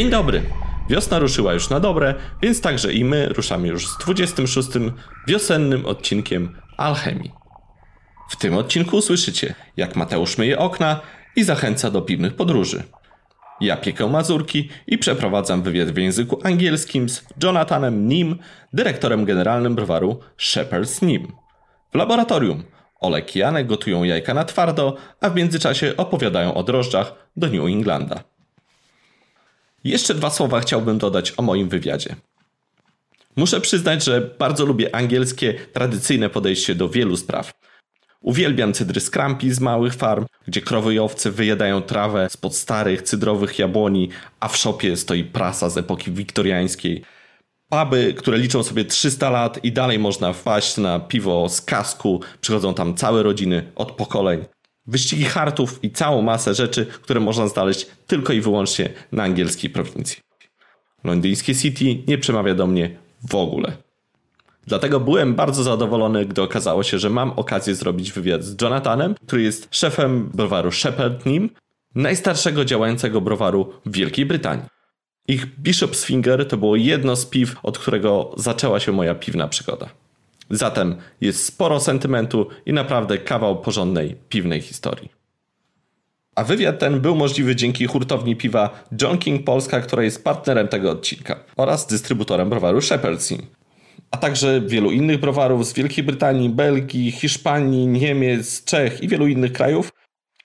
Dzień dobry. Wiosna ruszyła już na dobre, więc także i my ruszamy już z 26. wiosennym odcinkiem Alchemii. W tym odcinku usłyszycie, jak Mateusz myje okna i zachęca do piwnych podróży. Ja piekę mazurki i przeprowadzam wywiad w języku angielskim z Jonathanem Nim, dyrektorem generalnym browaru Shepherd's Nim. W laboratorium Olek i Janek gotują jajka na twardo, a w międzyczasie opowiadają o drożdżach do New Englanda. Jeszcze dwa słowa chciałbym dodać o moim wywiadzie. Muszę przyznać, że bardzo lubię angielskie, tradycyjne podejście do wielu spraw. Uwielbiam cydry skrampi z małych farm, gdzie krowy i owce wyjadają trawę spod starych, cydrowych jabłoni, a w szopie stoi prasa z epoki wiktoriańskiej. Puby, które liczą sobie 300 lat i dalej można wpaść na piwo z kasku, przychodzą tam całe rodziny od pokoleń. Wyścigi hartów i całą masę rzeczy, które można znaleźć tylko i wyłącznie na angielskiej prowincji. Londyńskie City nie przemawia do mnie w ogóle. Dlatego byłem bardzo zadowolony, gdy okazało się, że mam okazję zrobić wywiad z Jonathanem, który jest szefem browaru Shepherd Nim, najstarszego działającego browaru w Wielkiej Brytanii. Ich Bishop's Finger to było jedno z piw, od którego zaczęła się moja piwna przygoda. Zatem jest sporo sentymentu i naprawdę kawał porządnej piwnej historii. A wywiad ten był możliwy dzięki hurtowni piwa John King Polska, która jest partnerem tego odcinka oraz dystrybutorem browaru Shepherd's Inn. A także wielu innych browarów z Wielkiej Brytanii, Belgii, Hiszpanii, Niemiec, Czech i wielu innych krajów.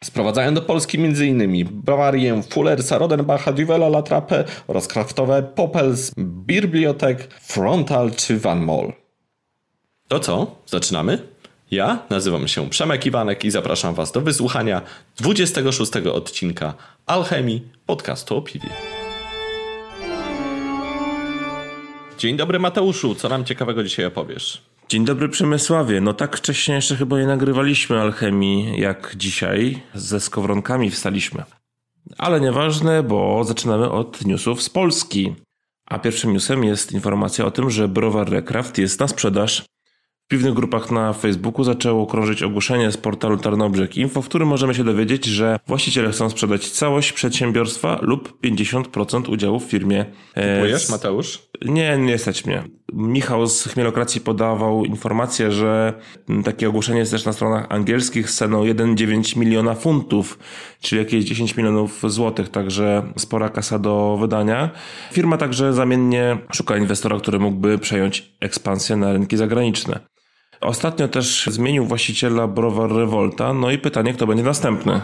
Sprowadzają do Polski m.in. browarię Fullersa, Rodenbacha, Duvela, La Trappe oraz kraftowe Popels, Bibliotek, Frontal czy Van Moll. To co? Zaczynamy? Ja nazywam się Przemek Iwanek i zapraszam Was do wysłuchania 26 odcinka Alchemii podcastu o piwie. Dzień dobry Mateuszu, co nam ciekawego dzisiaj opowiesz? Dzień dobry Przemysławie. No tak wcześniej jeszcze chyba nie nagrywaliśmy alchemii jak dzisiaj. Ze skowronkami wstaliśmy. Ale nieważne, bo zaczynamy od newsów z Polski. A pierwszym newsem jest informacja o tym, że browar Recraft jest na sprzedaż w piwnych grupach na Facebooku zaczęło krążyć ogłoszenie z portalu Tarnobrzeg Info, w którym możemy się dowiedzieć, że właściciele chcą sprzedać całość przedsiębiorstwa lub 50% udziału w firmie. E, Kupujesz, Mateusz? Nie, nie stać mnie. Michał z Chmielokracji podawał informację, że takie ogłoszenie jest też na stronach angielskich z ceną 1,9 miliona funtów, czyli jakieś 10 milionów złotych, także spora kasa do wydania. Firma także zamiennie szuka inwestora, który mógłby przejąć ekspansję na rynki zagraniczne. Ostatnio też zmienił właściciela browar Revolta, no i pytanie, kto będzie następny.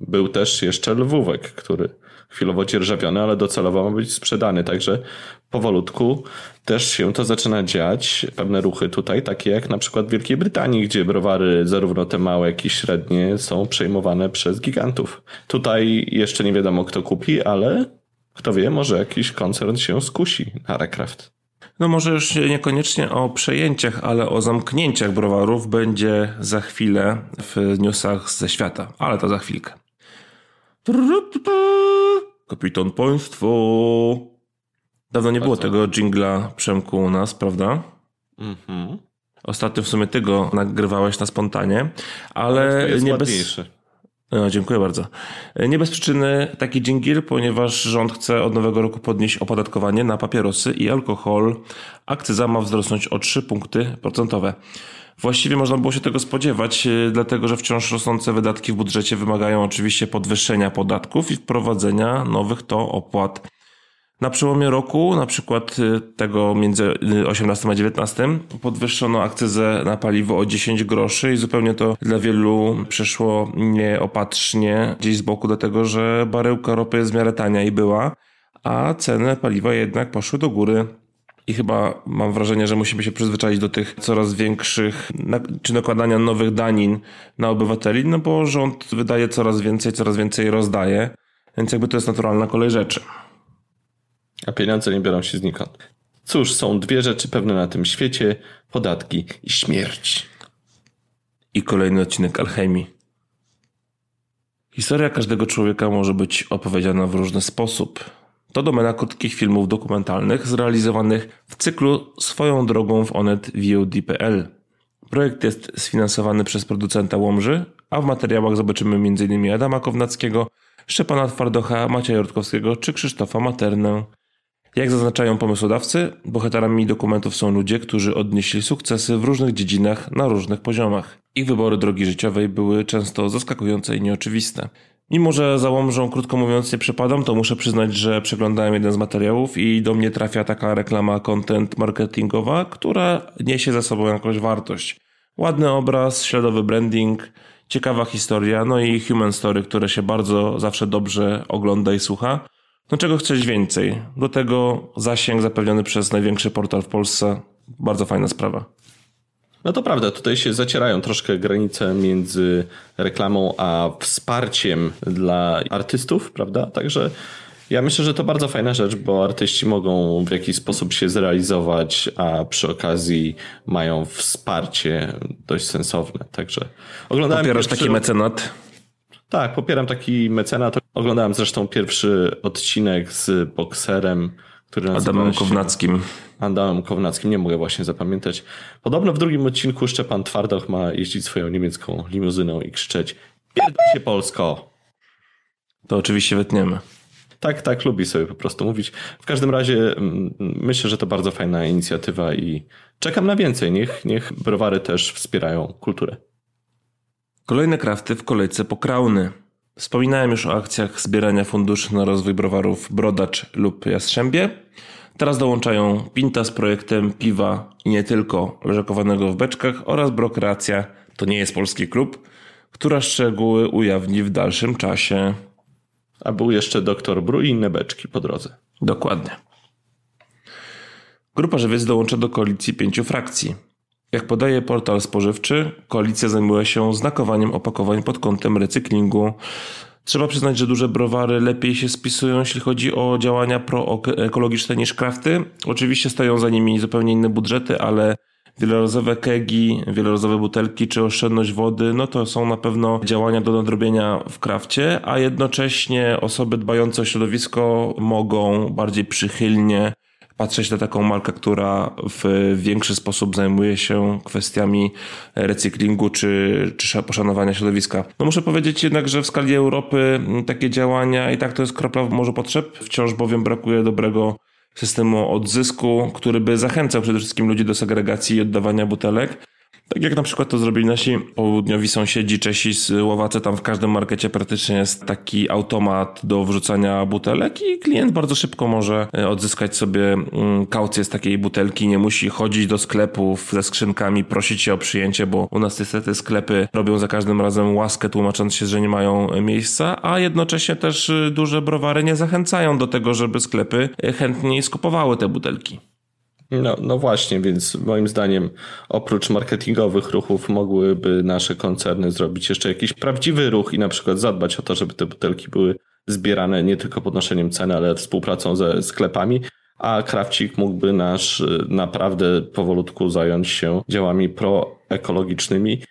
Był też jeszcze Lwówek, który chwilowo dzierżawiony, ale docelowo ma być sprzedany, także powolutku też się to zaczyna dziać. Pewne ruchy tutaj, takie jak na przykład w Wielkiej Brytanii, gdzie browary, zarówno te małe, jak i średnie, są przejmowane przez gigantów. Tutaj jeszcze nie wiadomo, kto kupi, ale kto wie, może jakiś koncern się skusi na Recraft. No może już niekoniecznie o przejęciach, ale o zamknięciach browarów będzie za chwilę w newsach ze świata, ale to za chwilkę. Kapitan Państwo. Dawno nie było tego jingla Przemku u nas, prawda? Mhm. Ostatnio w sumie ty go nagrywałeś na spontanie, ale nie bez... No, dziękuję bardzo. Nie bez przyczyny taki dżingiel, ponieważ rząd chce od nowego roku podnieść opodatkowanie na papierosy i alkohol. Akcyza ma wzrosnąć o 3 punkty procentowe. Właściwie można było się tego spodziewać, e, dlatego że wciąż rosnące wydatki w budżecie wymagają oczywiście podwyższenia podatków i wprowadzenia nowych to opłat. Na przełomie roku, na przykład y, tego między 18 a 19, podwyższono akcyzę na paliwo o 10 groszy i zupełnie to dla wielu przeszło nieopatrznie gdzieś z boku do tego, że baryłka ropy jest w miarę tania i była, a ceny paliwa jednak poszły do góry. I chyba mam wrażenie, że musimy się przyzwyczaić do tych coraz większych, czy nakładania nowych danin na obywateli, no bo rząd wydaje coraz więcej, coraz więcej rozdaje, więc jakby to jest naturalna kolej rzeczy. A pieniądze nie biorą się znikąd. Cóż, są dwie rzeczy pewne na tym świecie: podatki i śmierć. I kolejny odcinek alchemii. Historia każdego człowieka może być opowiedziana w różny sposób. To domena krótkich filmów dokumentalnych zrealizowanych w cyklu Swoją drogą w Onet VOD.pl. Projekt jest sfinansowany przez producenta Łomży, a w materiałach zobaczymy m.in. Adama Kownackiego, Szczepana Twardocha, Macieja Rutkowskiego czy Krzysztofa Maternę. Jak zaznaczają pomysłodawcy, bohaterami dokumentów są ludzie, którzy odnieśli sukcesy w różnych dziedzinach na różnych poziomach. Ich wybory drogi życiowej były często zaskakujące i nieoczywiste. Mimo, że za Łomżą, krótko mówiąc, nie przepadam, to muszę przyznać, że przeglądałem jeden z materiałów i do mnie trafia taka reklama content marketingowa, która niesie za sobą jakąś wartość. Ładny obraz, śladowy branding, ciekawa historia, no i human story, które się bardzo zawsze dobrze ogląda i słucha. No czego chcesz więcej? Do tego zasięg zapewniony przez największy portal w Polsce. Bardzo fajna sprawa. No to prawda, tutaj się zacierają troszkę granice między reklamą a wsparciem dla artystów, prawda? Także ja myślę, że to bardzo fajna rzecz, bo artyści mogą w jakiś sposób się zrealizować, a przy okazji mają wsparcie dość sensowne. Także oglądałem. Popierasz pierwszy... taki mecenat? Tak, popieram taki mecenat. Oglądałem zresztą pierwszy odcinek z bokserem, który Adamem się... Kownackim. Adamem Kownackim, nie mogę właśnie zapamiętać. Podobno w drugim odcinku Szczepan Twardoch ma jeździć swoją niemiecką limuzyną i krzyczeć Pierdol się Polsko! To oczywiście wytniemy. Tak, tak, lubi sobie po prostu mówić. W każdym razie mm, myślę, że to bardzo fajna inicjatywa i czekam na więcej. Niech, niech browary też wspierają kulturę. Kolejne krafty w kolejce po krauny. Wspominałem już o akcjach zbierania funduszy na rozwój browarów Brodacz lub Jastrzębie. Teraz dołączają Pinta z projektem piwa i nie tylko leżakowanego w beczkach oraz Brokreacja, to nie jest polski klub, która szczegóły ujawni w dalszym czasie. A był jeszcze doktor Bru i inne beczki po drodze. Dokładnie. Grupa Żywiec dołącza do koalicji pięciu frakcji. Jak podaje portal spożywczy, koalicja zajmuje się znakowaniem opakowań pod kątem recyklingu. Trzeba przyznać, że duże browary lepiej się spisują, jeśli chodzi o działania proekologiczne niż krafty. Oczywiście stoją za nimi zupełnie inne budżety, ale wielorazowe kegi, wielorazowe butelki czy oszczędność wody, no to są na pewno działania do nadrobienia w krafcie, a jednocześnie osoby dbające o środowisko mogą bardziej przychylnie patrzeć na taką markę, która w większy sposób zajmuje się kwestiami recyklingu czy, czy poszanowania środowiska. No muszę powiedzieć jednak, że w skali Europy takie działania i tak to jest kropla w morzu potrzeb, wciąż bowiem brakuje dobrego systemu odzysku, który by zachęcał przede wszystkim ludzi do segregacji i oddawania butelek. Tak jak na przykład to zrobili nasi południowi sąsiedzi Czesi z Łowace, tam w każdym markecie praktycznie jest taki automat do wrzucania butelek i klient bardzo szybko może e, odzyskać sobie mm, kaucję z takiej butelki, nie musi chodzić do sklepów ze skrzynkami, prosić się o przyjęcie, bo u nas niestety sklepy robią za każdym razem łaskę, tłumacząc się, że nie mają e, miejsca, a jednocześnie też e, duże browary nie zachęcają do tego, żeby sklepy chętniej skupowały te butelki. No, no właśnie, więc moim zdaniem oprócz marketingowych ruchów mogłyby nasze koncerny zrobić jeszcze jakiś prawdziwy ruch i na przykład zadbać o to, żeby te butelki były zbierane nie tylko podnoszeniem ceny, ale współpracą ze sklepami, a Krawcik mógłby nasz y, naprawdę powolutku zająć się działami proekologicznymi,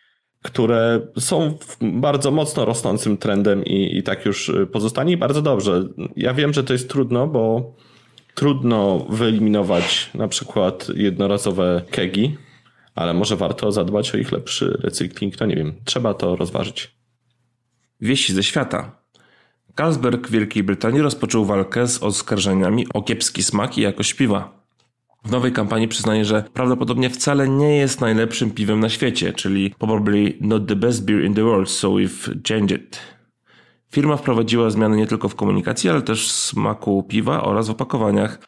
które są bardzo mocno rosnącym trendem i, i tak już y, pozostanie bardzo dobrze. Ja wiem, że to jest trudno, bo trudno wyeliminować na przykład jednorazowe kegi, ale może warto zadbać o ich lepszy recykling, no nie wiem, trzeba to rozważyć. Wieści ze świata. Carlsberg w Wielkiej Brytanii rozpoczął walkę z oskarżeniami o kiepski smak i jakość piwa. W nowej kampanii przyznaje, że prawdopodobnie wcale nie jest najlepszym piwem na świecie, czyli probably not the best beer in the world, so we've changed it. Firma wprowadziła zmiany nie tylko w komunikacji, ale też w smaku piwa oraz w opakowaniach.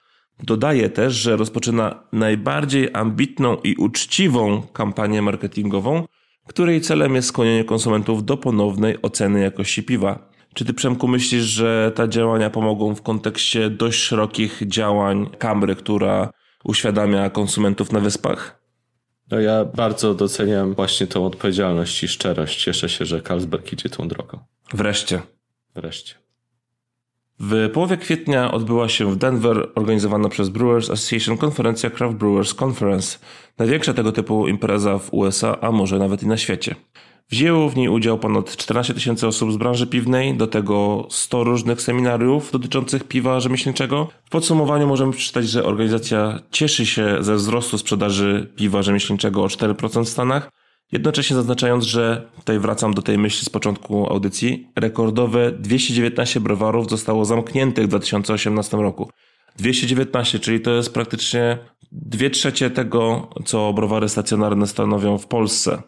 Dodaje też, że rozpoczyna najbardziej ambitną i uczciwą kampanię marketingową, której celem jest skłonienie konsumentów do ponownej oceny jakości piwa. Czy ty, Przemku, myślisz, że te działania pomogą w kontekście dość szerokich działań Kamry, która uświadamia konsumentów na wyspach? No ja bardzo doceniam właśnie tą odpowiedzialność i szczerość. Cieszę się, że Carlsberg idzie tą drogą. Wreszcie. Wreszcie. W połowie kwietnia odbyła się w Denver organizowana przez Brewers Association konferencja Craft Brewers Conference, największa tego typu impreza w USA, a może nawet i na świecie. Wzięło w niej udział ponad 14 tysięcy osób z branży piwnej, do tego 100 różnych seminariów dotyczących piwa rzemieślniczego. W podsumowaniu możemy przeczytać, że organizacja cieszy się ze wzrostu sprzedaży piwa rzemieślniczego o 4% w Stanach Jednocześnie zaznaczając, że tutaj wracam do tej myśli z początku audycji, rekordowe 219 browarów zostało zamkniętych w 2018 roku. 219, czyli to jest praktycznie dwie trzecie tego, co browary stacjonarne stanowią w Polsce.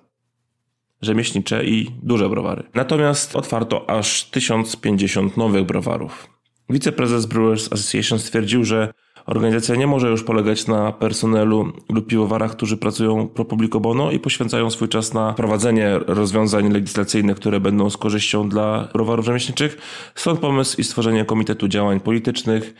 Rzemieślnicze i duże browary. Natomiast otwarto aż 1050 nowych browarów. Wiceprezes Brewers Association stwierdził, że organizacja nie może już polegać na personelu lub piwowarach, którzy pracują pro publico bono i poświęcają swój czas na prowadzenie rozwiązań legislacyjnych, które będą z korzyścią dla browarów rzemieślniczych. Stąd pomysł i stworzenie Komitetu Działań Politycznych,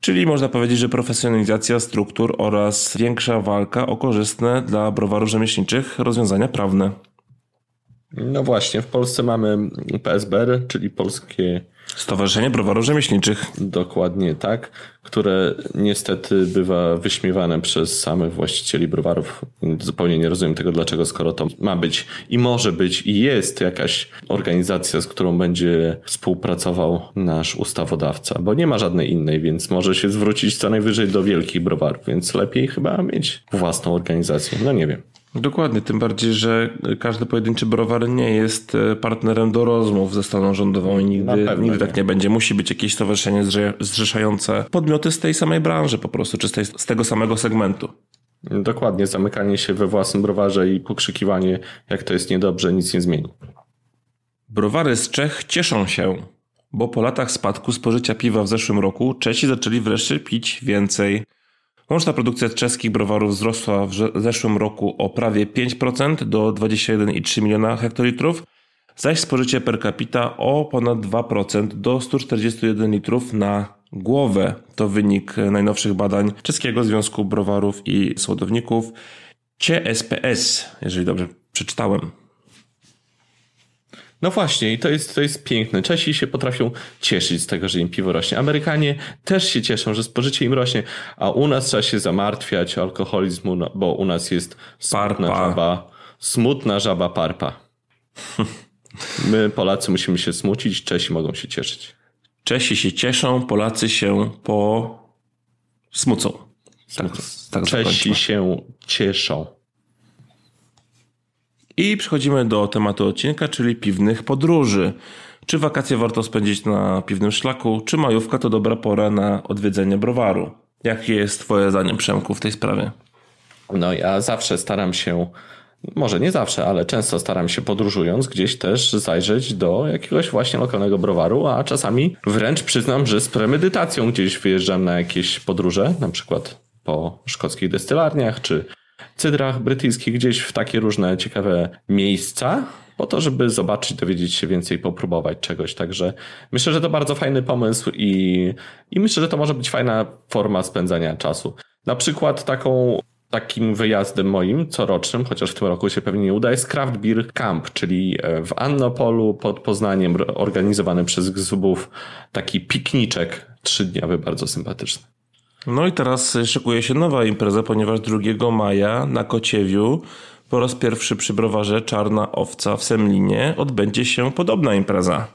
Czyli można powiedzieć, że profesjonalizacja struktur oraz większa walka o korzystne dla browarów rzemieślniczych rozwiązania prawne. No właśnie, w Polsce mamy PSBR, czyli Polskie Stowarzyszenie Browarów Rzemieślniczych. Dokładnie tak, które niestety bywa wyśmiewane przez samych właścicieli browarów. Zupełnie nie rozumiem tego, dlaczego, skoro to ma być i może być i jest jakaś organizacja, z którą będzie współpracował nasz ustawodawca, bo nie ma żadnej innej, więc może się zwrócić co najwyżej do wielkich browarów, więc lepiej chyba mieć własną organizację. No nie wiem. Dokładnie, tym bardziej, że każdy pojedynczy browar nie jest e, partnerem do rozmów ze stroną rządową i nigdy, nigdy tak nie będzie. Musi być jakieś stowarzyszenie zrzeszające podmioty z tej samej branży po prostu, czy z, tej, z tego samego segmentu. Dokładnie, zamykanie się we własnym browarze i pokrzykiwanie, jak to jest niedobrze, nic nie zmieni. Browary z Czech cieszą się, bo po latach spadku spożycia piwa w zeszłym roku Czesi zaczęli wreszcie pić więcej. Łączna produkcja czeskich browarów wzrosła w zeszłym roku o prawie 5% do 21,3 miliona hektolitrów, zaś spożycie per capita o ponad 2% do 141 litrów na głowę. To wynik najnowszych badań Czeskiego Związku Browarów i Słodowników CSPS, jeżeli dobrze przeczytałem. No właśnie, i to jest, to jest piękne. Czesi się potrafią cieszyć z tego, że im piwo rośnie. Amerykanie też się cieszą, że spożycie im rośnie, a u nas trzeba się zamartwiać alkoholizmu, no, bo u nas jest smutna parpa. żaba, smutna żaba parpa. My, Polacy, musimy się smucić, Czesi mogą się cieszyć. Czesi się cieszą, Polacy się po smucą. Tak, tak Czesi się cieszą. I przechodzimy do tematu odcinka, czyli piwnych podróży. Czy wakacje warto spędzić na piwnym szlaku, czy majówka to dobra pora na odwiedzenie browaru? Jakie jest Twoje zdanie, Przemku, w tej sprawie? No, ja zawsze staram się, może nie zawsze, ale często staram się podróżując gdzieś też zajrzeć do jakiegoś właśnie lokalnego browaru, a czasami wręcz przyznam, że z premedytacją gdzieś wyjeżdżam na jakieś podróże, na przykład po szkockich destylarniach, czy cydrach brytyjskich, gdzieś w takie różne ciekawe miejsca, po to, żeby zobaczyć, dowiedzieć się więcej, popróbować czegoś. Także myślę, że to bardzo fajny pomysł i, i myślę, że to może być fajna forma spędzania czasu. Na przykład taką takim wyjazdem moim corocznym, chociaż w tym roku się pewnie nie uda, jest Craft Beer Camp, czyli e, w Annopolu pod Poznaniem organizowany przez Gzubów taki pikniczek trzydniowy, bardzo sympatyczny. No i teraz szykuje się nowa impreza, ponieważ 2 maja na Kociewiu po raz pierwszy przy browarze Czarna Owca w Semlinie odbędzie się podobna impreza.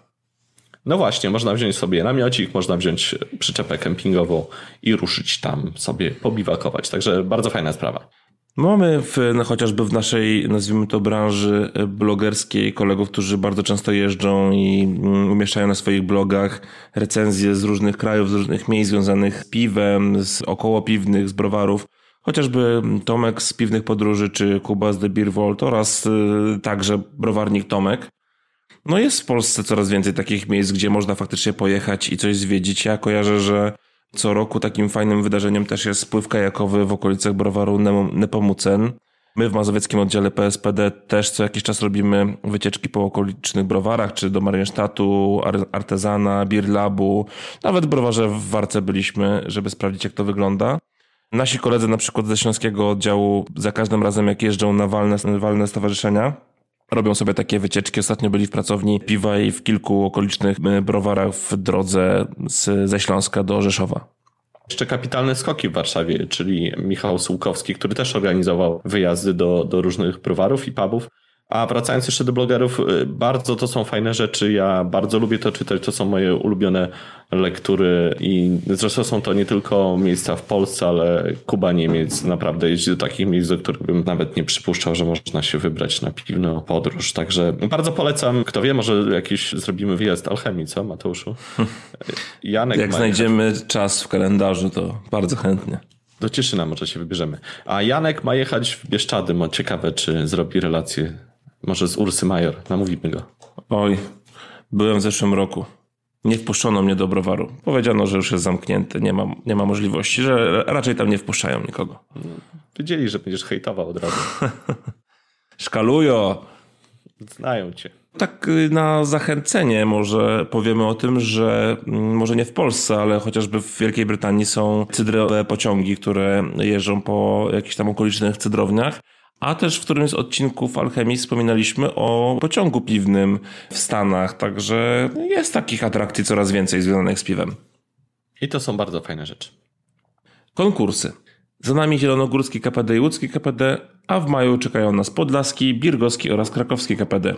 No właśnie, można wziąć sobie namiocik, można wziąć przyczepę kempingową i ruszyć tam sobie pobiwakować. Także bardzo fajna sprawa. Mamy w, no chociażby w naszej, nazwijmy to, branży blogerskiej kolegów, którzy bardzo często jeżdżą i mm, umieszczają na swoich blogach recenzje z różnych krajów, z różnych miejsc związanych z piwem, z okołopiwnych, z browarów. Chociażby Tomek z Piwnych Podróży, czy Kuba z The Beer Vault oraz y, także browarnik Tomek. No jest w Polsce coraz więcej takich miejsc, gdzie można faktycznie pojechać i coś zwiedzić. Ja kojarzę, że co roku takim fajnym wydarzeniem też jest spływ kajakowy w okolicach browaru Nepomucen. My w mazowieckim oddziale PSPD też co jakiś czas robimy wycieczki po okolicznych browarach, czy do Marienstadtu, Artezana, Birlabu. Nawet browarze w Warce byliśmy, żeby sprawdzić jak to wygląda. Nasi koledzy na przykład ze śląskiego oddziału za każdym razem jak jeżdżą na walne, walne stowarzyszenia, robią sobie takie wycieczki. Ostatnio byli w pracowni piwa i w kilku okolicznych e, browarach w drodze z, ze Śląska do Rzeszowa. Jeszcze kapitalne skoki w Warszawie, czyli Michał Sułkowski, który też organizował wyjazdy do, do różnych browarów i pubów. A wracając jeszcze do blogerów, y, bardzo to są fajne rzeczy. Ja bardzo lubię to czytać. To są moje ulubione lektury i zresztą są to nie tylko miejsca w Polsce, ale Kuba Niemiec naprawdę jeździ do takich miejsc, do których bym nawet nie przypuszczał, że można się wybrać na piwną podróż. Także bardzo polecam. Kto wie, może jakiś zrobimy wyjazd alchemii, co Mateuszu? Janek Jak znajdziemy czas w kalendarzu, to bardzo chętnie. Do Cieszyna może się wybierzemy. A Janek ma jechać w Bieszczady. Ma ciekawe, czy zrobi relację może z Ursy Major. Namówimy go. Oj, byłem w zeszłym roku. Nie wpuszczono mnie do browaru. Powiedziano, że już jest zamknięty, nie ma, nie ma możliwości, że raczej tam nie wpuszczają nikogo. Wiedzieli, że będziesz hejtował od razu. Szkalujo! Znają cię. Tak y, na zachęcenie może powiemy o tym, że mm, może nie w Polsce, ale chociażby w Wielkiej Brytanii są cydrowe pociągi, które jeżdżą po jakichś tam okolicznych cydrowniach. A też w którymś z odcinków Alchemii wspominaliśmy o pociągu piwnym w Stanach, także jest takich atrakcji coraz więcej związanych z piwem. I to są bardzo fajne rzeczy. Konkursy. Za nami Zielonogórski KPD i Łódzki KPD, a w maju czekają nas Podlaski, Birgowski oraz Krakowski KPD.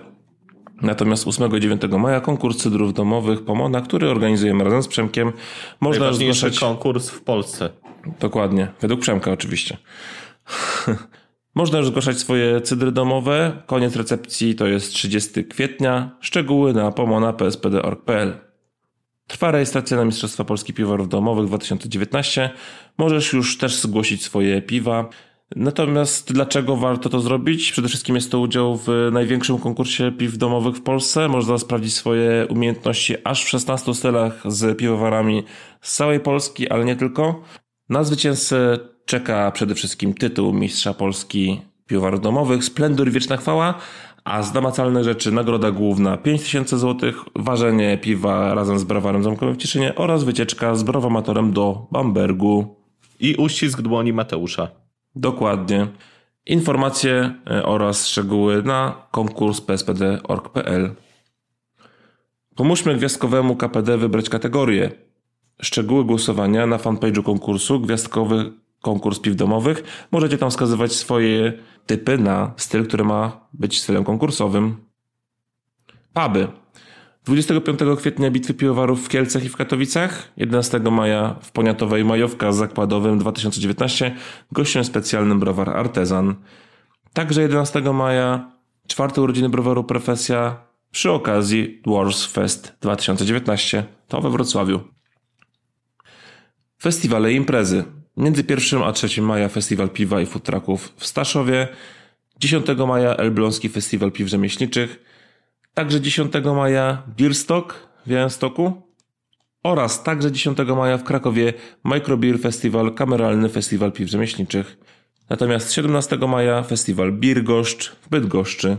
Natomiast 8 i 9 maja konkurs cydrów domowych Pomona, który organizujemy razem z Przemkiem. Można Najważniejszy zgłaszać... konkurs w Polsce. Dokładnie, według Przemka oczywiście. Można już zgłaszać swoje cydry domowe. Koniec recepcji to jest 30 kwietnia. Szczegóły na pomona.pspd.org.pl Trwa rejestracja na Mistrzostwa Polski Piwowarów Domowych 2019. Możesz już też zgłosić swoje piwa. Natomiast dlaczego warto to zrobić? Przede wszystkim jest to udział w największym konkursie piw domowych w Polsce. Można sprawdzić swoje umiejętności aż w 16 stylach z piwowarami z całej Polski, ale nie tylko. Na zwycięzcę czeka przede wszystkim tytuł Mistrza Polski Piwowarów Domowych, Splendor i Wieczna Chwała, a z namacalne rzeczy nagroda główna 5000 zł, ważenie piwa razem z browarem zamkowym w Cieszynie oraz wycieczka z browamatorem do Bambergu. I uścisk dłoni Mateusza. Dokładnie. Informacje e, oraz szczegóły na konkurs pspd.org.pl Pomóżmy gwiazdkowemu KPD wybrać kategorię. Szczegóły głosowania na fanpage'u konkursu Gwiazdkowy konkurs piw domowych. Możecie tam wskazywać swoje typy na styl, który ma być stylem konkursowym. Puby. 25 kwietnia bitwy piwowarów w Kielcach i w Katowicach, 11 maja w Poniatowej Majowka z zakładowym 2019, gościem specjalnym browar Artezan. Także 11 maja, czwarte urodziny browaru Profesja przy okazji Dwarves Fest 2019. To we Wrocławiu. Festiwale i imprezy. Między 1 a 3 maja Festiwal Piwa i Food Trucków w Staszowie, 10 maja Elbląski Festiwal Piw Rzemieślniczych, także 10 maja Beerstock w Białymstoku oraz także 10 maja w Krakowie Microbeer Festiwal, kameralny festiwal piw rzemieślniczych. Natomiast 17 maja festiwal Birgoszcz w Bydgoszczy.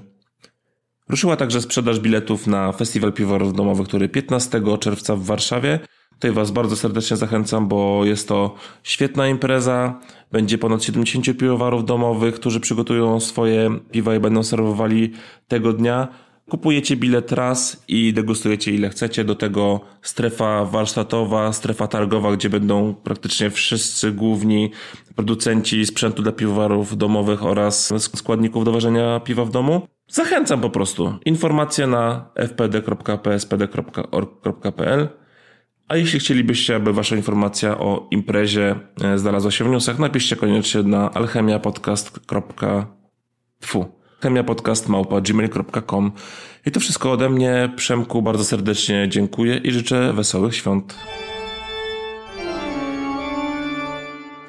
Ruszyła także sprzedaż biletów na festiwal piwowarów domowych, który 15 czerwca w Warszawie Tutaj Was bardzo serdecznie zachęcam, bo jest to świetna impreza. Będzie ponad 70 piwowarów domowych, którzy przygotują swoje piwa i będą serwowali tego dnia. Kupujecie bilet raz i degustujecie ile chcecie. Do tego strefa warsztatowa, strefa targowa, gdzie będą praktycznie wszyscy główni producenci sprzętu dla piwowarów domowych oraz składników do ważenia piwa w domu. Zachęcam po prostu. Informacje na fpd.pspd.org.pl a jeśli chcielibyście, aby wasza informacja o imprezie e, znalazła się w newsach, napiszcie koniecznie na alchemiapodcast.fu alchemiapodcast.gmail.com I to wszystko ode mnie. Przemku bardzo serdecznie dziękuję i życzę wesołych świąt.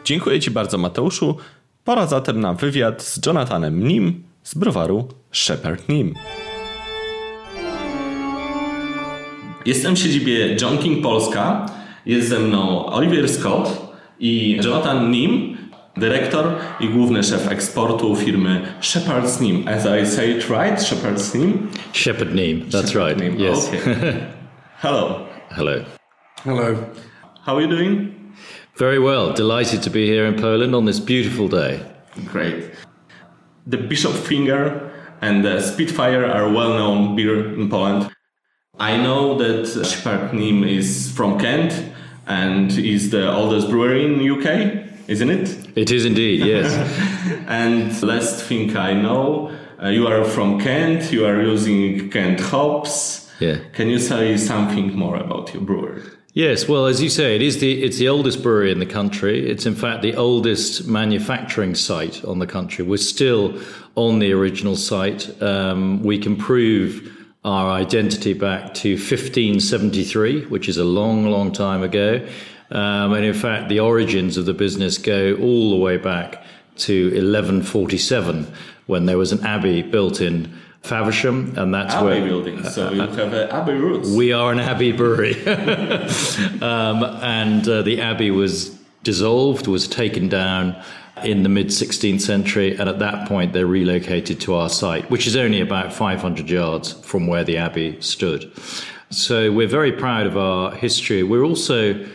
Dziękuję Ci bardzo Mateuszu. Pora zatem na wywiad z Jonathanem Nim z browaru Shepherd Nim. Jestem w siedzibie John King Polska. Jest ze mną Oliver Scott i Jonathan Nim, dyrektor i główny szef eksportu firmy Shepard's Nim. As I say it right, Shepard's Nim? Shepard Nim, that's Shepherd right. Yes. Okay. Hello. Hello. Hello. How are you doing? Very well. Delighted to be here in Poland on this beautiful day. Great. The Bishop Finger and the Spitfire are well-known beer in Poland. I know that Neame is from Kent and is the oldest brewery in UK, isn't it? It is indeed, yes. and last thing I know, Uh, you are from Kent. You are using Kent hops. Yeah. Can you say something more about your brewery? Yes, well, as you say, it is the it's the oldest brewery in the country. It's in fact the oldest manufacturing site on the country. We're still on the original site. Um, we can prove our identity back to 1573, which is a long, long time ago. Um, and in fact, the origins of the business go all the way back to 1147, when there was an abbey built in Faversham, and that's Abbey where building. So you have uh, Abbey roots. we are an abbey brewery. um, and uh, the abbey was dissolved, was taken down in the mid 16th century, and at that point they relocated to our site, which is only about 500 yards from where the abbey stood. So we're very proud of our history. We're also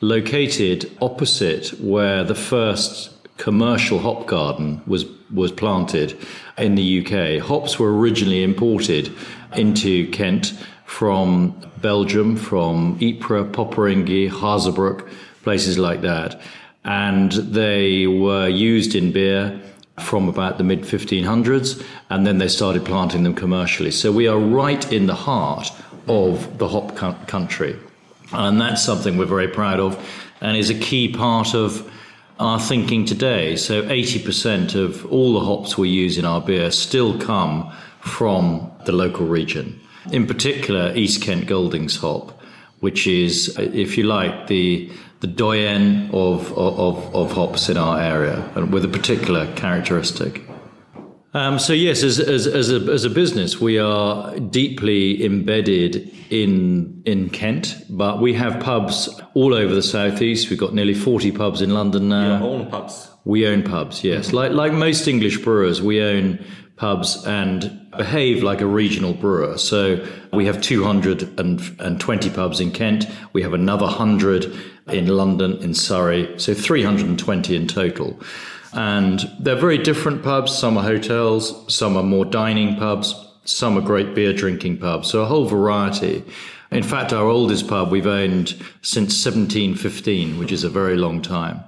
located opposite where the first commercial hop garden was was planted in the UK. Hops were originally imported into Kent from Belgium, from Ypres, Poperinghe, Hazebrook, places like that. And they were used in beer from about the mid 1500s, and then they started planting them commercially. So we are right in the heart of the hop country. And that's something we're very proud of and is a key part of our thinking today. So 80% of all the hops we use in our beer still come from the local region. In particular, East Kent Goldings hop, which is, if you like, the the doyen of, of, of hops in our area, and with a particular characteristic. Um, so yes, as, as, as, a, as a business, we are deeply embedded in in Kent, but we have pubs all over the southeast. We've got nearly forty pubs in London now. Your own pubs. We own pubs, yes. Like like most English brewers, we own pubs and behave like a regional brewer. So we have 220 pubs in Kent. We have another 100 in London, in Surrey. So 320 in total. And they're very different pubs. Some are hotels, some are more dining pubs, some are great beer drinking pubs. So a whole variety. In fact, our oldest pub we've owned since 1715, which is a very long time.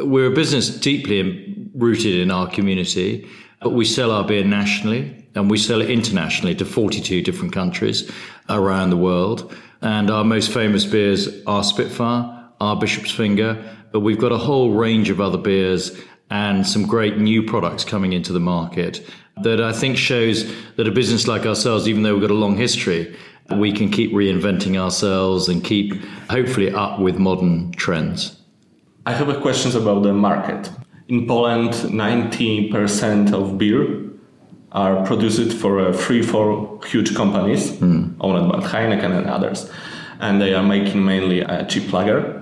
We're a business deeply rooted in our community, but we sell our beer nationally and we sell it internationally to 42 different countries around the world. And our most famous beers are Spitfire, our Bishop's Finger, but we've got a whole range of other beers and some great new products coming into the market that I think shows that a business like ourselves, even though we've got a long history, we can keep reinventing ourselves and keep hopefully up with modern trends. I have a questions about the market. In Poland, 90% of beer are produced for uh, three, four huge companies owned by Heineken and others, and they are making mainly a cheap lager.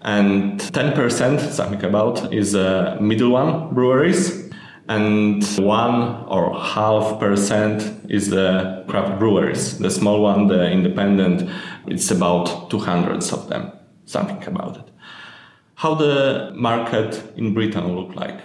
And 10%, something about, is uh, middle one breweries, and one or half percent is the craft breweries. The small one, the independent, it's about 200 of them, something about it. How the market in Britain look like?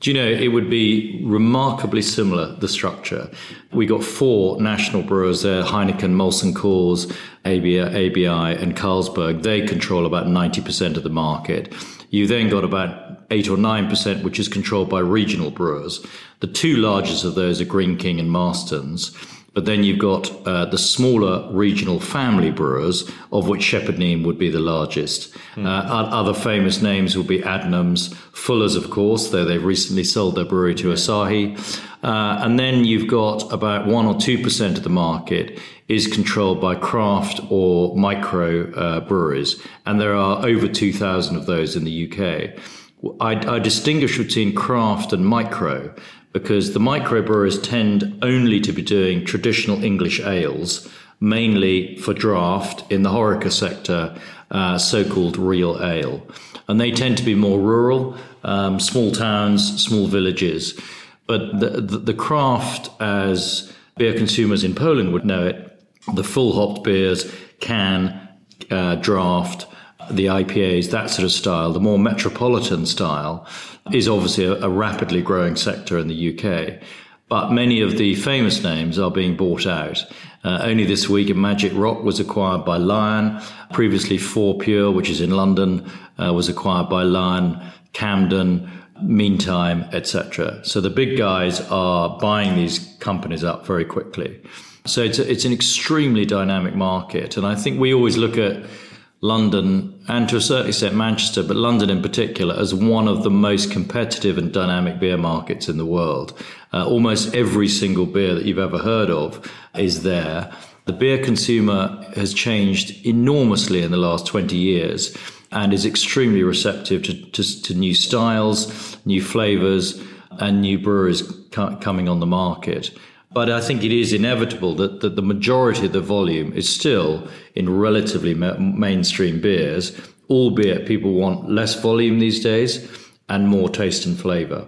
Do you know, it would be remarkably similar, the structure. We got four national brewers there Heineken, Molson Coors, ABI, ABI, and Carlsberg. They control about 90% of the market. You then got about 8 or 9%, which is controlled by regional brewers. The two largest of those are Green King and Marston's. But then you've got uh, the smaller regional family brewers, of which Shepherd Neame would be the largest. Uh, other famous names would be Adnams, Fuller's, of course, though they've recently sold their brewery to Asahi. Uh, and then you've got about 1 or 2% of the market is controlled by craft or micro uh, breweries. And there are over 2,000 of those in the UK. I, I distinguish between craft and micro because the microbrewers tend only to be doing traditional English ales, mainly for draft in the Horeca sector, uh, so called real ale. And they tend to be more rural, um, small towns, small villages. But the, the, the craft, as beer consumers in Poland would know it, the full hopped beers, can, uh, draft, the IPAs, that sort of style, the more metropolitan style, is obviously a, a rapidly growing sector in the UK. But many of the famous names are being bought out. Uh, only this week, Magic Rock was acquired by Lion. Previously, Four Pure, which is in London, uh, was acquired by Lion. Camden, Meantime, etc. So the big guys are buying these companies up very quickly. So it's, a, it's an extremely dynamic market. And I think we always look at London and to a certain extent Manchester, but London in particular, as one of the most competitive and dynamic beer markets in the world. Uh, almost every single beer that you've ever heard of is there. The beer consumer has changed enormously in the last 20 years and is extremely receptive to, to, to new styles, new flavors, and new brewers coming on the market. But I think it is inevitable that, that the majority of the volume is still in relatively ma- mainstream beers, albeit people want less volume these days and more taste and flavor.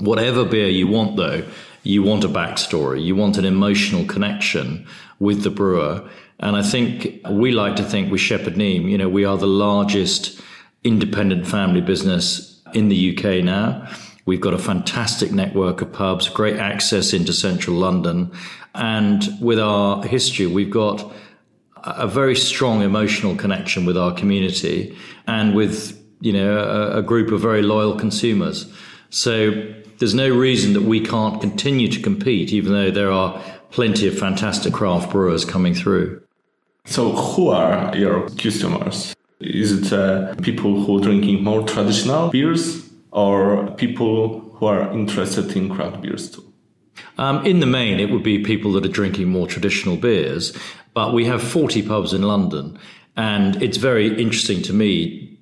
Whatever beer you want, though, you want a backstory, you want an emotional connection with the brewer. And I think we like to think with Shepherd Neame, you know, we are the largest independent family business in the UK now. We've got a fantastic network of pubs, great access into central London. And with our history, we've got a very strong emotional connection with our community and with, you know, a, a group of very loyal consumers. So there's no reason that we can't continue to compete, even though there are plenty of fantastic craft brewers coming through. So, who are your customers? Is it uh, people who are drinking more traditional beers or people who are interested in craft beers too? Um, in the main, it would be people that are drinking more traditional beers, but we have 40 pubs in London, and it's very interesting to me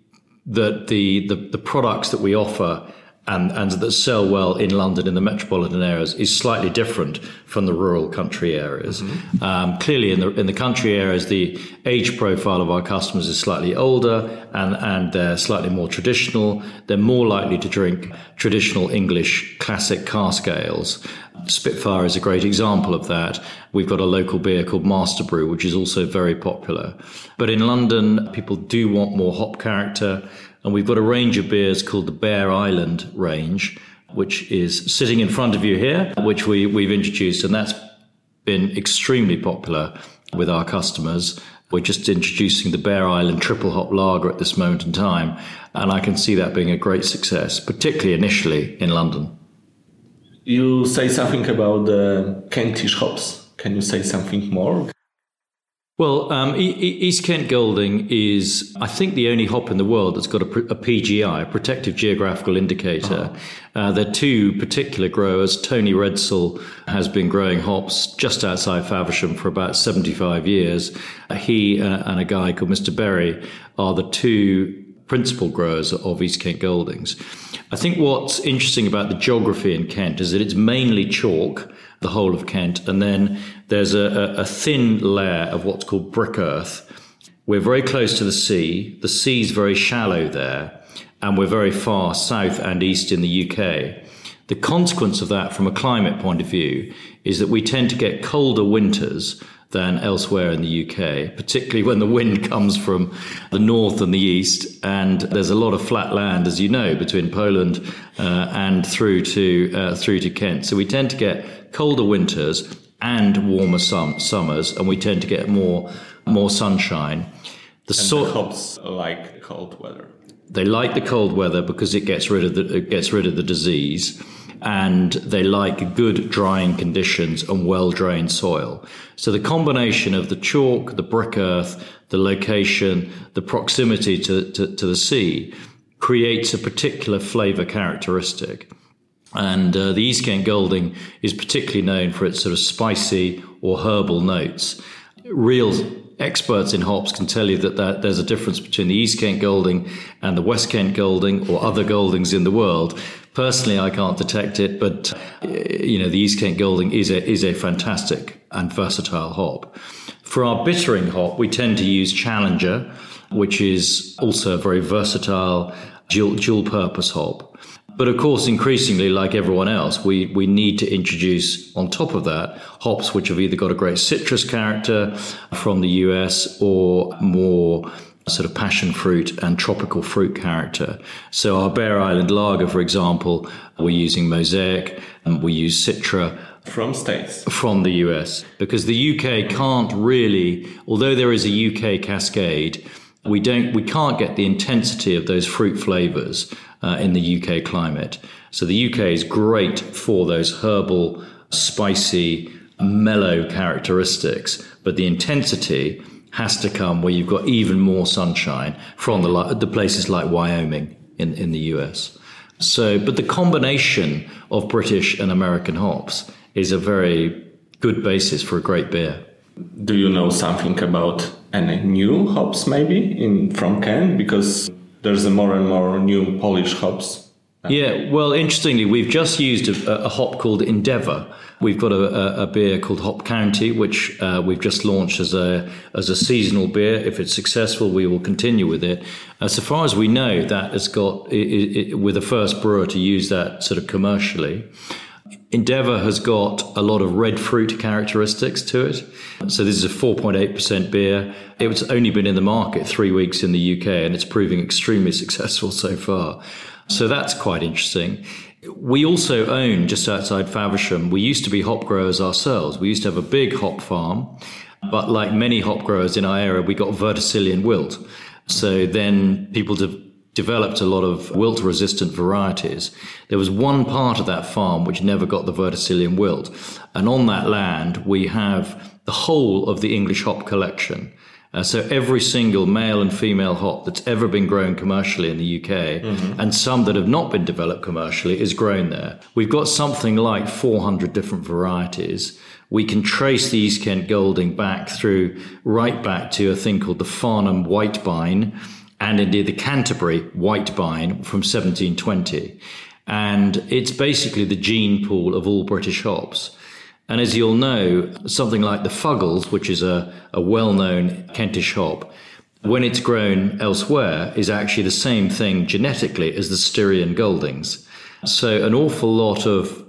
that the, the, the products that we offer and, and that sell well in London in the metropolitan areas is slightly different from the rural country areas. Mm-hmm. Um, clearly, in the in the country areas, the age profile of our customers is slightly older and and they're slightly more traditional. They're more likely to drink traditional English classic cask ales. Spitfire is a great example of that. We've got a local beer called Master Brew, which is also very popular. But in London, people do want more hop character. And we've got a range of beers called the Bear Island range, which is sitting in front of you here, which we, we've introduced. And that's been extremely popular with our customers. We're just introducing the Bear Island triple hop lager at this moment in time. And I can see that being a great success, particularly initially in London. You say something about the Kentish hops. Can you say something more? Well, um, East Kent Golding is, I think, the only hop in the world that's got a, a PGI, a Protective Geographical Indicator. Oh. Uh, there are two particular growers. Tony Redsall has been growing hops just outside Faversham for about 75 years. Uh, he uh, and a guy called Mr. Berry are the two principal growers of East Kent Goldings. I think what's interesting about the geography in Kent is that it's mainly chalk the whole of Kent. And then there's a, a, thin layer of what's called brick earth. We're very close to the sea. The sea's very shallow there, and we're very far south and east in the UK. The consequence of that, from a climate point of view, is that we tend to get colder winters than elsewhere in the UK, particularly when the wind comes from the north and the east. And there's a lot of flat land, as you know, between Poland uh, and through to uh, through to Kent. So we tend to get colder winters and warmer sum- summers, and we tend to get more more sunshine. The, so- the hops like cold weather. They like the cold weather because it gets rid of the it gets rid of the disease and they like good drying conditions and well drained soil. So the combination of the chalk, the brick earth, the location, the proximity to, to, to the sea creates a particular flavour characteristic. And uh, the East Kent Golding is particularly known for its sort of spicy or herbal notes. Real experts in hops can tell you that, that there's a difference between the East Kent Golding and the West Kent Golding or other Goldings in the world. Personally, I can't detect it, but you know the East Kent Golding is a is a fantastic and versatile hop. For our bittering hop, we tend to use Challenger, which is also a very versatile dual, dual purpose hop. But of course, increasingly, like everyone else, we, we need to introduce on top of that hops which have either got a great citrus character from the US or more sort of passion fruit and tropical fruit character. So our Bear Island Lager, for example, we're using Mosaic and we use Citra. From states. From the US. Because the UK can't really, although there is a UK cascade, We don't, we can't get the intensity of those fruit flavors uh, in the UK climate. So the UK is great for those herbal, spicy, mellow characteristics, but the intensity has to come where you've got even more sunshine from the, the places like Wyoming in, in the US. So, but the combination of British and American hops is a very good basis for a great beer. Do you know something about any new hops maybe in from Ken? Because there's a more and more new Polish hops. Yeah, well, interestingly, we've just used a, a hop called Endeavour. We've got a, a, beer called Hop County, which uh, we've just launched as a as a seasonal beer. If it's successful, we will continue with it. Uh, so far as we know, that has got it, it, we're the first brewer to use that sort of commercially. Endeavour has got a lot of red fruit characteristics to it. So this is a 4.8% beer. It's only been in the market three weeks in the UK and it's proving extremely successful so far. So that's quite interesting. We also own just outside Faversham. We used to be hop growers ourselves. We used to have a big hop farm, but like many hop growers in our area, we got verticillium wilt. So then people developed a lot of wilt resistant varieties. There was one part of that farm which never got the verticillium wilt. And on that land, we have the whole of the English hop collection. Uh, so every single male and female hop that's ever been grown commercially in the UK mm-hmm. and some that have not been developed commercially is grown there. We've got something like 400 different varieties. We can trace the East Kent Golding back through, right back to a thing called the Farnham Whitebine, and indeed the Canterbury Whitebine from 1720. And it's basically the gene pool of all British hops. And as you'll know, something like the Fuggles, which is a, a well known Kentish hop, when it's grown elsewhere, is actually the same thing genetically as the Styrian Goldings. So an awful lot of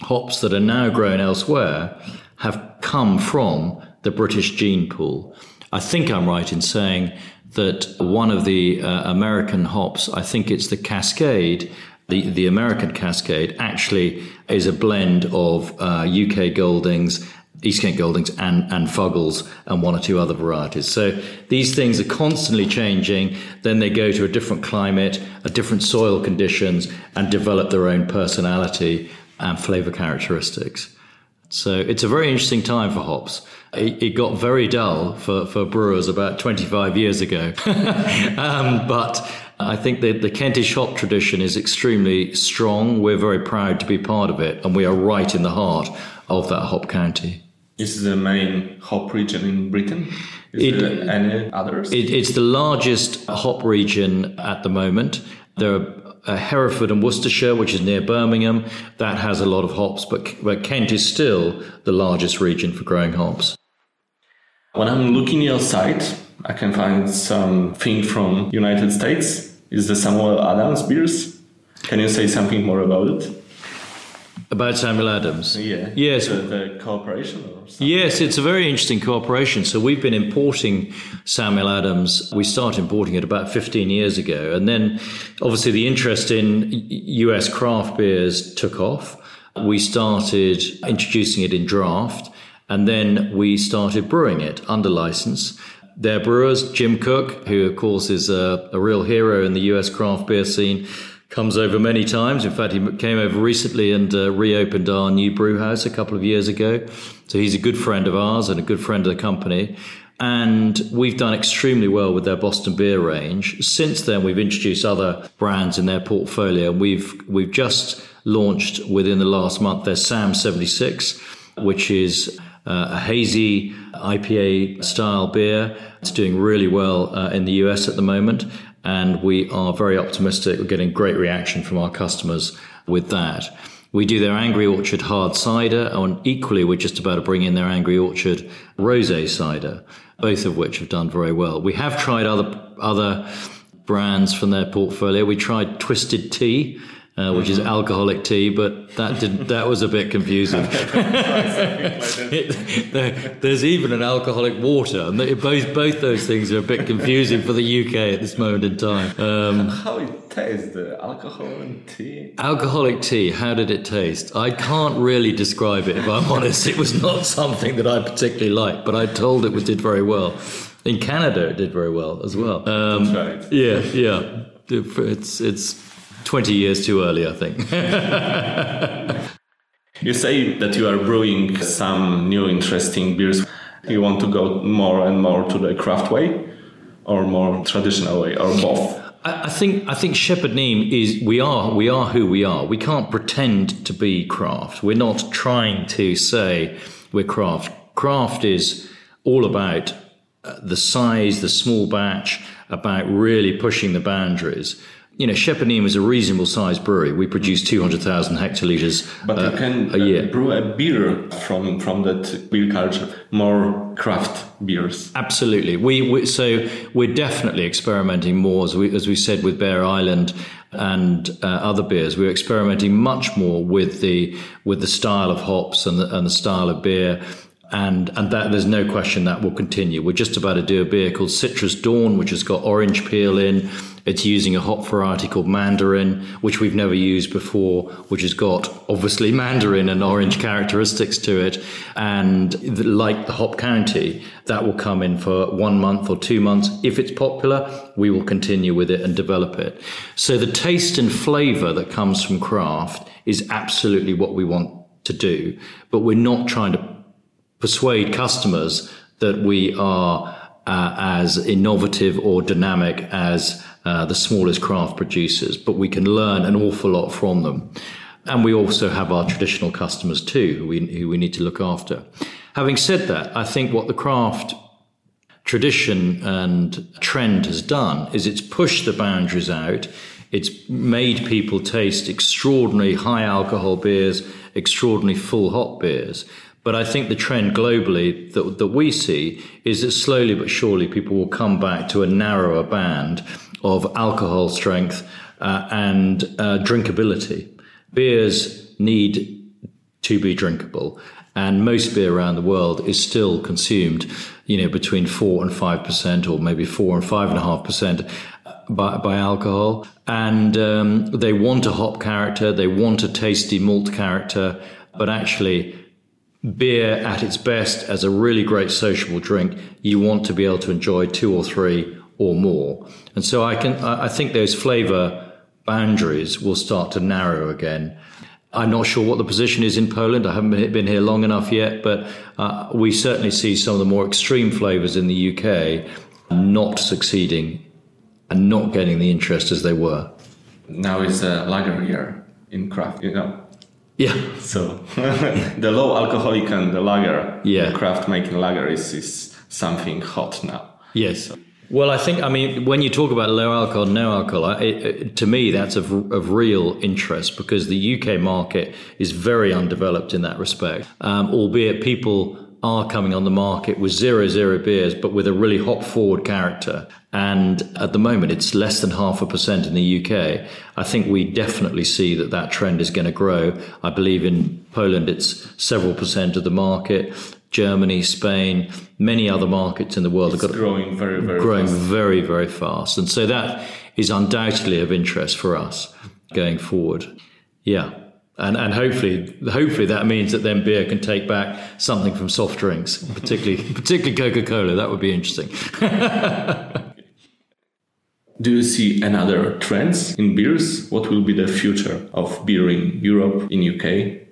hops that are now grown elsewhere have come from the British gene pool. I think I'm right in saying that one of the uh, American hops, I think it's the Cascade, the, the American Cascade, actually is a blend of uh, UK Goldings, East Kent Goldings, and, and Fuggles, and one or two other varieties. So these things are constantly changing. Then they go to a different climate, a different soil conditions, and develop their own personality and flavor characteristics. So it's a very interesting time for hops. It, it got very dull for, for brewers about 25 years ago. um, but I think that the Kentish hop tradition is extremely strong. We're very proud to be part of it, and we are right in the heart of that hop county. This is the main hop region in Britain? Is it, there any others? It, it's the largest hop region at the moment. There are uh, Hereford and Worcestershire, which is near Birmingham, that has a lot of hops, but, but Kent is still the largest region for growing hops. When I'm looking at your site, I can find something from United States. Is the Samuel Adams beers? Can you say something more about it? About Samuel Adams? Yeah. Yes. The, the cooperation? Yes, it's a very interesting cooperation. So we've been importing Samuel Adams. We started importing it about 15 years ago. And then obviously the interest in US craft beers took off. We started introducing it in draft. And then we started brewing it under license. Their brewers, Jim Cook, who of course is a, a real hero in the US craft beer scene, comes over many times. In fact, he came over recently and uh, reopened our new brew house a couple of years ago. So he's a good friend of ours and a good friend of the company. And we've done extremely well with their Boston beer range. Since then, we've introduced other brands in their portfolio. We've we've just launched within the last month their Sam 76, which is uh, a hazy IPA style beer. It's doing really well uh, in the US at the moment and we are very optimistic. We're getting great reaction from our customers with that. We do their Angry Orchard hard cider, and equally, we're just about to bring in their Angry Orchard rosé cider, both of which have done very well. We have tried other other brands from their portfolio. We tried Twisted Tea, uh, which is alcoholic tea, but that did that was a bit confusing. it, there, there's even an alcoholic water, and both both those things are a bit confusing for the UK at this moment in time. Um, how it tastes, the alcohol and tea? Alcoholic tea. How did it taste? I can't really describe it. If I'm honest, it was not something that I particularly liked, but I told it was did very well In Canada, it did very well as well. Um, right. Yeah, yeah. It's it's twenty years too early, I think. you say that you are brewing some new interesting beers. You want to go more and more to the craft way, or more traditional way, or both? I think I think Shepherd Neame is we are we are who we are. We can't pretend to be craft. We're not trying to say we're craft. Craft is all about uh, the size, the small batch, about really pushing the boundaries you know, Shepherd is a reasonable sized brewery. We produce 200,000 hectolitres but uh, you can a year. brew a beer from, from that beer culture, more craft beers. Absolutely. We, we So we're definitely experimenting more, as we, as we said, with Bear Island and uh, other beers. We're experimenting much more with the, with the style of hops and the, and the style of beer and and that there's no question that will continue. We're just about to do a beer called Citrus Dawn, which has got orange peel in. It's using a hop variety called Mandarin, which we've never used before, which has got obviously Mandarin and orange characteristics to it. And like the Hop County, that will come in for one month or two months. If it's popular, we will continue with it and develop it. So the taste and flavor that comes from craft is absolutely what we want to do, but we're not trying to persuade customers that we are uh, as innovative or dynamic as uh, the smallest craft producers, but we can learn an awful lot from them. And we also have our traditional customers too, who we, who we need to look after. Having said that, I think what the craft tradition and trend has done is it's pushed the boundaries out. It's made people taste extraordinary high alcohol beers, extraordinary full hop beers. But I think the trend globally that, that we see is that slowly but surely people will come back to a narrower band of alcohol strength uh, and uh, drinkability. Beers need to be drinkable, and most beer around the world is still consumed, you know, between four and five percent, or maybe four and five and a half percent by, by alcohol. And um, they want a hop character, they want a tasty malt character, but actually beer at its best as a really great sociable drink, you want to be able to enjoy two or three or more. And so I can I think those flavor boundaries will start to narrow again. I'm not sure what the position is in Poland. I haven't been here long enough yet, but uh, we certainly see some of the more extreme flavors in the UK not succeeding and not getting the interest as they were. Now it's a lager year in craft, you know. Yeah. So the low alcoholic and the lager, yeah. the craft making lager is, is something hot now. Yes. So. Well, I think, I mean, when you talk about low alcohol, no alcohol, it, it, to me, that's of, of real interest because the UK market is very undeveloped in that respect, um, albeit people are coming on the market with zero zero beers, but with a really hop forward character. And at the moment, it's less than half a percent in the UK. I think we definitely see that that trend is going to grow. I believe in Poland, it's several percent of the market. Germany, Spain, many other markets in the world it's have got growing very, very growing fast. very, very fast. And so that is undoubtedly of interest for us going forward. Yeah and and hopefully hopefully that means that then beer can take back something from soft drinks, particularly particularly Coca Cola. That would be interesting. Do you see another trends in beers? What will be the future of beer in Europe, in UK?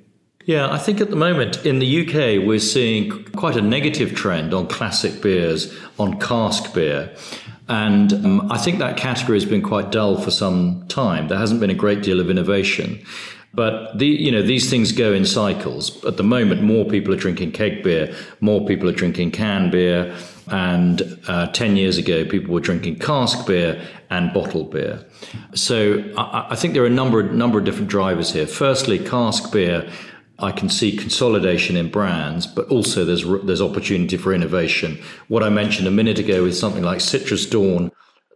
Yeah, I think at the moment in the UK we're seeing quite a negative trend on classic beers, on cask beer. And um, I think that category has been quite dull for some time. There hasn't been a great deal of innovation. But the, you know these things go in cycles. At the moment, more people are drinking keg beer, more people are drinking can beer, and uh, ten years ago, people were drinking cask beer and bottled beer. So I, I think there are a number number of different drivers here. Firstly, cask beer. I can see consolidation in brands, but also there's there's opportunity for innovation. What I mentioned a minute ago with something like Citrus Dawn,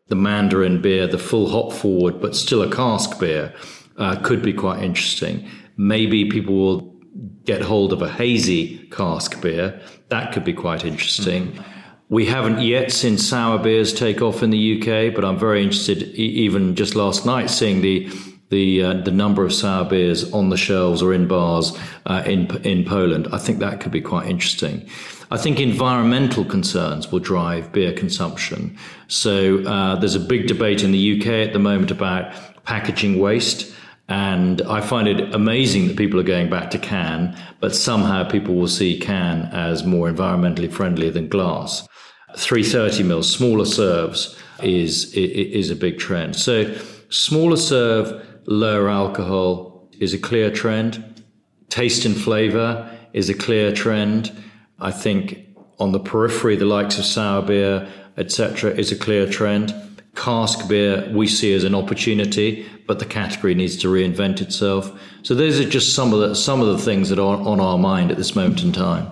the Mandarin beer, the full hop forward, but still a cask beer uh, could be quite interesting. Maybe people will get hold of a hazy cask beer. That could be quite interesting. Mm-hmm. We haven't yet seen sour beers take off in the UK, but I'm very interested, even just last night, seeing the the uh, the number of sour beers on the shelves or in bars uh, in in Poland. I think that could be quite interesting. I think environmental concerns will drive beer consumption. So uh, there's a big debate in the UK at the moment about packaging waste. And I find it amazing that people are going back to can, but somehow people will see can as more environmentally friendly than glass. 330 mils, smaller serves, is is a big trend. So smaller serve, lower alcohol is a clear trend. Taste and flavor is a clear trend. I think on the periphery, the likes of sour beer, etc., is a clear trend. Cask beer we see as an opportunity, but the category needs to reinvent itself. So those are just some of the some of the things that are on our mind at this moment in time.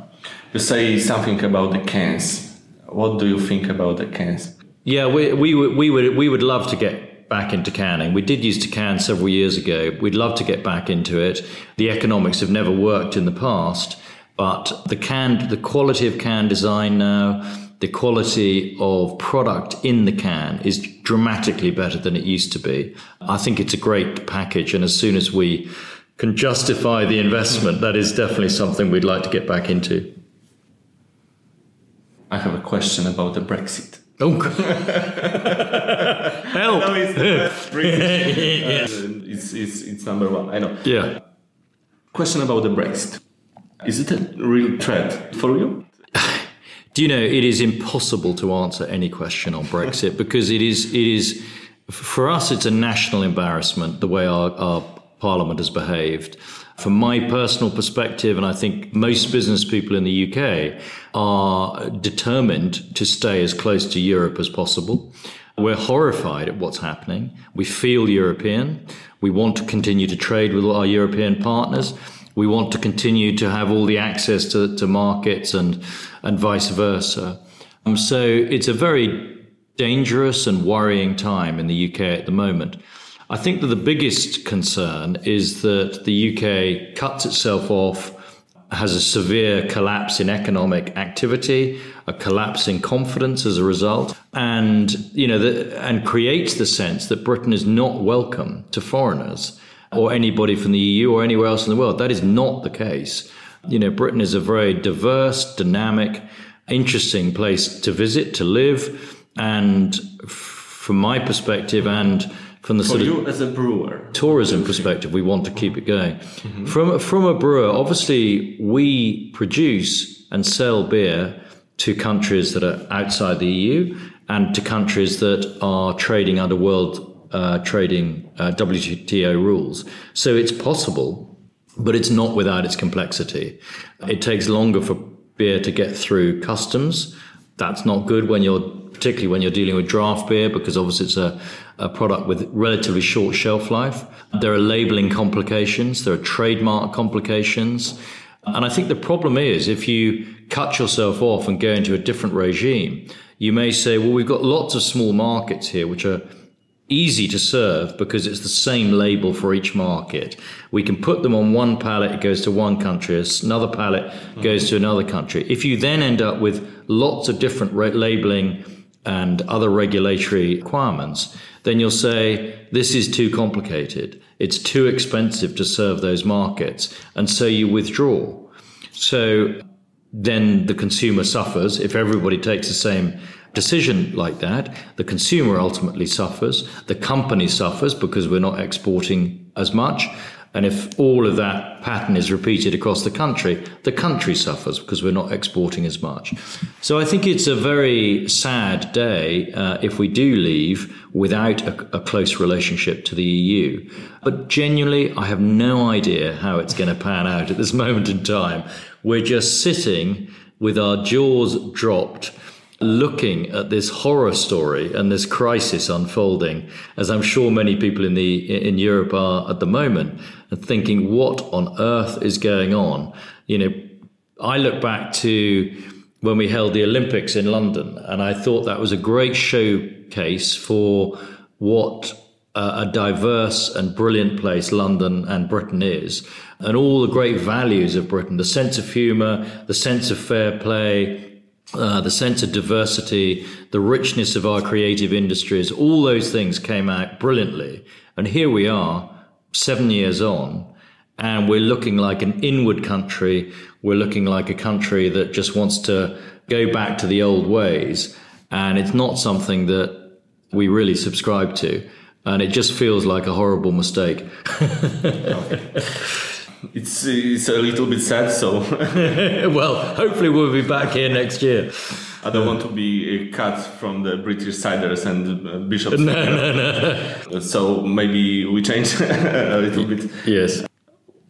You say something about the cans. What do you think about the cans? Yeah, we we would we would we would love to get back into canning. We did used to can several years ago. We'd love to get back into it. The economics have never worked in the past, but the can the quality of can design now, the quality of product in the can is dramatically better than it used to be. I think it's a great package, and as soon as we can justify the investment, that is definitely something we'd like to get back into. I have a question about the Brexit. Oh, help! No, it's, the British, uh, it's, it's, it's number one. I know. Yeah. Question about the Brexit. Is it a real threat for you? Do you know it is impossible to answer any question on Brexit because it is it is for us it's a national embarrassment the way our, our parliament has behaved. From my personal perspective, and I think most business people in the UK are determined to stay as close to Europe as possible. We're horrified at what's happening. We feel European. We want to continue to trade with our European partners. We want to continue to have all the access to, to markets and, and vice versa. Um, so it's a very dangerous and worrying time in the UK at the moment. I think that the biggest concern is that the UK cuts itself off, has a severe collapse in economic activity, a collapse in confidence as a result, and you know, the, and creates the sense that Britain is not welcome to foreigners or anybody from the EU or anywhere else in the world. That is not the case. You know, Britain is a very diverse, dynamic, interesting place to visit, to live, and from my perspective and from the For sort you of as a brewer. tourism perspective, we want to keep it going. From from a brewer, obviously we produce and sell beer to countries that are outside the EU and to countries that are trading under world uh, trading uh, WTO rules. So it's possible, but it's not without its complexity. It takes longer for beer to get through customs. That's not good when you're particularly when you're dealing with draft beer because obviously it's a, a product with relatively short shelf life. There are labeling complications, there are trademark complications. And I think the problem is if you cut yourself off and go into a different regime, you may say, well, we've got lots of small markets here which are easy to serve because it's the same label for each market. We can put them on one pallet, it goes to one country, another pallet goes to another country. If you then end up with lots of different ra- labeling and other regulatory requirements, then you'll say, this is too complicated. It's too expensive to serve those markets. And so you withdraw. So then the consumer suffers. If everybody takes the same decision like that, the consumer ultimately suffers. The company suffers because we're not exporting as much. And if all of that pattern is repeated across the country, the country suffers because we're not exporting as much. So I think it's a very sad day uh, if we do leave without a, a close relationship to the EU. But genuinely, I have no idea how it's going to pan out at this moment in time. We're just sitting with our jaws dropped looking at this horror story and this crisis unfolding, as I'm sure many people in the in Europe are at the moment, and thinking, what on earth is going on? You know, I look back to when we held the Olympics in London, and I thought that was a great showcase for what a diverse and brilliant place London and Britain is, and all the great values of Britain the sense of humour, the sense of fair play, uh, the sense of diversity, the richness of our creative industries, all those things came out brilliantly. And here we are, seven years on, and we're looking like an inward country. We're looking like a country that just wants to go back to the old ways. And it's not something that we really subscribe to. And it just feels like a horrible mistake. it's, it's a little bit sad, so. well, hopefully we'll be back here next year. I don't want to be cut from the British ciders and uh, bishops. No, no, no. So maybe we change a little bit. Yes.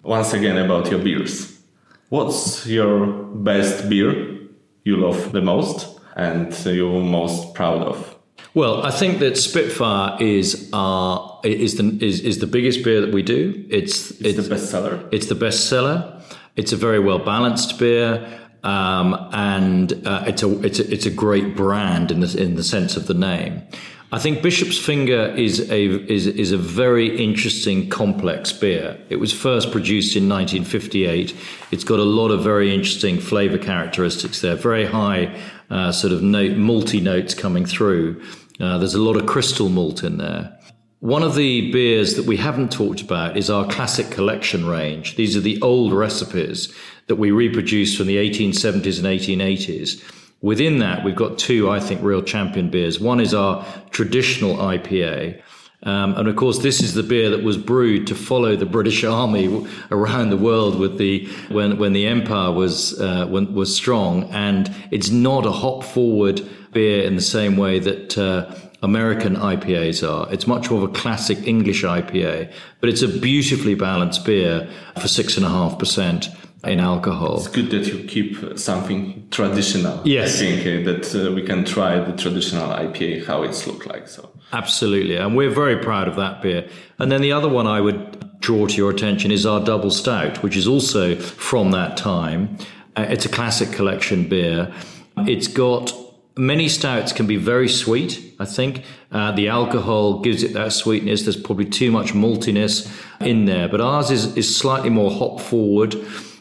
Once again about your beers. What's your best beer you love the most and you're most proud of? Well, I think that Spitfire is our is the is, is the biggest beer that we do. It's it's, it's the bestseller. It's the bestseller. It's a very well balanced beer. Um, and uh, it's a it's a it's a great brand in the in the sense of the name. I think Bishop's Finger is a is is a very interesting complex beer. It was first produced in 1958. It's got a lot of very interesting flavor characteristics there. Very high uh, sort of note, malty notes coming through. Uh, there's a lot of crystal malt in there. One of the beers that we haven't talked about is our classic collection range. These are the old recipes that we reproduced from the 1870s and 1880s. Within that, we've got two, I think, real champion beers. One is our traditional IPA. Um, and of course, this is the beer that was brewed to follow the British Army around the world with the when when the empire was uh, when, was strong. And it's not a hop forward beer in the same way that uh, American IPAs are. It's much more of a classic English IPA, but it's a beautifully balanced beer for six and a half percent in alcohol. It's good that you keep something traditional. Yes, I think uh, that uh, we can try the traditional IPA how it's look like. So absolutely, and we're very proud of that beer. And then the other one I would draw to your attention is our double stout, which is also from that time. Uh, it's a classic collection beer. It's got Many stouts can be very sweet, I think. Uh, the alcohol gives it that sweetness. There's probably too much maltiness in there. But ours is, is slightly more hop forward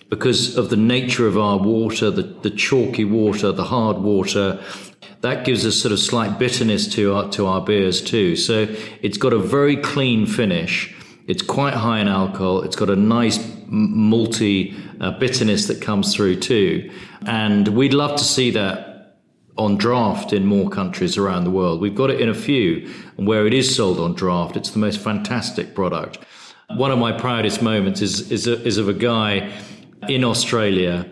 because of the nature of our water, the, the chalky water, the hard water. That gives us sort of slight bitterness to our, to our beers too. So it's got a very clean finish. It's quite high in alcohol. It's got a nice malty uh, bitterness that comes through too. And we'd love to see that on draft in more countries around the world. We've got it in a few, and where it is sold on draft, it's the most fantastic product. One of my proudest moments is is, a, is of a guy in Australia,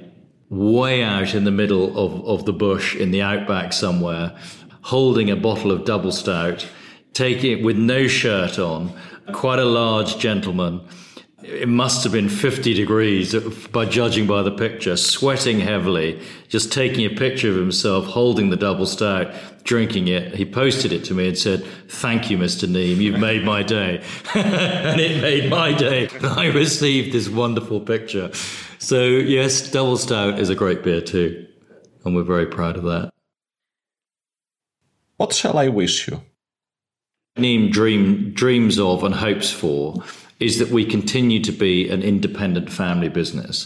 way out in the middle of, of the bush in the outback somewhere, holding a bottle of double stout, taking it with no shirt on, quite a large gentleman it must have been 50 degrees uh, by judging by the picture, sweating heavily, just taking a picture of himself holding the double stout, drinking it. He posted it to me and said, Thank you, Mr. Neem, you've made my day. and it made my day. I received this wonderful picture. So, yes, double stout is a great beer too. And we're very proud of that. What shall I wish you? Neem dream, dreams of and hopes for is that we continue to be an independent family business.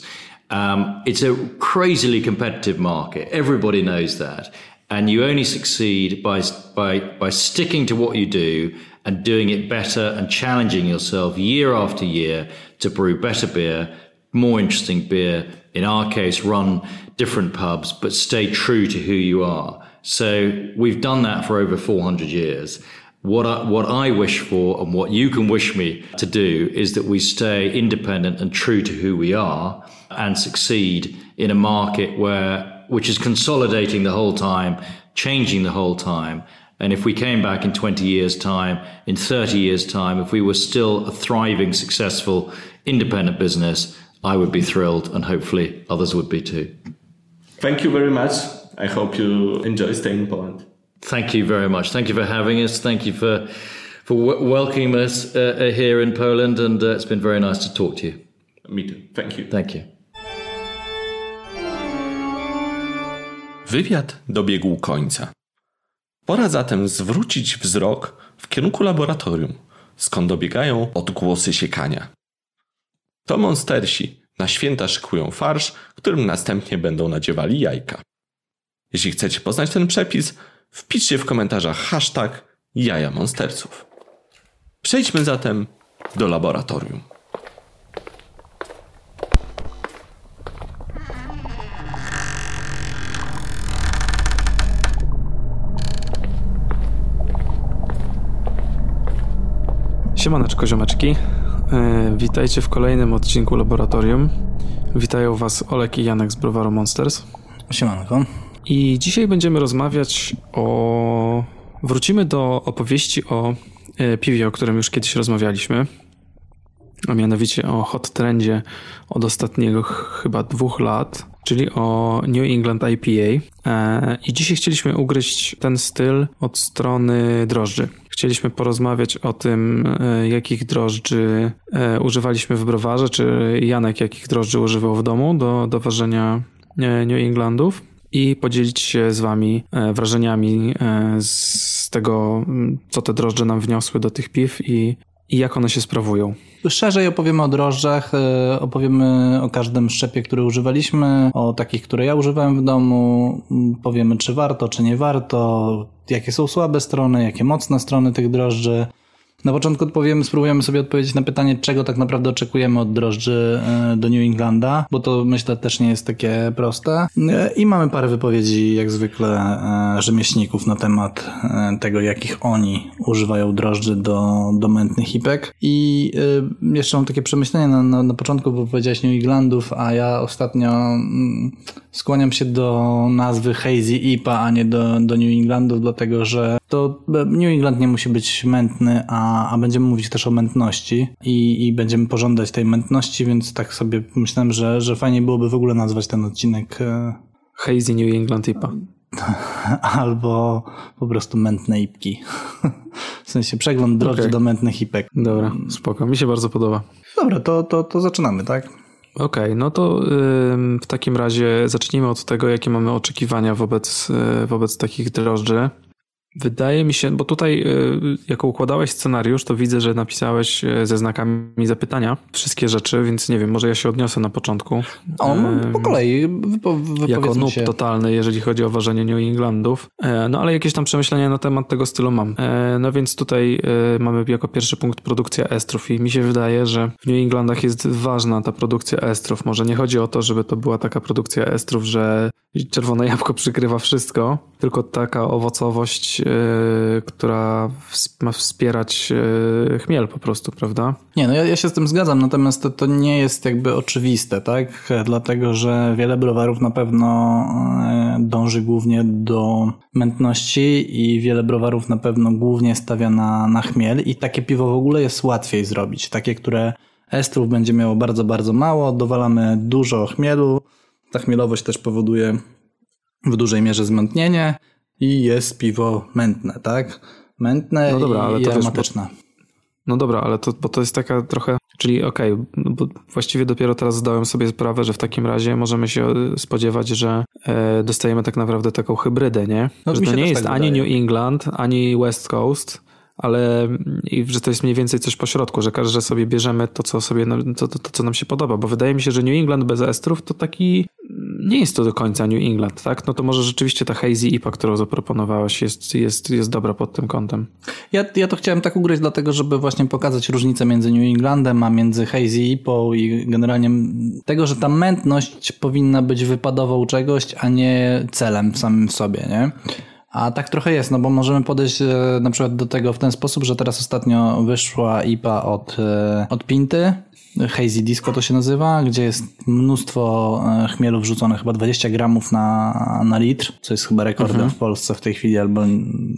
Um, it's a crazily competitive market. Everybody knows that. And you only succeed by, by, by sticking to what you do and doing it better and challenging yourself year after year to brew better beer, more interesting beer. In our case, run different pubs, but stay true to who you are. So we've done that for over 400 years. What I, what I wish for and what you can wish me to do is that we stay independent and true to who we are and succeed in a market where, which is consolidating the whole time, changing the whole time. And if we came back in 20 years' time, in 30 years' time, if we were still a thriving, successful, independent business, I would be thrilled and hopefully others would be too. Thank you very much. I hope you enjoy staying in Poland. Thank you very much. Thank you for having us. Thank you for for welcoming us uh, uh, here in Poland, and uh, it's been very nice to talk to you. Me too. Thank you. Thank you. Wywiad dobiegł końca. Pora zatem zwrócić wzrok w kierunku laboratorium, skąd dobiegają odgłosy siekania. To monstersi na święta szykują farsz, którym następnie będą nadziewali jajka. Jeśli chcecie poznać ten przepis, wpiszcie w komentarzach hashtag jaja monsterców. Przejdźmy zatem do laboratorium. Siemaneczko ziomeczki. E, witajcie w kolejnym odcinku Laboratorium. Witają Was Olek i Janek z Browaru Monsters. Siemanko. I dzisiaj będziemy rozmawiać o... Wrócimy do opowieści o e, piwie, o którym już kiedyś rozmawialiśmy. A mianowicie o hot trendzie od ostatniego chyba dwóch lat, czyli o New England IPA. E, I dzisiaj chcieliśmy ugryźć ten styl od strony drożdży. Chcieliśmy porozmawiać o tym, e, jakich drożdży e, używaliśmy w browarze, czy Janek jakich drożdży używał w domu do, do ważenia New Englandów i podzielić się z Wami wrażeniami z tego, co te drożdże nam wniosły do tych piw i, i jak one się sprawują. Szerzej opowiemy o drożdżach, opowiemy o każdym szczepie, który używaliśmy, o takich, które ja używałem w domu, powiemy czy warto, czy nie warto, jakie są słabe strony, jakie mocne strony tych drożdży. Na początku odpowiemy, spróbujemy sobie odpowiedzieć na pytanie, czego tak naprawdę oczekujemy od drożdży do New Englanda, bo to myślę też nie jest takie proste. I mamy parę wypowiedzi, jak zwykle, rzemieślników na temat tego, jakich oni używają drożdży do, do mętnych hipek. I jeszcze mam takie przemyślenie na, na, na początku, bo powiedziałeś New Englandów, a ja ostatnio skłaniam się do nazwy Hazy IPA, a nie do, do New Englandów, dlatego że to New England nie musi być mętny, a, a będziemy mówić też o mętności i, i będziemy pożądać tej mętności, więc tak sobie myślałem, że, że fajnie byłoby w ogóle nazwać ten odcinek Hazy New England IPA. Albo po prostu mętne ipki. W sensie przegląd drogi okay. do mętnych ipek. Dobra, spoko. Mi się bardzo podoba. Dobra, to, to, to zaczynamy, tak? Okej, okay, no to w takim razie zacznijmy od tego, jakie mamy oczekiwania wobec, y, wobec takich drożdży. Wydaje mi się, bo tutaj y, jako układałeś scenariusz, to widzę, że napisałeś y, ze znakami zapytania wszystkie rzeczy, więc nie wiem, może ja się odniosę na początku. No, po kolei wypo, Jako noob się. totalny, jeżeli chodzi o ważenie New Englandów. E, no ale jakieś tam przemyślenia na temat tego stylu mam. E, no więc tutaj e, mamy jako pierwszy punkt produkcja estrów i mi się wydaje, że w New Englandach jest ważna ta produkcja estrów. Może nie chodzi o to, żeby to była taka produkcja estrów, że czerwone jabłko przykrywa wszystko, tylko taka owocowość Yy, która ma wspierać yy, chmiel po prostu, prawda? Nie, no ja, ja się z tym zgadzam, natomiast to, to, nie jest jakby oczywiste, tak? Dlatego, że wiele browarów na pewno yy, dąży głównie do mętności i wiele browarów na pewno głównie stawia na, na chmiel i takie piwo w ogóle jest łatwiej zrobić. Takie, które estrów będzie miało bardzo, bardzo mało, dowalamy dużo chmielu. Ta chmielowość też powoduje w dużej mierze zmętnienie i jest piwo mętne, tak? Mętne no dobra, ale i to aromatyczne. Wiesz, bo, no dobra, ale to, bo to jest taka trochę, czyli okej, okay, bo właściwie dopiero teraz zdałem sobie sprawę, że w takim razie możemy się spodziewać, że e, dostajemy tak naprawdę taką hybrydę, nie? No, że to nie jest tak ani wydaje. New England, ani West Coast, ale i że to jest mniej więcej coś pośrodku, że każdy sobie bierzemy to, co sobie, to, to, to, co nam się podoba, bo wydaje mi się, że New England bez estrów to taki nie jest to do końca New England, tak? No to może rzeczywiście ta Hazy IPA, którą zaproponowałeś jest, jest, jest dobra pod tym kątem. Ja, ja to chciałem tak ugryźć dlatego, żeby właśnie pokazać różnicę między New Englandem, a między Hazy IPA i generalnie tego, że ta mętność powinna być wypadową czegoś, a nie celem samym w sobie, nie? A tak trochę jest, no bo możemy podejść e, na przykład do tego w ten sposób, że teraz ostatnio wyszła IPA od, e, od Pinty, Hazy Disco to się nazywa, gdzie jest mnóstwo e, chmielu wrzucone, chyba 20 gramów na, na litr, co jest chyba rekordem mhm. w Polsce w tej chwili, albo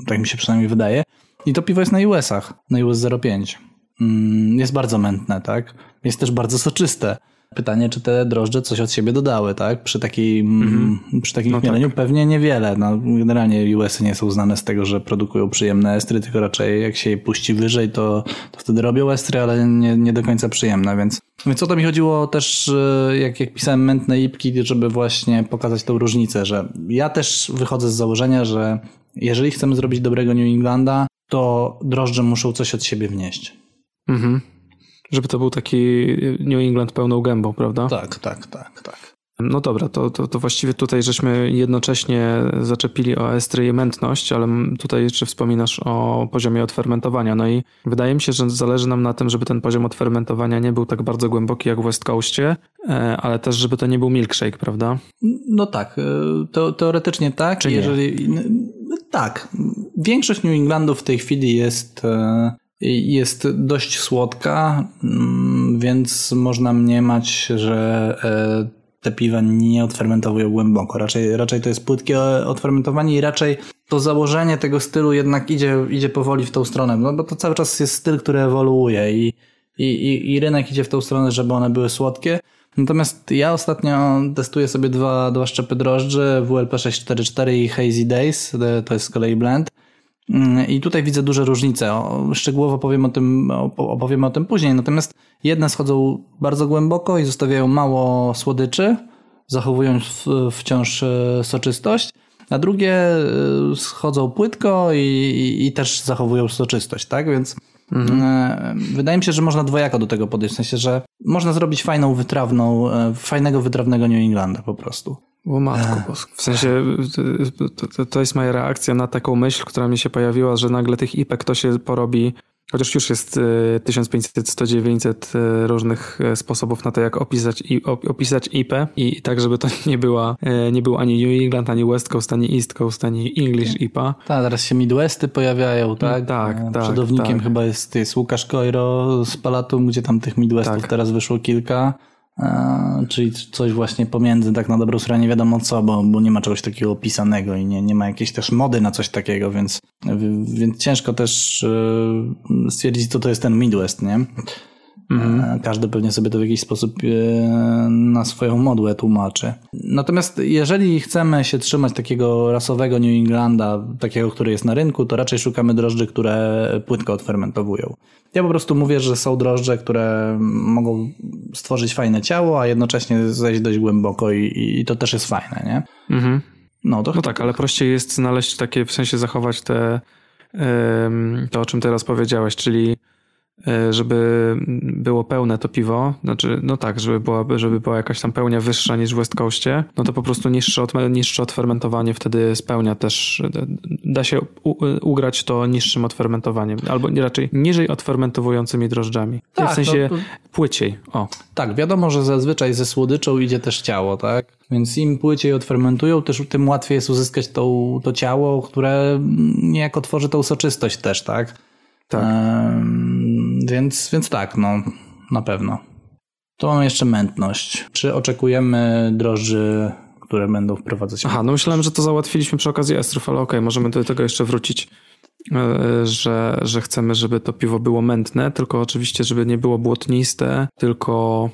tak mi się przynajmniej wydaje. I to piwo jest na US-ach, na US 05. Mm, jest bardzo mętne, tak? Jest też bardzo soczyste. Pytanie, czy te drożdże coś od siebie dodały, tak? Przy, takiej, mm, przy takim no mieleniu tak. pewnie niewiele. No, generalnie US nie są znane z tego, że produkują przyjemne estry, tylko raczej jak się je puści wyżej, to, to wtedy robią estry, ale nie, nie do końca przyjemne, więc więc o to mi chodziło też, jak, jak pisałem mętne ipki, żeby właśnie pokazać tą różnicę, że ja też wychodzę z założenia, że jeżeli chcemy zrobić dobrego New Englanda, to drożdże muszą coś od siebie wnieść. Mhm. Żeby to był taki New England pełną gębą, prawda? Tak, tak, tak, tak. No dobra, to, to, to właściwie tutaj żeśmy jednocześnie zaczepili o estry i mętność, ale tutaj jeszcze wspominasz o poziomie odfermentowania. No i wydaje mi się, że zależy nam na tym, żeby ten poziom odfermentowania nie był tak bardzo głęboki jak w West Coastie, e, ale też żeby to nie był milkshake, prawda? No tak, e, to, teoretycznie tak. Czy nie? Jeżeli, tak. Większość New Englandu w tej chwili jest e, jest dość słodka, mm, więc można mniemać, że te piwa nie odfermentowują głęboko. Raczej, raczej to jest płytkie odfermentowanie i raczej to założenie tego stylu jednak idzie, idzie powoli w tą stronę, no bo to cały czas jest styl, który ewoluuje i, i, i rynek idzie w tą stronę, żeby one były słodkie. Natomiast ja ostatnio testuję sobie dwa, dwa szczepy drożdży, WLP 644 i Hazy Days, to jest z kolei blend. Mm, I tutaj widzę duże różnice. Szczegółowo powiem o tym, opowiem o tym później. Natomiast jedne schodzą bardzo głęboko i zostawiają mało słodyczy, zachowując wciąż e, soczystość, a drugie e, schodzą płytko i, i, i też zachowują soczystość, tak? Więc mhm. E, wydaje mi się, że można dwojako do tego podejść. W sensie, że można zrobić fajną, wytrawną, fajnego, wytrawnego New Englanda po prostu. O matko W sensie to, to, jest moja reakcja na taką myśl, która mi się pojawiła, że nagle tych IPek to się porobi Chociaż już jest 1500, 100, 900 różnych e, sposobów na to, jak opisać, opisać IP i tak, żeby to nie, była, e, nie był ani New England, ani West Coast, ani East Coast, ani English IPA. Tak, teraz się Midwesty pojawiają, tak? Tak, e, tak. Przodownikiem tak. chyba jest, jest Łukasz Koiro z Palatum, gdzie tam tych Midwestów tak. teraz wyszło kilka. E, czyli coś właśnie pomiędzy, tak na dobrą stronę nie wiadomo co, bo, bo nie ma czegoś takiego opisanego i nie, nie ma jakiejś też mody na coś takiego, więc, więc ciężko też e, stwierdzić, co to jest ten Midwest, nie? Mhm. Każdy pewnie sobie to w jakiś sposób e, na swoją modłę tłumaczy. Natomiast jeżeli chcemy się trzymać takiego rasowego New Englanda, takiego, który jest na rynku, to raczej szukamy drożdży, które płytko odfermentowują. Ja po prostu mówię, że są drożdże, które mogą stworzyć fajne ciało, a jednocześnie zejść dość głęboko i, i to też jest fajne, nie? Mhm. No, to no tak, ale prościej jest znaleźć takie, w sensie zachować te, to o czym teraz powiedziałeś, czyli E, żeby było pełne to piwo, znaczy, no tak, żeby była, żeby była jakaś tam pełnia wyższa niż w West Coastie, no to po prostu niższe, od, niższe odfermentowanie wtedy spełnia też, da się u, ugrać to niższym odfermentowaniem, albo raczej niżej odfermentowującymi drożdżami. Tak, w sensie to, to... płyciej, o. Tak, wiadomo, że zazwyczaj ze słodyczą idzie też ciało, tak? Więc im płyciej odfermentują, też tym łatwiej jest uzyskać to, to ciało, które niejako tworzy tą soczystość też, tak? Tak. Więc, więc tak, no na pewno. To mam jeszcze mętność. Czy oczekujemy drożdży, które będą wprowadzać? Aha, no myślałem, że to załatwiliśmy przy okazji estrów, ale okej, okay, możemy do tego jeszcze wrócić. E, że, że chcemy, żeby to piwo było mętne, tylko oczywiście, żeby nie było błotniste, tylko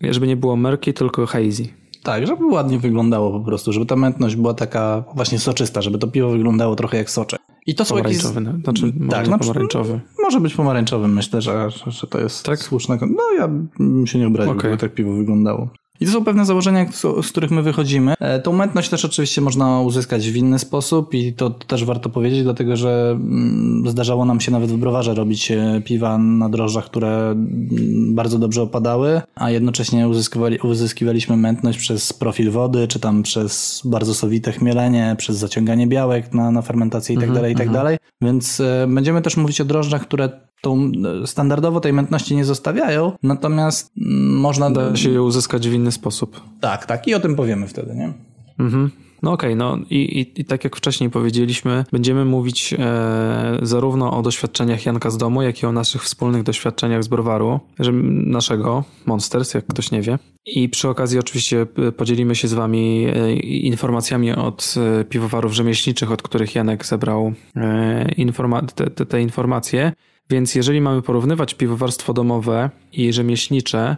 żeby nie było murky, tylko hazy. Tak, żeby ładnie wyglądało po prostu, żeby ta mętność była taka właśnie soczysta, żeby to piwo wyglądało trochę jak soczek. I to pomarańczowy, jakieś... znaczy tak, może pomarańczowy. Może być pomarańczowy, myślę, że, że to jest tak? słuszne. No ja bym się nie obraził, okay. gdyby tak piwo wyglądało. I to są pewne założenia, z których my wychodzimy. E, tą mętność też oczywiście można uzyskać w inny sposób i to też warto powiedzieć, dlatego że mm, zdarzało nam się nawet w browarze robić e, piwa na drożdżach, które mm, bardzo dobrze opadały, a jednocześnie uzyskiwali, uzyskiwaliśmy mętność przez profil wody, czy tam przez bardzo sowite chmielenie, przez zaciąganie białek na, na fermentację i tak mhm, dalej, i tak mhm. dalej. Więc e, będziemy też mówić o drożdżach, które tą standardowo tej mętności nie zostawiają, natomiast mm, można... Da się je uzyskać w inny sposób. Tak, tak i o tym powiemy wtedy, nie? Mhm. No okej, okay, no i, i, i, tak jak wcześniej powiedzieliśmy, będziemy mówić e, zarówno o doświadczeniach Janka z domu, jak i o naszych wspólnych doświadczeniach z browaru, że naszego Monsters, jak ktoś nie wie. I przy okazji oczywiście e, podzielimy się z wami e, informacjami od e, piwowarów rzemieślniczych, od których Janek zebrał e, informa te, te, te informacje. Więc jeżeli mamy porównywać piwowarstwo domowe i rzemieślnicze,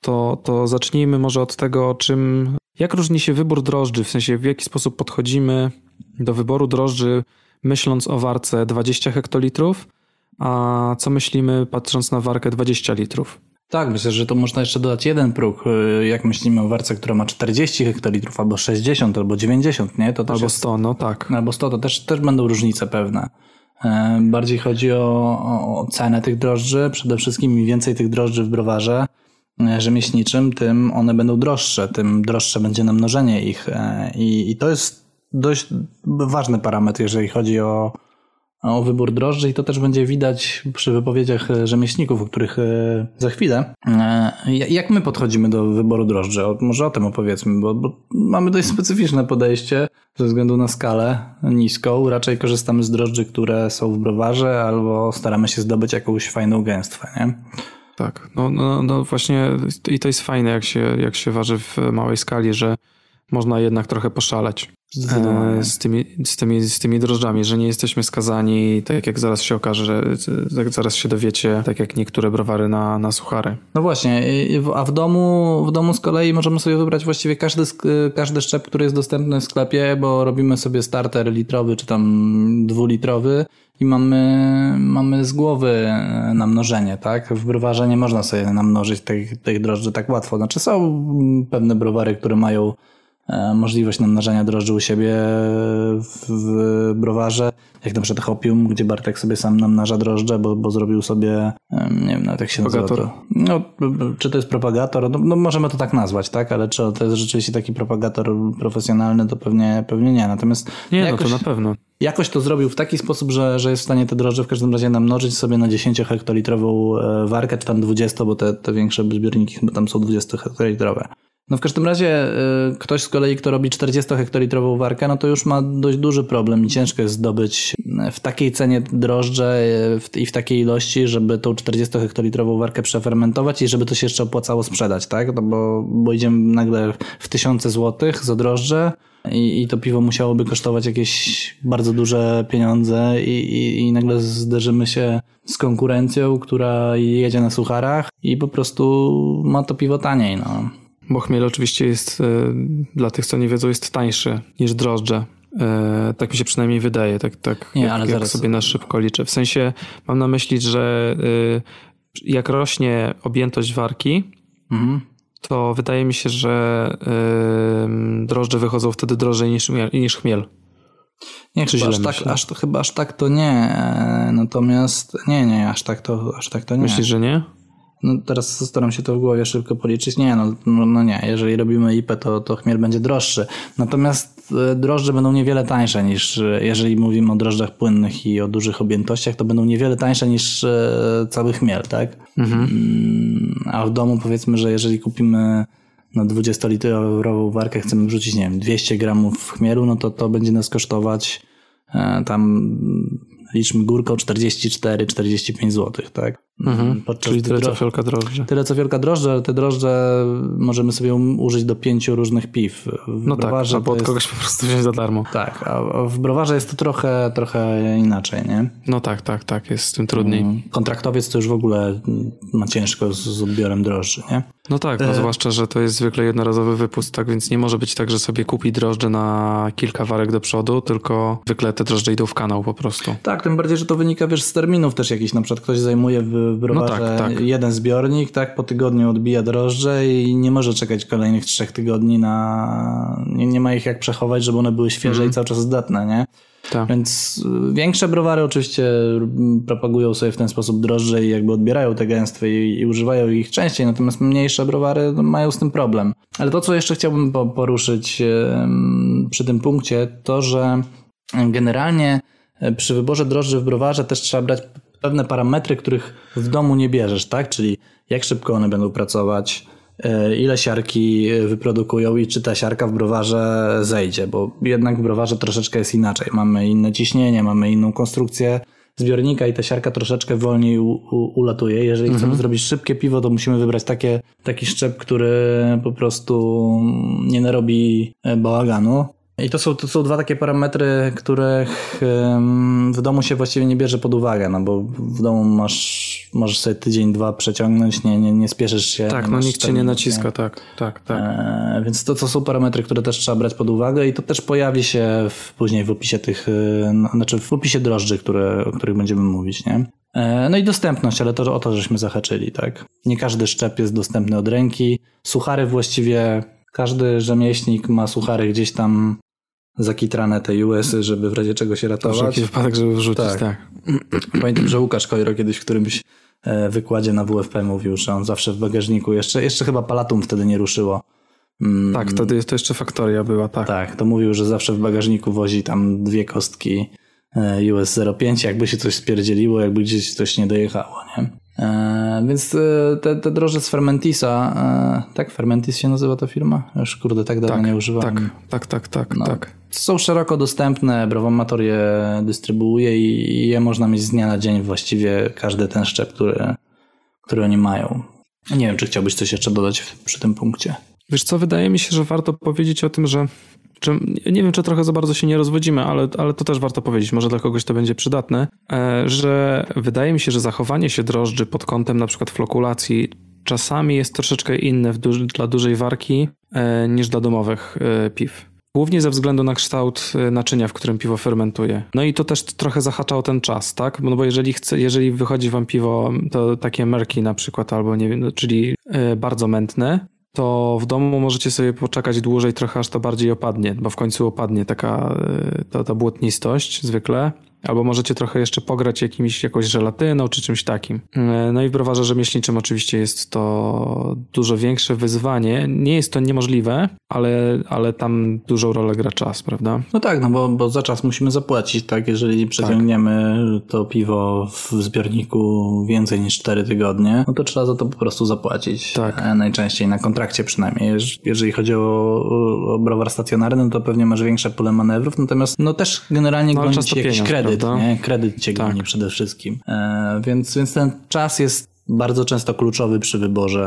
to, to zacznijmy może od tego, czym, jak różni się wybór drożdży, w sensie w jaki sposób podchodzimy do wyboru drożdży, myśląc o warce 20 hektolitrów, a co myślimy patrząc na warkę 20 litrów. Tak, myślę, że to można jeszcze dodać jeden próg. Jak myślimy o warce, która ma 40 hektolitrów, albo 60, albo 90, nie? To albo jest... 100, no tak. Albo 100, to też, też będą różnice pewne. E, bardziej chodzi o, o, cenę tych drożdży, przede wszystkim im więcej tych drożdży w browarze, e, rzemieślniczym, tym one będą droższe, tym droższe będzie namnożenie ich. E, I, i to jest dość ważny parametr, jeżeli chodzi o, o wybór drożdży i to też będzie widać przy wypowiedziach rzemieślników, o których e, za chwilę. Jak my podchodzimy do wyboru drożdży? Może o tym opowiedzmy, bo, bo mamy dość specyficzne podejście ze względu na skalę niską. Raczej korzystamy z drożdży, które są w browarze albo staramy się zdobyć jakąś fajną gęstwę, nie? Tak, no, no, no właśnie i to jest fajne, jak się, jak się waży w małej skali, że można jednak trochę poszaleć e, z tymi, z, tymi, z tymi drożdżami, że nie jesteśmy skazani, tak jak zaraz się okaże, że tak zaraz się dowiecie, tak jak niektóre browary na, na suchary. No właśnie, a w domu, w domu z kolei możemy sobie wybrać właściwie każdy, każdy szczep, który jest dostępny w sklepie, bo robimy sobie starter litrowy czy tam dwulitrowy i mamy, mamy z głowy e, namnożenie, tak? W browarze nie można sobie namnożyć tych, tych drożdży tak łatwo. Znaczy są pewne browary, które mają możliwość namnażania drożdży u siebie w browarze, jak na przykład Hopium, gdzie Bartek sobie sam namnaża drożdże, bo, bo zrobił sobie, nie wiem nawet jak się propagator. nazywa to. No, czy to jest propagator? No, no, możemy to tak nazwać, tak? Ale czy to jest rzeczywiście taki propagator profesjonalny, to pewnie, pewnie nie. Natomiast nie, jakoś, no to na pewno. Jakoś to zrobił w taki sposób, że, że jest w stanie te drożdże w każdym razie namnożyć sobie na 10 hektolitrową e, warkę, czy tam 20, bo te, te większe zbiorniki chyba tam są 20 hektolitrowe. No w każdym razie y, ktoś z kolei, kto robi 40-hektolitrową warkę, no to już ma dość duży problem i ciężko jest zdobyć y, w takiej cenie drożdże y, i w takiej ilości, żeby tą 40-hektolitrową warkę przefermentować i żeby to się jeszcze opłacało sprzedać, tak? No bo, bo idziemy nagle w tysiące złotych za drożdże i, i to piwo musiałoby kosztować jakieś bardzo duże pieniądze i, i, i nagle zderzymy się z konkurencją, która jedzie na sucharach i po prostu ma to piwo taniej, no. Bo chmiel oczywiście jest, e, dla tych co nie wiedzą, jest tańszy niż drożdże. E, tak mi się przynajmniej wydaje, tak, tak nie, jak, ale jak sobie na szybko liczę. W sensie mam na myśli, że e, jak rośnie objętość warki, mhm. to wydaje mi się, że drożdże wychodzą wtedy drożej niż, niż chmiel. Nie, chyba aż, tak, aż, chyba aż tak to nie. Natomiast nie, nie, aż tak to, aż tak to nie. Myślisz, że nie? No teraz staram się to w głowie szybko policzyć. Nie, no, no, no nie, jeżeli robimy IP, to, to chmiel będzie droższy. Natomiast e, drożdże będą niewiele tańsze niż, e, jeżeli mówimy o drożdżach płynnych i o dużych objętościach, to będą niewiele tańsze niż e, cały chmiel, tak? Mhm. Mm, a w domu powiedzmy, że jeżeli kupimy na 20-litrową warkę, chcemy wrzucić, nie wiem, 200 gramów chmielu, no to to będzie nas kosztować tam liczmy górką 44-45 zł, tak? Mhm. Czyli tyle co fiolka drożdże. Tyle co fiolka drożdże, ale te drożdże możemy sobie użyć do pięciu różnych piw. W no tak, albo od jest... kogoś po prostu wziąć za darmo. Tak, a w browarze jest to trochę, trochę inaczej, nie? No tak, tak, tak, jest z tym trudniej. Mhm. Kontraktowiec to już w ogóle ma ciężko z, z odbiorem drożdży, nie? No tak, no e... zwłaszcza, że to jest zwykle jednorazowy wypust, tak więc nie może być tak, że sobie kupi drożdże na kilka warek do przodu, tylko zwykle te drożdże idą w kanał po prostu. Tak, tym bardziej, że to wynika wiesz z terminów też jakiś, na przykład ktoś zajmuje w w browarze no tak, tak. jeden zbiornik, tak, po tygodniu odbija drożdże i nie może czekać kolejnych trzech tygodni na... Nie, nie ma ich jak przechować, żeby one były świeże mm. i cały czas zdatne, nie? Tak. Więc y, większe browary oczywiście propagują sobie w ten sposób drożdże i jakby odbierają te gęstwy i, i używają ich częściej, natomiast mniejsze browary no, mają z tym problem. Ale to, co jeszcze chciałbym poruszyć przy tym punkcie, to, że generalnie e, przy wyborze drożdży w browarze też trzeba brać pewne parametry, których w domu nie bierzesz, tak? Czyli jak szybko one będą pracować, e, ile siarki wyprodukują i czy ta siarka w browarze zejdzie, bo jednak w browarze troszeczkę jest inaczej. Mamy inne ciśnienie, mamy inną konstrukcję zbiornika i ta siarka troszeczkę wolniej u, u, ulatuje. Jeżeli mhm. chcemy zrobić szybkie piwo, to musimy wybrać takie, taki szczep, który po prostu nie narobi e, bałaganu. I to są, to są dwa takie parametry, których w domu się właściwie nie bierze pod uwagę, no bo w domu masz, możesz sobie tydzień, dwa przeciągnąć, nie, nie, nie spieszysz się. Tak, no nikt cię nie naciska, nie? tak, tak, tak. E, więc to, to są parametry, które też trzeba brać pod uwagę i to też pojawi się w, później w opisie tych, e, no, znaczy w opisie drożdży, które, o których będziemy mówić, nie? E, no i dostępność, ale to o to żeśmy zahaczyli, tak? Nie każdy szczep jest dostępny od ręki. Suchary właściwie każdy rzemieślnik ma suchary gdzieś tam zakitrane te US-y, żeby w razie czego się ratować. Wszelki wypadek, żeby wrzucić, tak. tak. Pamiętam, że Łukasz Kojro kiedyś w którymś e, wykładzie na WFP mówił, że on zawsze w bagażniku, jeszcze, jeszcze chyba Palatum wtedy nie ruszyło. Mm, tak, wtedy to jeszcze faktoria była, tak. Tak, to mówił, że zawsze w bagażniku wozi tam dwie kostki e, US 05, jakby się coś spierdzieliło, jakby gdzieś coś nie dojechało, nie? E, więc e, te, te droże z Fermentisa, e, tak? Fermentis się nazywa ta firma? Już kurde, tak dawno tak, nie używam. Tak, tak, tak, tak, no, tak. Są szeroko dostępne, Browomator je dystrybuuje i je można mieć z dnia na dzień właściwie każdy ten szczep, który, który oni mają. Nie wiem, czy chciałbyś coś jeszcze dodać przy tym punkcie. Wiesz co, wydaje mi się, że warto powiedzieć o tym, że czy, nie wiem, czy trochę za bardzo się nie rozwodzimy, ale, ale to też warto powiedzieć, może dla kogoś to będzie przydatne, że wydaje mi się, że zachowanie się drożdży pod kątem na przykład flokulacji czasami jest troszeczkę inne dla dużej warki niż dla domowych piw. Głównie ze względu na kształt naczynia, w którym piwo fermentuje. No i to też trochę zahacza o ten czas, tak? No bo jeżeli chce, jeżeli wychodzi wam piwo, to takie merki na przykład, albo nie wiem, czyli bardzo mętne, to w domu możecie sobie poczekać dłużej, trochę aż to bardziej opadnie, bo w końcu opadnie taka ta, ta błotnistość zwykle. Albo możecie trochę jeszcze pograć jakimś, jakąś żelatyną czy czymś takim. No i w browarze rzemieślniczym oczywiście jest to dużo większe wyzwanie. Nie jest to niemożliwe, ale, ale tam dużą rolę gra czas, prawda? No tak, no bo, bo za czas musimy zapłacić, tak? Jeżeli przeciągniemy tak. to piwo w zbiorniku więcej niż 4 tygodnie, no to trzeba za to po prostu zapłacić. Tak. Najczęściej na kontrakcie przynajmniej. Jeżeli chodzi o, o browar stacjonarny, no to pewnie masz większe pole manewrów, natomiast no też generalnie no, jakiś kredyt, prawda? nie? Kredyt cię Tak. goni przede wszystkim. E, więc, więc ten czas jest bardzo często kluczowy przy wyborze,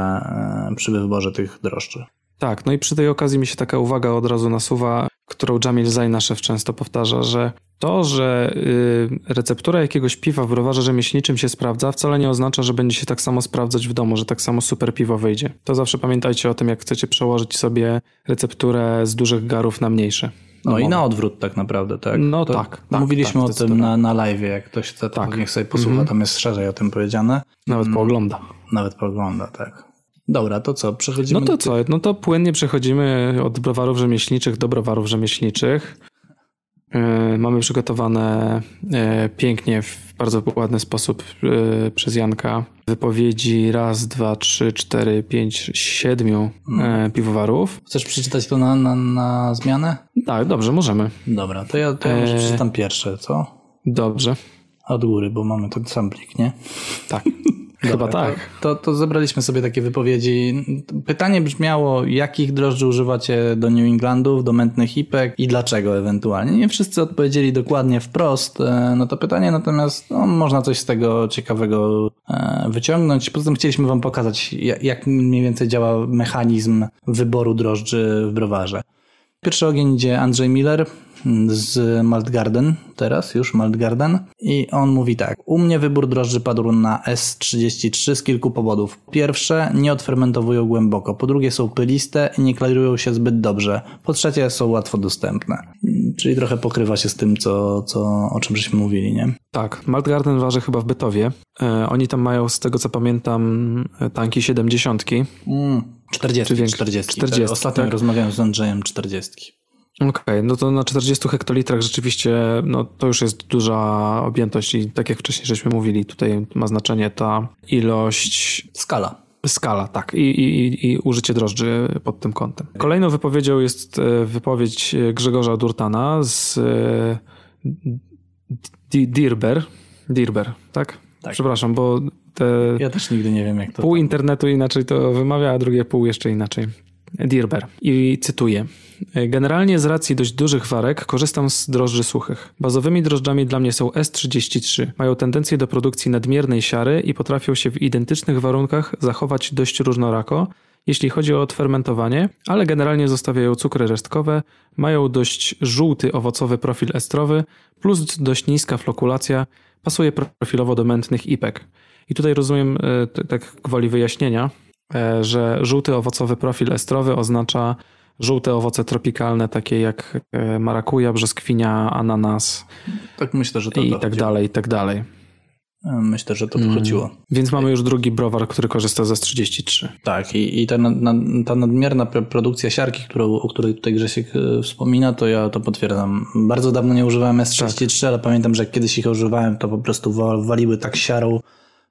e, przy wyborze tych drożdży. Tak, no i przy tej okazji mi się taka uwaga od razu nasuwa, którą Jamil Zajnaszew często powtarza, że to, że y, receptura jakiegoś piwa w browarze rzemieślniczym się sprawdza, wcale nie oznacza, że będzie się tak samo sprawdzać w domu, że tak samo super piwo wyjdzie. To zawsze pamiętajcie o tym, jak chcecie przełożyć sobie recepturę z dużych garów na mniejsze. No i na odwrót tak naprawdę, tak? No to tak, tak, Mówiliśmy tak, o tym na, na live, jak ktoś chce, Tak. niech sobie posłucha, tam jest szerzej o tym powiedziane. Nawet poogląda. Nawet pogląda, tak. Dobra, to co, przechodzimy No to co? No to płynnie przechodzimy od browarów rzemieślniczych do browarów rzemieślniczych. Yy, mamy przygotowane yy, pięknie, w bardzo ładny sposób yy, przez Janka wypowiedzi raz, dwa, trzy, cztery, pięć, siedmiu yy, piwowarów. Chcesz przeczytać to na, na, na zmianę? Tak, dobrze, możemy. Dobra, to ja, to ja może przeczytam pierwsze, co? Dobrze. Od góry, bo mamy ten sam plik, nie? Tak. Chyba Dobra, tak. To, to, to zebraliśmy sobie takie wypowiedzi. Pytanie brzmiało, jakich drożdży używacie do New Englandów, do mętnych hipek i dlaczego ewentualnie. Nie wszyscy odpowiedzieli dokładnie wprost e, na to pytanie, natomiast no, można coś z tego ciekawego e, wyciągnąć. Poza tym chcieliśmy wam pokazać, jak mniej więcej działa mechanizm wyboru drożdży w browarze. Pierwszy ogień idzie Andrzej Miller z Malt Garden, teraz już Malt Garden. I on mówi tak. U mnie wybór drożdży padł na S33 z kilku powodów. Pierwsze, nie odfermentowują głęboko. Po drugie, są pyliste i nie klarują się zbyt dobrze. Po trzecie, są łatwo dostępne. Czyli trochę pokrywa się z tym, co, co, o czym żeśmy mówili, nie? Tak, Malt Garden waży chyba w Bytowie. E, oni tam mają, z tego co pamiętam, e, tanki 70. Mm, 40, Czy większe? 40. 40, Ostatnio tak. rozmawiałem z Andrzejem 40. Okej, no to na 40 hektolitrach rzeczywiście no, to już jest duża objętość i tak jak wcześniej żeśmy mówili, tutaj ma znaczenie ta ilość, Skala. skala, tak, i, i, i- użycie drożdży pod tym kątem. Kolejną wypowiedzią jest e, wypowiedź Grzegorza Durtana z e, Di- Dirber, Dirber, tak? Tak. Przepraszam, bo te Ja też nigdy nie wiem, jak to... pół internetu inaczej to wymawia, a drugie pół jeszcze inaczej. Dirber. I cytuję. Generalnie z racji dość dużych warek korzystam z drożdży suchych. Bazowymi drożdżami dla mnie są S33. Mają tendencję do produkcji nadmiernej siary i potrafią się w identycznych warunkach zachować dość różnorako, jeśli chodzi o odfermentowanie, ale generalnie zostawiają cukry resztkowe, mają dość żółty owocowy profil estrowy, plus dość niska flokulacja, pasuje profilowo do mętnych ipek. I tutaj rozumiem, e, tak gwoli wyjaśnienia, że żółty owocowy profil estrowy oznacza żółte owoce tropikalne, takie jak e, marakuja, brzoskwinia, ananas Tak myślę, że to i tak dalej, i tak dalej. Myślę, że to tu chodziło. Więc mamy już drugi browar, który korzysta ze 33. Tak, i, i ta, nad, ta nadmierna pr- produkcja siarki, którą, o której tutaj Grzesiek e, wspomina, to ja to potwierdzam. Bardzo dawno nie używałem S33, ale pamiętam, że kiedyś ich używałem, to po prostu wa- waliły tak siarą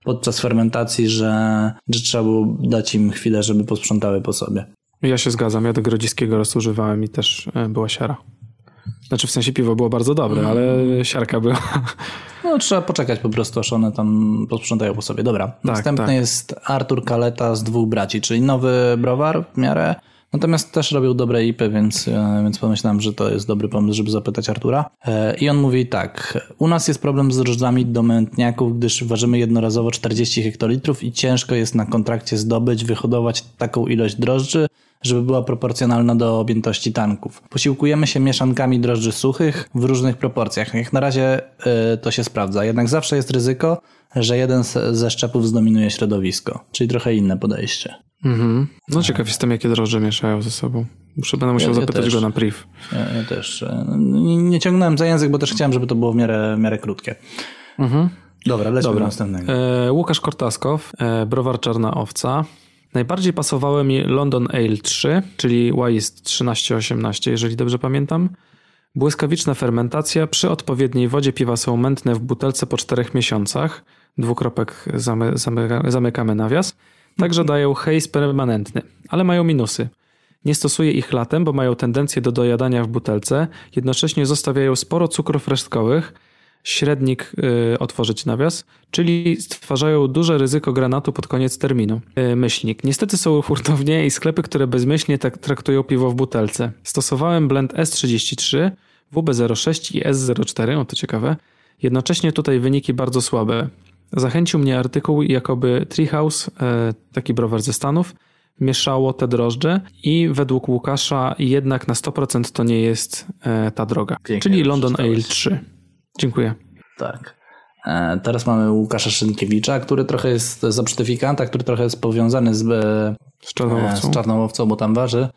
podczas fermentacji, że, że trzeba było dać im chwilę, żeby posprzątały po sobie. Ja się zgadzam, ja do grodziskiego raz używałem i też e, była siara. Znaczy w sensie piwo było bardzo dobre, ale siarka była. No trzeba poczekać po prostu, aż one tam posprzątają po sobie. Dobra, następny tak. jest Artur Kaleta z dwóch braci, czyli nowy browar w miarę Natomiast też robił dobre ipy, więc, e, więc pomyślałem, że to jest dobry pomysł, żeby zapytać Artura. E, I on mówi tak. U nas jest problem z drożdżami do mętniaków, gdyż ważymy jednorazowo 40 hektolitrów i ciężko jest na kontrakcie zdobyć, wyhodować taką ilość drożdży, żeby była proporcjonalna do objętości tanków. Posiłkujemy się mieszankami drożdży suchych w różnych proporcjach. Jak na razie y, to się sprawdza. Jednak zawsze jest ryzyko, że jeden ze szczepów zdominuje środowisko. Czyli trochę inne podejście. Mhm. No ciekaw jestem, jakie drożdże mieszają ze sobą. Muszę, będę musiał ja, ja zapytać też. go na priv. Ja, ja też. E, nie, nie, ciągnąłem za język, bo też chciałem, żeby to było w miarę, w miarę krótkie. Mhm. Dobra, lecimy Dobra. do następnego. E, Łukasz Kortaskow, e, browar Czarna Owca. Najbardziej pasowały mi London Ale 3, czyli jest 1318, jeżeli dobrze pamiętam. Błyskawiczna fermentacja. Przy odpowiedniej wodzie piwa są mętne w butelce po 4 miesiącach. Dwukropek zamy, zamykamy nawias. Także dają hejs permanentny, ale mają minusy. Nie stosuję ich latem, bo mają tendencję do dojadania w butelce, jednocześnie zostawiają sporo cukrów resztkowych, średnik y, otworzyć nawias, czyli stwarzają duże ryzyko granatu pod koniec terminu. Y, myślnik. Niestety są hurtownie i sklepy, które bezmyślnie tak traktują piwo w butelce. Stosowałem blend S33, WB06 i S04, o to ciekawe. Jednocześnie tutaj wyniki bardzo słabe. Zachęcił mnie artykuł, jakoby Treehouse, e, taki browar ze Stanów, mieszało te drożdże i według Łukasza jednak na 100% to nie jest ta droga. Pięknie Czyli London Ale 3. Dziękuję. Tak. E, teraz mamy Łukasza Szynkiewicza, który trochę jest za który trochę jest powiązany z, z, czarnołowcą. z czarnołowcą, bo tam waży.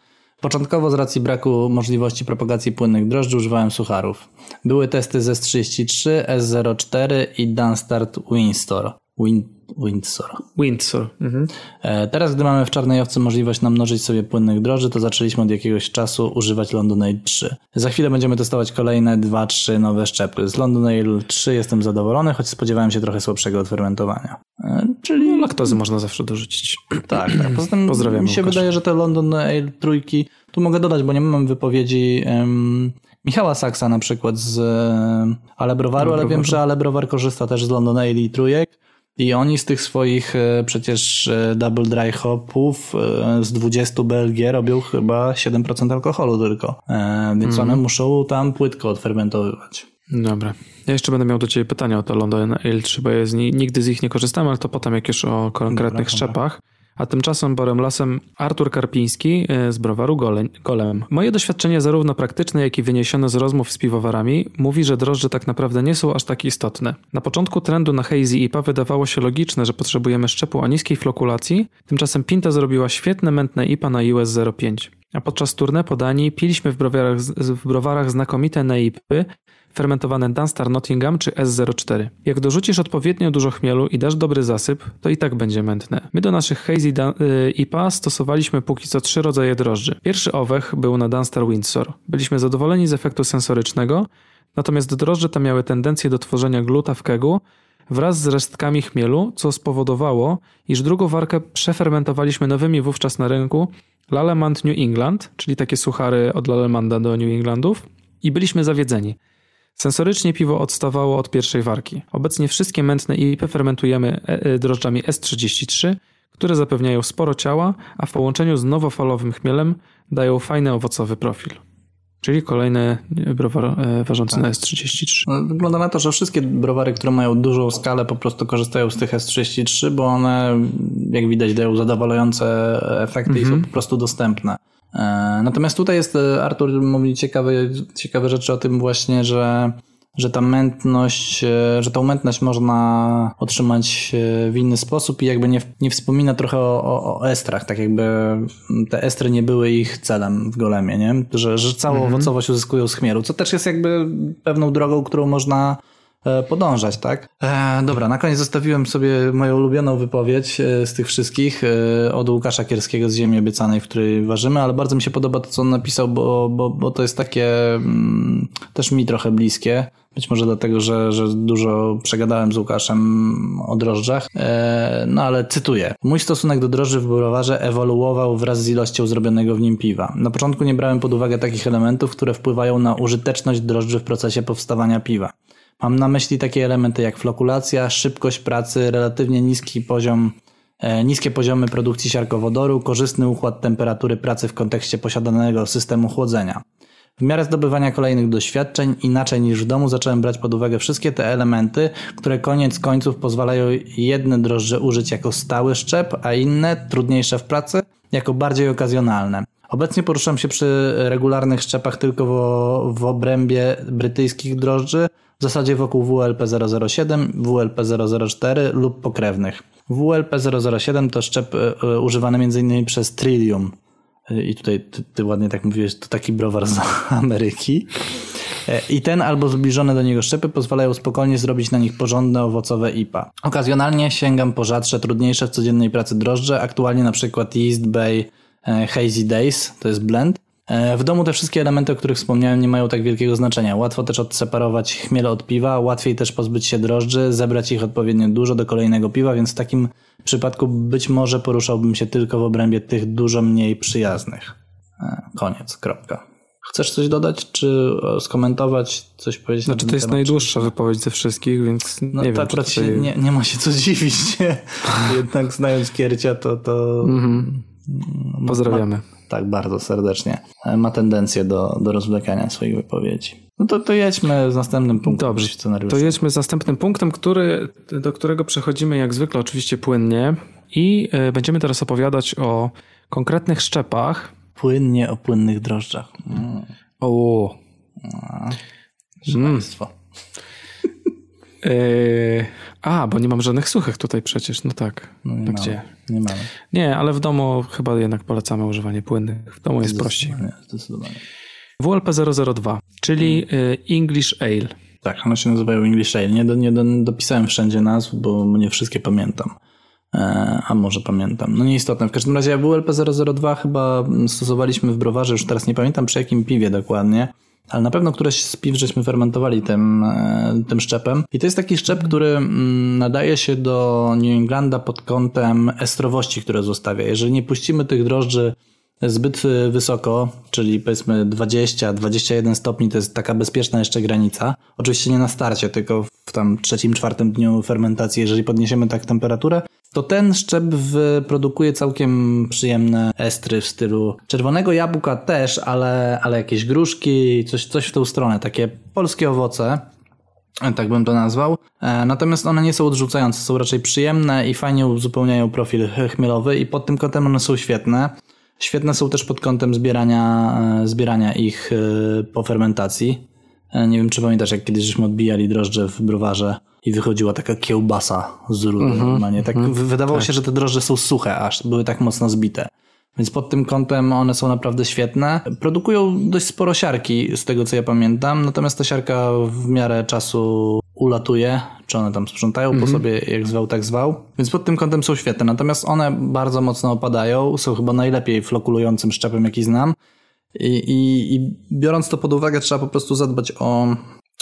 Początkowo z racji braku możliwości propagacji płynnych drożdży używałem sucharów. Były testy z S33, S04 i Dunstart Windsor. Win Windsor. Windsor. Mhm. E, teraz, gdy mamy w czarnej owcy możliwość namnożyć sobie płynnych droży, to zaczęliśmy od jakiegoś czasu używać London Ale 3. Za chwilę będziemy testować kolejne 2-3 nowe szczepy. Z London Ale 3 jestem zadowolony, choć spodziewałem się trochę słabszego odfermentowania. E, czyli no, laktozy można zawsze dorzucić. Tak, tak. Poza tym Pozdrawiam mi się Łukasz. wydaje, że te London Ale trójki, tu mogę dodać, bo nie mam wypowiedzi um, Michała Saksa na przykład z Alebrowaru, ale wiem, że Alebrowar korzysta też z London Ale i trójek. I oni z tych swoich e, przecież e, double dry hopów e, z 20 BLG robią chyba 7% alkoholu tylko. Więc mm. one muszą tam płytko odfermentowywać. Dobra. Ja jeszcze będę miał do Ciebie pytania o to London Ale 3, bo ja z, nigdy z nich nie korzystałem, ale to potem jak już o konkretnych dobra, szczepach. A tymczasem borem lasem Artur Karpiński e, z browaru Golem. Moje doświadczenie zarówno praktyczne, jak i wyniesione z rozmów z piwowarami mówi, że drożdże tak naprawdę nie są aż tak istotne. Na początku trendu na Hazy IPA wydawało się logiczne, że potrzebujemy szczepu o niskiej flokulacji, tymczasem Pinta zrobiła świetne mętne IPA na US 05. A podczas tournée po Danii piliśmy w browarach, w browarach znakomite neipy, fermentowane Dunstar Nottingham czy S04. Jak dorzucisz odpowiednio dużo chmielu i dasz dobry zasyp, to i tak będzie mętne. My do naszych Hazy y, IPA stosowaliśmy póki co trzy rodzaje drożdży. Pierwszy owech był na Dunstar Windsor. Byliśmy zadowoleni z efektu sensorycznego, natomiast drożdże te miały tendencję do tworzenia gluta w kegu, wraz z resztkami chmielu, co spowodowało, iż drugą warkę przefermentowaliśmy nowymi wówczas na rynku Lalemant New England, czyli takie suchary od Lalemanda do New Englandów i byliśmy zawiedzeni. Sensorycznie piwo odstawało od pierwszej warki. Obecnie wszystkie mętne IPy fermentujemy e, e, drożdżami S33, które zapewniają sporo ciała, a w połączeniu z nowofalowym chmielem dają fajny owocowy profil. Czyli kolejny browar e, ważący tak. na S33. No, wygląda na to, że wszystkie browary, które mają dużą skalę, po prostu korzystają z tych S33, bo one, jak widać, dają zadowalające efekty mhm. i są mhm. po prostu dostępne. E, natomiast tutaj jest, e, Artur mówi ciekawe, ciekawe rzeczy o tym właśnie, że że ta mętność, e, że tą mętność można otrzymać w inny sposób i jakby nie, nie wspomina trochę o, o, o estrach, tak jakby te estry nie były ich celem w golemie, nie? Że, że całą mhm. owocowość uzyskują z chmielu, co też jest jakby pewną drogą, którą można podążać, tak? E, dobra, na koniec zostawiłem sobie moją ulubioną wypowiedź e, z tych wszystkich e, od Łukasza Kierskiego z Ziemi Obiecanej, w której ważymy, ale bardzo mi się podoba to, co on napisał, bo, bo, bo to jest takie mm, też mi trochę bliskie. Być może dlatego, że, że dużo przegadałem z Łukaszem o drożdżach. E, no ale cytuję. Mój stosunek do drożdży w browarze ewoluował wraz z ilością zrobionego w nim piwa. Na początku nie brałem pod uwagę takich elementów, które wpływają na użyteczność drożdży w procesie powstawania piwa. Mam na myśli takie elementy jak flokulacja, szybkość pracy, relatywnie niski poziom e, niskie poziomy produkcji siarkowodoru, korzystny układ temperatury pracy w kontekście posiadanego systemu chłodzenia. W miarę zdobywania kolejnych doświadczeń, inaczej niż w domu, zacząłem brać pod uwagę wszystkie te elementy, które koniec końców pozwalają jedne drożdże użyć jako stały szczep, a inne, trudniejsze w pracy, jako bardziej okazjonalne. Obecnie poruszam się przy regularnych szczepach tylko w, w obrębie brytyjskich drożdży, w zasadzie wokół WLP007, WLP004 lub pokrewnych. WLP007 to szczep y, używany m.in. przez Trillium, i tutaj ty, ty, ładnie tak mówiłeś, to taki browar z Ameryki. E, I ten albo zbliżone do niego szczepy pozwalają spokojnie zrobić na nich porządne owocowe IPA. Okazjonalnie sięgam po rzadsze, trudniejsze w codziennej pracy drożdże, aktualnie na przykład East Bay e, Hazy Days, to jest blend, E, w domu te wszystkie elementy, o których wspomniałem, nie mają tak wielkiego znaczenia. Łatwo też odseparować chmiel od piwa, łatwiej też pozbyć się drożdży, zebrać ich odpowiednio dużo do kolejnego piwa, więc w takim przypadku być może poruszałbym się tylko w obrębie tych dużo mniej przyjaznych. E, koniec, kropka. Chcesz coś dodać, czy skomentować, coś powiedzieć? Znaczy, to jest temat, najdłuższa czy... wypowiedź ze wszystkich, więc no, nie wiem. akurat tutaj... się, nie, nie ma się co dziwić. Jednak znając Kiercia, to. to... Mhm. Pozdrawiamy. Ma tak bardzo serdecznie, e, ma tendencję do, do rozwlekania swoich wypowiedzi. No to, to jedźmy z następnym punktem. Dobrze, to jedźmy z następnym punktem, który, do którego przechodzimy jak zwykle oczywiście płynnie i y, będziemy teraz opowiadać o konkretnych szczepach. Płynnie o płynnych drożdżach. Mm. O. No, Yy, a, bo nie mam żadnych suchych tutaj przecież, no tak. No nie, gdzie? nie mamy. Nie, ale w domu chyba jednak polecamy używanie płynnych. W domu jest prościej. Zdecydowanie. WLP002, czyli hmm. English Ale. Tak, one się nazywają English Ale. Nie, do, nie do, dopisałem wszędzie nazw, bo nie wszystkie pamiętam. E, a może pamiętam. No nieistotne. W każdym razie WLP002 chyba stosowaliśmy w browarze, już teraz nie pamiętam przy jakim piwie dokładnie ale na pewno któreś z piw żeśmy fermentowali tym, e, tym szczepem. I to jest taki szczep, który mm, nadaje się do New Englanda pod kątem estrowości, które zostawia. Jeżeli nie puścimy tych drożdży zbyt wysoko, czyli powiedzmy 20-21 stopni to jest taka bezpieczna jeszcze granica. Oczywiście nie na starcie, tylko w tam trzecim, czwartym dniu fermentacji, jeżeli podniesiemy tak temperaturę, to ten szczep wyprodukuje całkiem przyjemne estry w stylu czerwonego jabłka też, ale, ale jakieś gruszki, coś, coś w tą stronę, takie polskie owoce. Tak bym to nazwał. E, natomiast one nie są odrzucające, są raczej przyjemne i fajnie uzupełniają profil chmielowy i pod tym kątem one są świetne. Świetne są też pod kątem zbierania, e, zbierania ich e, po fermentacji. Nie wiem, czy pamiętasz, jak kiedyś żeśmy odbijali drożdże w browarze i wychodziła taka kiełbasa z rury mm -hmm, normalnie. Tak mm -hmm, wydawało tak. się, że te drożdże są suche, aż były tak mocno zbite. Więc pod tym kątem one są naprawdę świetne. Produkują dość sporo siarki, z tego co ja pamiętam, natomiast ta siarka w miarę czasu ulatuje, czy one tam sprzątają mm -hmm. po mhm. sobie, jak zwał, tak zwał. Więc pod tym kątem są świetne. Natomiast one bardzo mocno opadają, są chyba najlepiej flokulującym szczepem, jaki znam. I, i, I biorąc to pod uwagę, trzeba po prostu zadbać o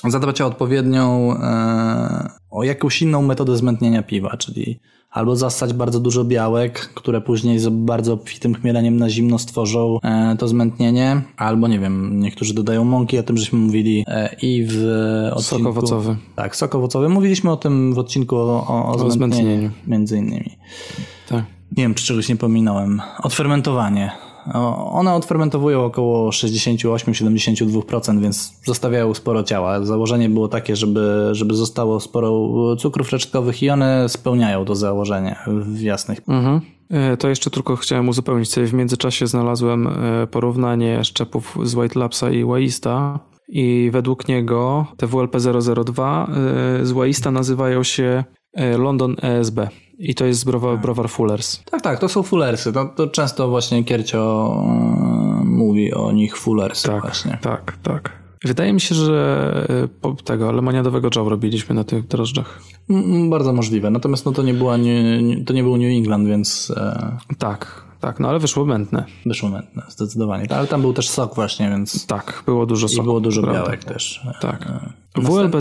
zadbać o odpowiednią, e, o jakąś inną metodę zmętnienia piwa, czyli albo zastać bardzo dużo białek, które później z bardzo obfitym chmieleniem na zimno stworzą e, to zmętnienie, albo nie wiem, niektórzy dodają mąki, o tym żeśmy mówili e, i w odcinku... Sok owocowy. Tak, sok owocowy. Mówiliśmy o tym w odcinku o, o, o, zmętnieniu, zmętnieniu, między innymi. Tak. Nie wiem, czy czegoś nie pominąłem. Odfermentowanie. One odfermentowują około 68-72%, więc zostawiają sporo ciała. Założenie było takie, żeby, żeby zostało sporo cukrów resztkowych i one spełniają to założenie w jasnych. Mhm. E, to jeszcze tylko chciałem uzupełnić. W międzyczasie znalazłem e, porównanie szczepów z White Labsa i Waista i według niego te WLP002 e, z Waista nazywają się London ESB. I to jest browar, tak. browar Fullers. Tak, tak, to są Fullersy. To, to często właśnie Kiercio yy, mówi o nich Fullersy tak, właśnie. Tak, tak. Wydaje mi się, że e, tego lemoniadowego Joe robiliśmy na tych drożdżach. Mm, Bardzo możliwe. Natomiast no to nie była nie, to nie był New England, więc e, Tak, tak, no ale wyszło mętne. wyszło mętne, zdecydowanie. Ale tam był też sok właśnie, więc Tak, było dużo i soku. było dużo prawda. białek też. Tak. e, WLB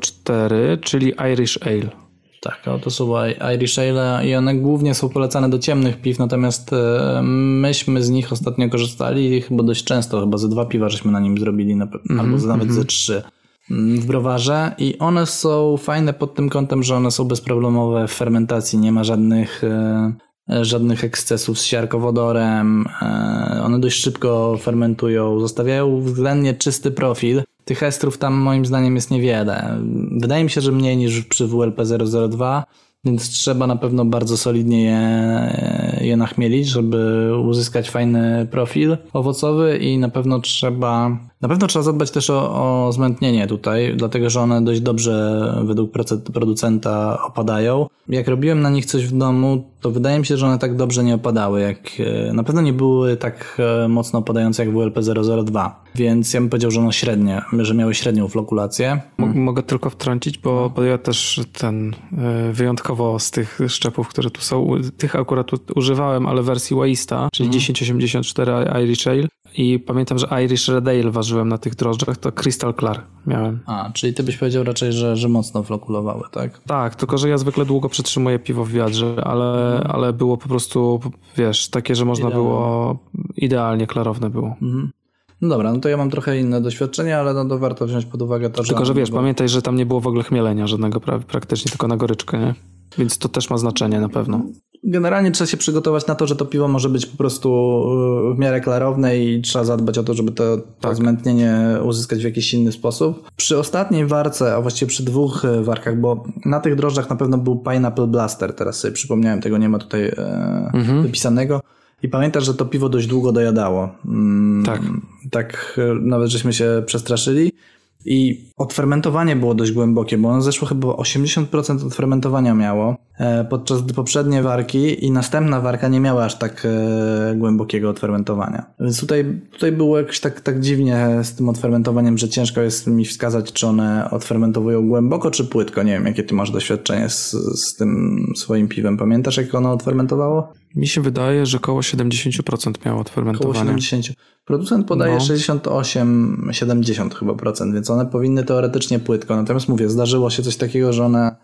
004, czyli Irish Ale. Tak, to są Irish Ale i one głównie są polecane do ciemnych piw, natomiast e, myśmy z nich ostatnio korzystali chyba dość często, chyba ze dwa piwa żeśmy na nim zrobili, na, pe- albo nawet ze trzy mm, w browarze i one są fajne pod tym kątem, że one są bezproblemowe w fermentacji, nie ma żadnych e, e, żadnych ekscesów z siarkowodorem, one dość szybko fermentują, zostawiają względnie czysty profil. Tych estrów tam moim zdaniem jest niewiele. Wydaje mi się, że mniej niż przy WLP 002, więc trzeba na pewno bardzo solidnie je, je nachmielić, żeby uzyskać fajny profil owocowy i na pewno trzeba na pewno trzeba zadbać też o, o zmętnienie tutaj, dlatego że one dość dobrze według producenta opadają. Jak robiłem na nich coś w domu, to wydaje mi się, że one tak dobrze nie opadały, jak e, na pewno nie były tak e, mocno opadające jak WLP 002, więc ja bym powiedział, że one średnie, że miały średnią flokulację. Mo- Mogę tylko wtrącić, bo, bo ja też ten y, wyjątkowo z tych szczepów, które tu są, tych akurat używałem, ale wersji Waista, czyli 1084 Irish Ale i pamiętam, że Irish Red Ale ważyłem na tych drożdżach, to Crystal Clear miałem. A, czyli ty byś powiedział raczej, że, że mocno flokulowały, tak? Tak, tylko że ja zwykle długo przetrzymuję piwo w wiadrze, ale, ale było po prostu, wiesz, takie, że można Idealne. było, idealnie klarowne było. No dobra, no to ja mam trochę inne doświadczenie, ale no to warto wziąć pod uwagę to, że... Tylko, że wiesz, bo- pamiętaj, że tam nie było w ogóle chmielenia żadnego pra- praktycznie, tylko na goryczkę, nie? Więc to też ma znaczenie na pewno. Generalnie trzeba się przygotować na to, że to piwo może być po prostu yy, w miarę klarowne i trzeba zadbać o to, żeby to, to Tak. zmętnienie uzyskać w jakiś inny sposób. Przy ostatniej warce, a właściwie przy dwóch e, warkach, bo na tych drożdżach na pewno był Pineapple Blaster, teraz sobie przypomniałem, tego nie ma tutaj e, Mhm. wypisanego. I pamiętasz, że to piwo dość długo dojadało. Mm, Tak. Tak, e, nawet żeśmy się przestraszyli. I odfermentowanie było dość głębokie, bo ono zeszło chyba 80% odfermentowania miało, e, podczas gdy poprzednie warki i następna warka nie miała aż tak e, głębokiego odfermentowania. Więc tutaj, tutaj było jakoś tak, tak dziwnie z tym odfermentowaniem, że ciężko jest mi wskazać, czy one odfermentowują głęboko, czy płytko. Nie wiem, jakie ty masz doświadczenie z, z tym swoim piwem. Pamiętasz, jak ono odfermentowało? Mi się wydaje, że około 70% miało Około odfermentowania. 70. Producent podaje No. 68-70 chyba procent, więc one powinny teoretycznie płytko. Natomiast mówię, zdarzyło się coś takiego, że one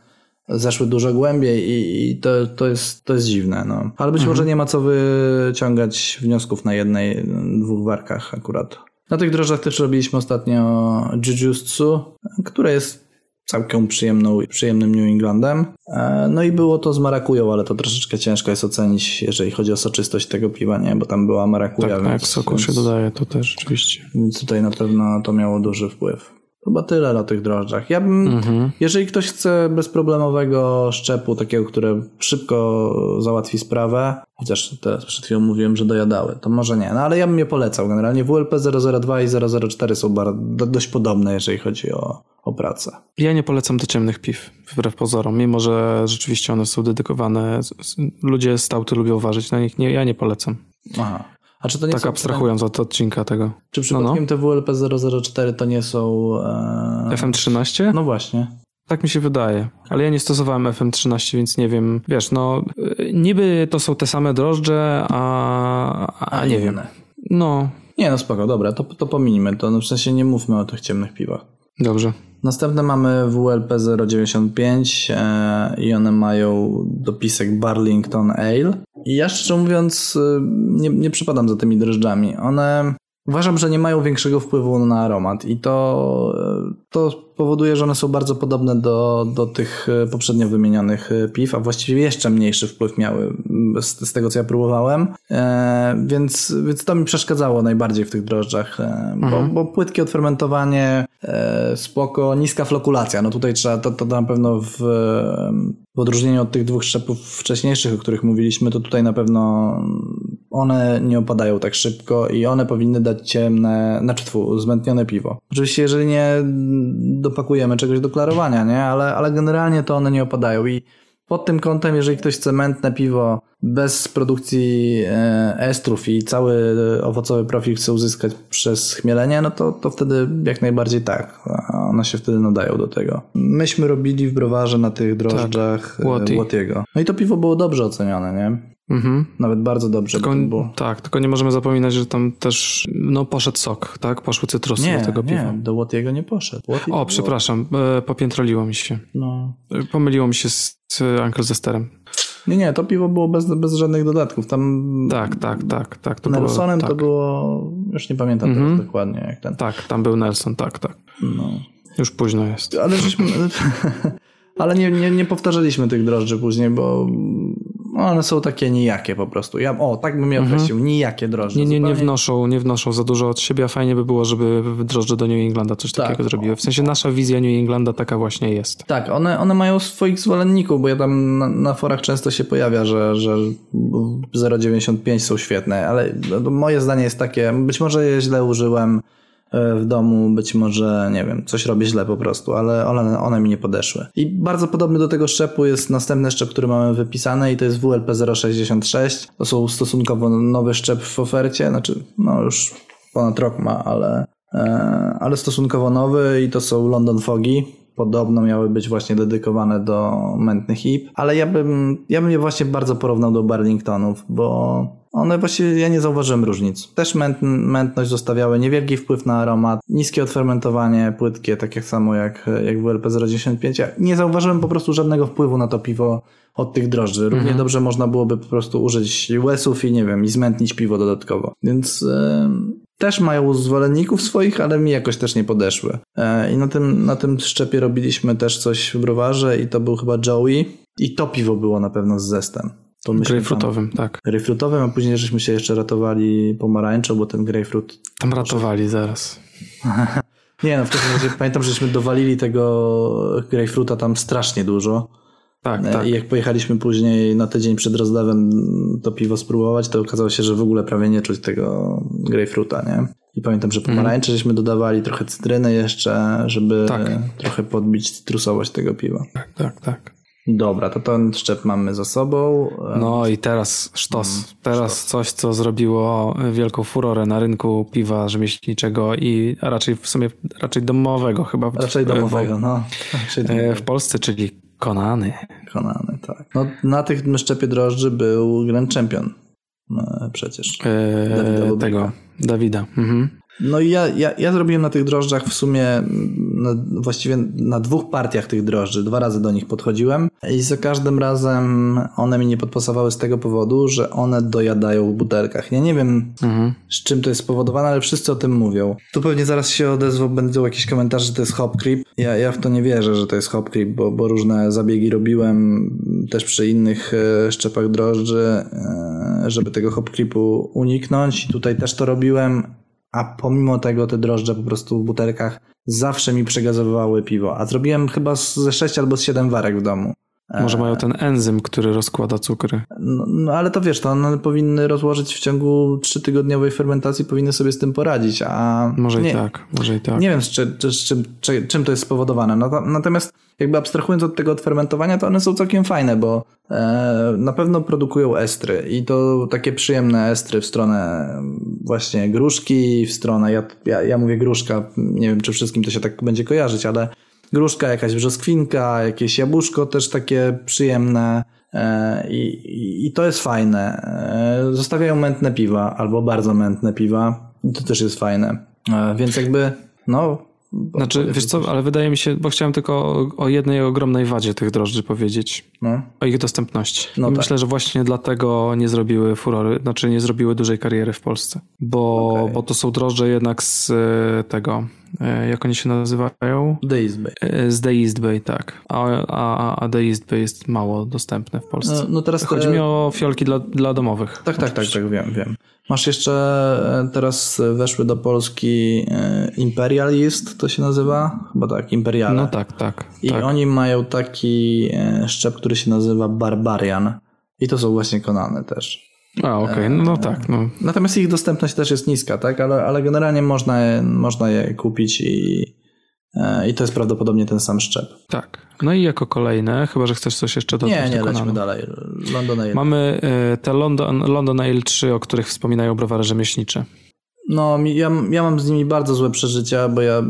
zeszły dużo głębiej i, i to, to, jest, to jest dziwne. No. Ale być może nie ma co wyciągać wniosków na jednej, dwóch warkach akurat. Na tych drożdżach też robiliśmy ostatnio Jujutsu, które jest całkiem przyjemną, przyjemnym New Englandem. E, No i było to z marakują, ale to troszeczkę ciężko jest ocenić, jeżeli chodzi o soczystość tego piwa, nie? Bo tam była marakuja, Tak, więc, jak soku się więc, dodaje, to też rzeczywiście. więc tutaj na pewno to miało duży wpływ. Chyba tyle na tych drożdżach. Ja bym, Mhm. jeżeli ktoś chce bezproblemowego szczepu, takiego, które szybko załatwi sprawę, chociaż teraz przed chwilą mówiłem, że dojadały, to może nie, no ale ja bym je polecał. Generalnie WLP 002 i 004 są bardzo, do, dość podobne, jeżeli chodzi o, o pracę. Ja nie polecam do ciemnych piw, wbrew pozorom, mimo że rzeczywiście one są dedykowane. Ludzie stałty lubią ważyć na nich. Nie, ja nie polecam. Aha. A czy to nie Tak są abstrahując od odcinka tego. Czy No, no. przypadkiem te WLP 004 to nie są... E... FM13? No właśnie. Tak mi się wydaje, ale ja nie stosowałem FM13, więc nie wiem. Wiesz, no y, niby to są te same drożdże, a, a, nie wiem. No, Nie, no spoko, dobra, to, to pominimy to, no w sensie nie mówmy o tych ciemnych piwach. dobrze. Następne mamy WLP 095 e, i one mają dopisek Barlington Ale. Ja szczerze mówiąc e, nie, nie przypadam za tymi drożdżami. One uważam, że nie mają większego wpływu na aromat i to, e, to powoduje, że one są bardzo podobne do, do tych e, poprzednio wymienionych e, piw, a właściwie jeszcze mniejszy wpływ miały m, z, z tego, co ja próbowałem. E, więc, więc to mi przeszkadzało najbardziej w tych drożdżach, e, bo, bo płytkie odfermentowanie, e, spoko, niska flokulacja. No tutaj trzeba, to, to na pewno w, w odróżnieniu od tych dwóch szczepów wcześniejszych, o których mówiliśmy, to tutaj na pewno one nie opadają tak szybko i one powinny dać ciemne, znaczy tfu, zmętnione piwo. Oczywiście jeżeli nie dopakujemy czegoś do klarowania, nie? Ale, ale generalnie to one nie opadają i pod tym kątem, jeżeli ktoś chce mętne piwo bez produkcji e, estrów i cały owocowy profil chce uzyskać przez chmielenie, no to, to wtedy jak najbardziej tak. One się wtedy nadają do tego. Myśmy robili w browarze na tych drożdżach tak, Łotiego. No i to piwo było dobrze ocenione, nie? Mhm. Nawet bardzo dobrze Tylko, było. tak, tylko nie możemy zapominać, że tam też no, poszedł sok, tak? Poszły cytrusy Nie, do tego piwa. nie, do Łotiego nie poszedł. O, było- przepraszam, e, popiętroliło mi się. No. E, Pomyliło mi się z, z Uncle Zesterem. Nie, nie, to piwo było bez, bez żadnych dodatków. Tam Tak, tak, tak, tak. To było, Nelsonem tak, to było, już nie pamiętam Mhm. teraz dokładnie jak ten. tak, tam był Nelson, tak, tak. No. Już późno jest. Ale żeśmy, ale nie, nie, nie powtarzaliśmy tych drożdży później, bo one są takie nijakie po prostu. Ja, o, tak bym je określił, nijakie drożdże. Mhm. Nie, nie, nie wnoszą, nie wnoszą za dużo od siebie, a fajnie by było, żeby drożdże do New Englanda coś Tak. takiego zrobiły. W sensie nasza wizja New Englanda taka właśnie jest. Tak, one, one mają swoich zwolenników, bo ja tam na, na forach często się pojawia, że, że 0,95 są świetne, ale no, moje zdanie jest takie, być może je źle użyłem w domu, być może, nie wiem, coś robię źle po prostu, ale one, one mi nie podeszły. I bardzo podobny do tego szczepu jest następny szczep, który mamy wypisany i to jest WLP 066. To są stosunkowo nowy szczep w ofercie, znaczy, no już ponad rok ma, ale, e, ale stosunkowo nowy i to są London Fogi. Podobno miały być właśnie dedykowane do mętnych hip, ale ja bym, ja bym je właśnie bardzo porównał do Burlingtonów, bo one właśnie, ja nie zauważyłem różnic. Też męt, mętność zostawiały niewielki wpływ na aromat, niskie odfermentowanie, płytkie, tak jak samo jak, jak WLP 095. Ja nie zauważyłem po prostu żadnego wpływu na to piwo od tych drożdży. Równie dobrze można byłoby po prostu użyć łesów i nie wiem, i zmętnić piwo dodatkowo. Więc em, też mają zwolenników swoich, ale mi jakoś też nie podeszły. E, I na tym, na tym szczepie robiliśmy też coś w browarze i to był chyba Joey. I to piwo było na pewno z zestem. To Grejpfrutowym, tak. Grejpfrutowym, a później żeśmy się jeszcze ratowali pomarańczą, bo ten grejpfrut... Tam ratowali zaraz. Nie no, w każdym razie pamiętam, żeśmy dowalili tego grejpfruta tam strasznie dużo. Tak, E, tak. I jak pojechaliśmy później na tydzień przed rozdawem to piwo spróbować, to okazało się, że w ogóle prawie nie czuć tego grejpfruta, nie? I pamiętam, że pomarańcze żeśmy dodawali, trochę cytryny jeszcze, żeby Tak. trochę podbić cytrusowość tego piwa. Tak, tak, tak. Dobra, to ten szczep mamy za sobą. E, No i teraz sztos. Teraz coś, co zrobiło wielką furorę na rynku piwa rzemieślniczego i raczej w sumie raczej domowego chyba. Raczej domowego, no. Raczej E, domowego. W Polsce, czyli Konany. Konany, tak. No, na tych szczepie drożdży był Grand Champion. No, przecież. E, Dawida tego, Dawida. Mhm. No i ja, ja, ja zrobiłem na tych drożdżach w sumie mm, na, właściwie na dwóch partiach tych drożdży. Dwa razy do nich podchodziłem i za każdym razem one mi nie podpasowały z tego powodu, że one dojadają w butelkach. Ja nie wiem Mhm. z czym to jest spowodowane, ale wszyscy o tym mówią. Tu pewnie zaraz się odezwą, będą jakieś komentarze, że to jest hop creep. Ja, ja w to nie wierzę, że to jest hop creep, bo, bo różne zabiegi robiłem też przy innych e, szczepach drożdży, e, żeby tego hop creepu uniknąć. I tutaj też to robiłem, a pomimo tego te drożdże po prostu w butelkach zawsze mi przegazowywały piwo. A zrobiłem chyba ze 6 albo z 7 warek w domu. Może mają ten enzym, który rozkłada cukry. No, no ale to wiesz, to one powinny rozłożyć w ciągu trzytygodniowej fermentacji, powinny sobie z tym poradzić, a Może nie, i tak, może i tak. nie wiem czy, czy, czy, czym to jest spowodowane. No, to- natomiast jakby abstrahując od tego odfermentowania, to one są całkiem fajne, bo e, na pewno produkują estry i to takie przyjemne estry w stronę właśnie gruszki, w stronę, ja, ja, ja mówię gruszka, nie wiem czy wszystkim to się tak będzie kojarzyć, ale gruszka, jakaś brzoskwinka, jakieś jabłuszko też takie przyjemne e, i, i, i to jest fajne. E, Zostawiają mętne piwa albo bardzo mętne piwa i to też jest fajne. Więc jakby, no... Znaczy, wiesz co, ale wydaje mi się, bo chciałem tylko o, o jednej ogromnej wadzie tych drożdży powiedzieć. No. O ich dostępności. No tak. myślę, że właśnie dlatego nie zrobiły furory, znaczy nie zrobiły dużej kariery w Polsce. Bo, Okej. bo to są drożdże jednak z e, tego, jak oni się nazywają? East Bay. E, Z East Bay, tak. A, a, a East Bay jest mało dostępne w Polsce. No, no teraz Chodzi te- mi o fiolki dla, dla domowych. Tak, tak, tak, tak, wiem, wiem. Masz jeszcze, e, teraz weszły do Polski e, Imperial Yeast, to się nazywa? Chyba tak, Imperial. No tak, tak. I tak. oni mają taki e, szczep, który się nazywa Barbarian. I to są właśnie konane też. A, okej, no, no tak. No. Natomiast ich dostępność też jest niska, tak? Ale, ale generalnie można, je- można je kupić i, I to jest prawdopodobnie ten sam szczep. Tak. No i jako kolejne, chyba że chcesz coś jeszcze dodać. Nie, nie, lecimy dalej. London Ale. Mamy te London, London Ale 3, o których wspominają browary rzemieślnicze. No, ja, ja mam z nimi bardzo złe przeżycia, bo ja,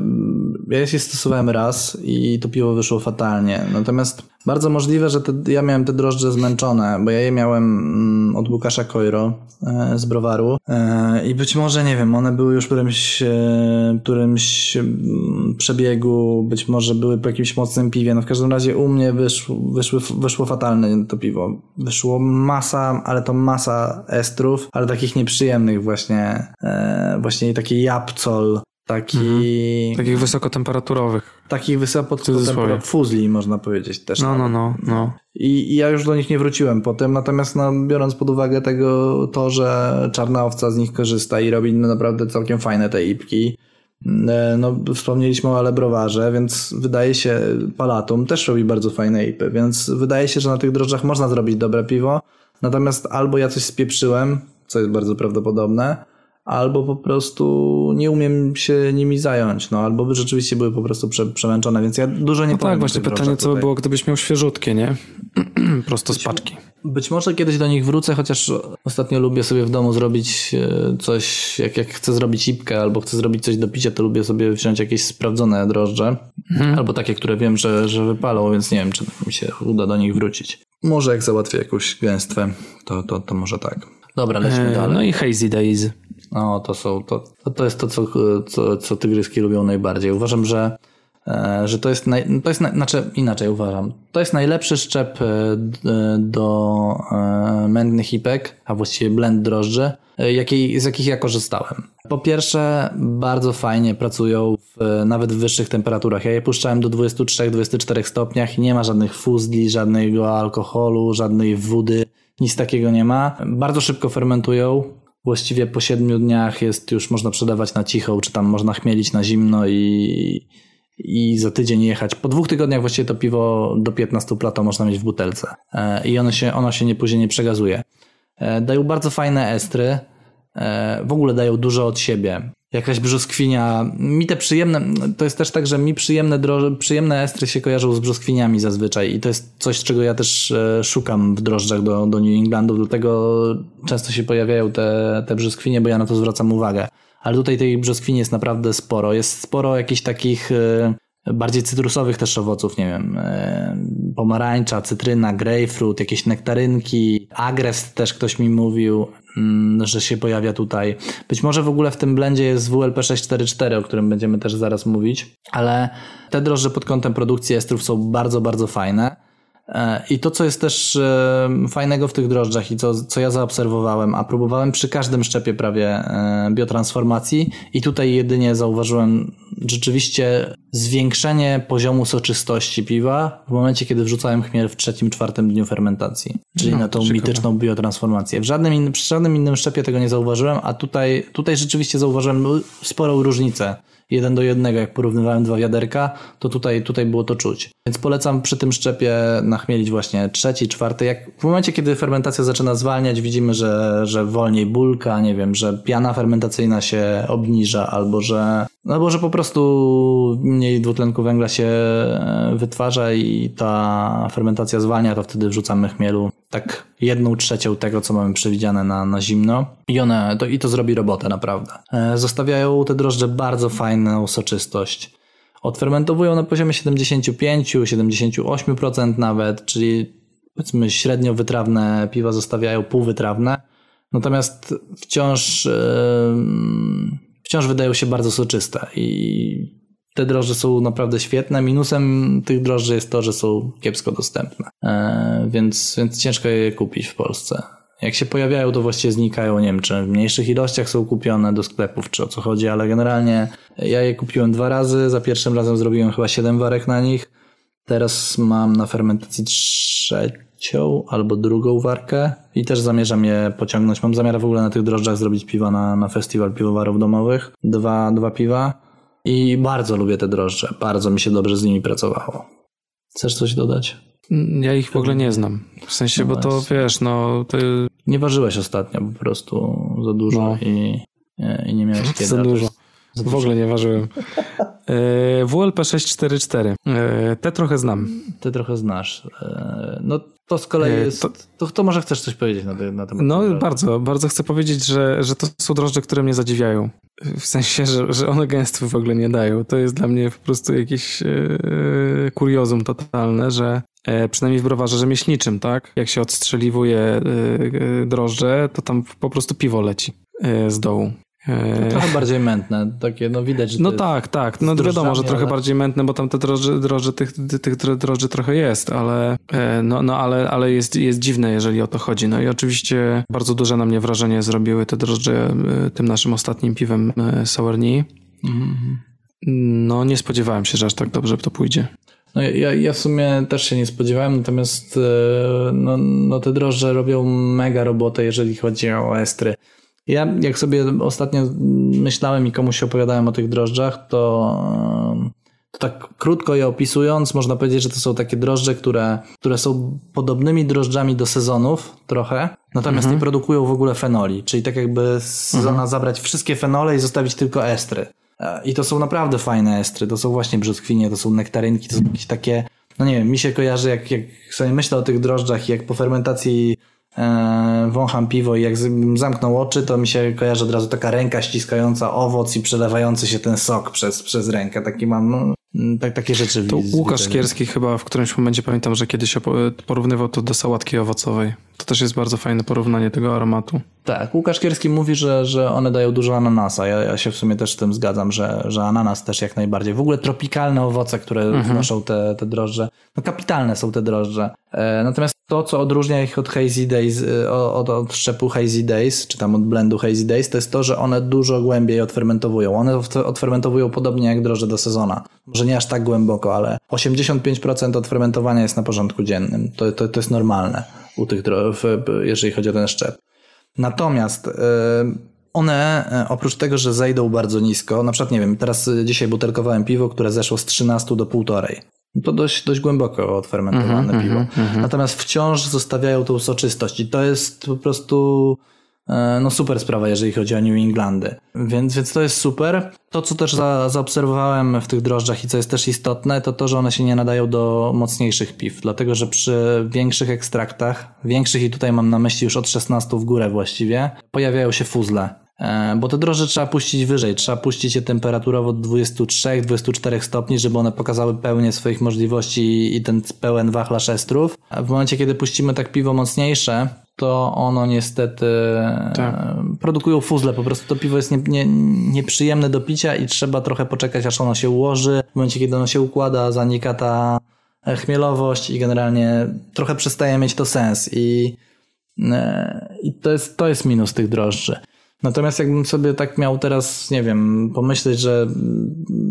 ja je stosowałem raz i to piwo wyszło fatalnie. Natomiast bardzo możliwe, że te, ja miałem te drożdże zmęczone, bo ja je miałem mm, od Łukasza Kojro e, z browaru e, i być może, nie wiem, one były już w którymś, e, którymś przebiegu, być może były po jakimś mocnym piwie. No w każdym razie u mnie wyszło, wyszło, wyszło fatalne to piwo. Wyszło masa, ale to masa estrów, ale takich nieprzyjemnych właśnie, właśnie taki japcol, Taki... Mhm. Takich wysokotemperaturowych. Takich wysokotemperaturowych fuzli, można powiedzieć też. No, no, no, no. I, I, ja już do nich nie wróciłem potem, natomiast no, biorąc pod uwagę tego, to, że czarna owca z nich korzysta i robi no, naprawdę całkiem fajne te ipki, e, no, wspomnieliśmy o Alebrowarze, więc wydaje się, Palatum też robi bardzo fajne ipy, więc wydaje się, że na tych drożdżach można zrobić dobre piwo, natomiast albo ja coś spieprzyłem, co jest bardzo prawdopodobne, albo po prostu nie umiem się nimi zająć, no albo by rzeczywiście były po prostu prze, przemęczone, więc ja dużo nie no powiem. Tak, właśnie pytanie, co by było, gdybyś miał świeżutkie, nie? Prosto z paczki. Być może kiedyś do nich wrócę, chociaż ostatnio lubię sobie w domu zrobić e, coś, jak, jak chcę zrobić ipkę albo chcę zrobić coś do picia, to lubię sobie wziąć jakieś sprawdzone drożdże, mhm. albo takie, które wiem, że, że wypalą, więc nie wiem, czy mi się uda do nich wrócić. Może jak załatwię jakąś gęstwę, to, to, to może tak. Dobra, lećmy e, dalej. No i Hazy Days. No, to są, to, to jest to, co, co, co tygryski lubią najbardziej. Uważam, że, e, że to jest, naj, to jest znaczy inaczej uważam. To jest najlepszy szczep e, do mętnych hipek, a właściwie blend drożdży, jakiej, z jakich ja korzystałem. Po pierwsze, bardzo fajnie pracują w, nawet w wyższych temperaturach. Ja je puszczałem do 23-24 stopniach nie ma żadnych fuzli, żadnego alkoholu, żadnej wody, nic takiego nie ma. Bardzo szybko fermentują, właściwie po siedmiu dniach jest już można sprzedawać na cicho, czy tam można chmielić na zimno i, i za tydzień jechać. Po dwóch tygodniach właściwie to piwo do 15 plato można mieć w butelce e, i ono się, ono się nie, później nie przegazuje. E, dają bardzo fajne estry, e, w ogóle dają dużo od siebie jakaś brzoskwinia. Mi te przyjemne, to jest też tak, że mi przyjemne, droże, przyjemne estry się kojarzą z brzoskwiniami zazwyczaj i to jest coś, czego ja też e, szukam w drożdżach do, do New Englandu, dlatego często się pojawiają te, te brzoskwinie, bo ja na to zwracam uwagę. Ale tutaj tej brzoskwini jest naprawdę sporo. Jest sporo jakichś takich e, bardziej cytrusowych też owoców, nie wiem, e, pomarańcza, cytryna, grapefruit, jakieś nektarynki, agres też ktoś mi mówił, że się pojawia tutaj. Być może w ogóle w tym blendzie jest WLP 644, o którym będziemy też zaraz mówić, ale te drożdże pod kątem produkcji estrów są bardzo, bardzo fajne. E, I to, co jest też e, fajnego w tych drożdżach i co, co ja zaobserwowałem, a próbowałem przy każdym szczepie prawie e, biotransformacji i tutaj jedynie zauważyłem rzeczywiście zwiększenie poziomu soczystości piwa w momencie, kiedy wrzucałem chmiel w trzecim, czwartym dniu fermentacji, czyli no, na tą mityczną biotransformację. W żadnym, in, przy żadnym innym szczepie tego nie zauważyłem, a tutaj, tutaj rzeczywiście zauważyłem sporą różnicę jeden do jednego, jak porównywałem dwa wiaderka, to tutaj, tutaj było to czuć. Więc polecam przy tym szczepie nachmielić właśnie trzeci, czwarty. Jak w momencie, kiedy fermentacja zaczyna zwalniać, widzimy, że, że wolniej bulka, nie wiem, że piana fermentacyjna się obniża, albo że, albo że po prostu mniej dwutlenku węgla się e, wytwarza i ta fermentacja zwalnia, to wtedy wrzucamy chmielu tak jedną trzecią tego, co mamy przewidziane na, na zimno i one, to, i to zrobi robotę naprawdę. E, zostawiają te drożdże bardzo fajną soczystość. Odfermentowują na poziomie 75-78% nawet, czyli powiedzmy średnio wytrawne piwa zostawiają półwytrawne. Natomiast wciąż, yy, wciąż wydają się bardzo soczyste i te drożdże są naprawdę świetne. Minusem tych drożdży jest to, że są kiepsko dostępne, e, więc, więc ciężko je kupić w Polsce. Jak się pojawiają, to właściwie znikają. Nie wiem, czy w mniejszych ilościach są kupione do sklepów, czy o co chodzi, ale generalnie ja je kupiłem dwa razy. Za pierwszym razem zrobiłem chyba 7 warek na nich. Teraz mam na fermentacji trzecią albo drugą warkę i też zamierzam je pociągnąć. Mam zamiar w ogóle na tych drożdżach zrobić piwa na, na festiwal piwowarów domowych. Dwa, dwa piwa. I bardzo lubię te drożdże. Bardzo mi się dobrze z nimi pracowało. Chcesz coś dodać? Ja ich w ogóle nie znam. W sensie, no bo to wiesz, no... Ty... Nie ważyłeś ostatnio po prostu za dużo no. i, i nie miałeś kiedy. Za dużo. W ogóle nie ważyłem. E, WLP 644. E, te trochę znam. Ty trochę znasz. E, no to z kolei jest... To, to, to może chcesz coś powiedzieć na, te, na temat No bardzo, bardzo chcę powiedzieć, że, że to są drożdże, które mnie zadziwiają. W sensie, że, że one gęstwy w ogóle nie dają. To jest dla mnie po prostu jakieś e, kuriozum totalne, że przynajmniej w browarze rzemieślniczym, tak? Jak się odstrzeliwuje drożdże, to tam po prostu piwo leci z dołu. No, trochę bardziej mętne, takie no widać, że No tak, tak, no wiadomo, że trochę ale... bardziej mętne, bo tam te droży, droży tych, tych droży trochę jest, ale e, no, no ale, ale jest, jest dziwne, jeżeli o to chodzi. No i oczywiście bardzo duże na mnie wrażenie zrobiły te drożdże e, tym naszym ostatnim piwem e, Sourni. Mm-hmm. No nie spodziewałem się, że aż tak dobrze to pójdzie. No ja, ja w sumie też się nie spodziewałem, natomiast no, no te drożdże robią mega robotę, jeżeli chodzi o estry. Ja jak sobie ostatnio myślałem i komuś opowiadałem o tych drożdżach, to, to tak krótko je opisując, można powiedzieć, że to są takie drożdże, które, które są podobnymi drożdżami do sezonów trochę, natomiast mhm. nie produkują w ogóle fenoli, czyli tak jakby z sezona mhm. zabrać wszystkie fenole i zostawić tylko estry. I to są naprawdę fajne estry, to są właśnie brzoskwinie, to są nektarynki, to są jakieś takie, no nie wiem, mi się kojarzy, jak, jak sobie myślę o tych drożdżach i jak po fermentacji e, wącham piwo i jak zamknął oczy, to mi się kojarzy od razu taka ręka ściskająca owoc i przelewający się ten sok przez, przez rękę. Taki mam, no, tak, takie rzeczy. To Łukasz Kierski chyba w którymś momencie pamiętam, że kiedyś porównywał to do sałatki owocowej. To też jest bardzo fajne porównanie tego aromatu. Tak, Łukasz Kierski mówi, że, że one dają dużo ananasa. Ja, ja się w sumie też z tym zgadzam, że, że ananas też jak najbardziej. W ogóle tropikalne owoce, które mhm. wnoszą te, te drożdże. No kapitalne są te drożdże. E, natomiast to, co odróżnia ich od Hazy Days, e, od, od szczepu Hazy Days, czy tam od blendu Hazy Days, to jest to, że one dużo głębiej odfermentowują. One odfermentowują podobnie jak drożdże do sezona. Może nie aż tak głęboko, ale 85% odfermentowania jest na porządku dziennym. To, to, to jest normalne u tych, jeżeli chodzi o ten szczep. Natomiast e, one e, oprócz tego, że zejdą bardzo nisko, na przykład nie wiem, teraz dzisiaj butelkowałem piwo, które zeszło z 13 do 1,5. To dość, dość głęboko odfermentowane mm -hmm, piwo. Mm -hmm. Natomiast wciąż zostawiają tą soczystość i to jest po prostu e, no super sprawa, jeżeli chodzi o New Englandy. Więc, więc to jest super. To, co też za, zaobserwowałem w tych drożdżach i co jest też istotne, to to, że one się nie nadają do mocniejszych piw, dlatego że przy większych ekstraktach, większych i tutaj mam na myśli już od 16 w górę właściwie, pojawiają się fuzle. E, bo te drożdże trzeba puścić wyżej, trzeba puścić je temperaturowo od 23-24 stopni, żeby one pokazały pełnię swoich możliwości i ten pełen wachlarz estrów. A w momencie, kiedy puścimy tak piwo mocniejsze, to ono niestety tak. E, produkują fuzle, po prostu to piwo jest nie, nie, nieprzyjemne do picia i trzeba trochę poczekać, aż ono się ułoży. W momencie, kiedy ono się układa, zanika ta e, chmielowość i generalnie trochę przestaje mieć to sens i, i to, jest, to jest minus tych drożdży. Natomiast jakbym sobie tak miał teraz, nie wiem, pomyśleć, że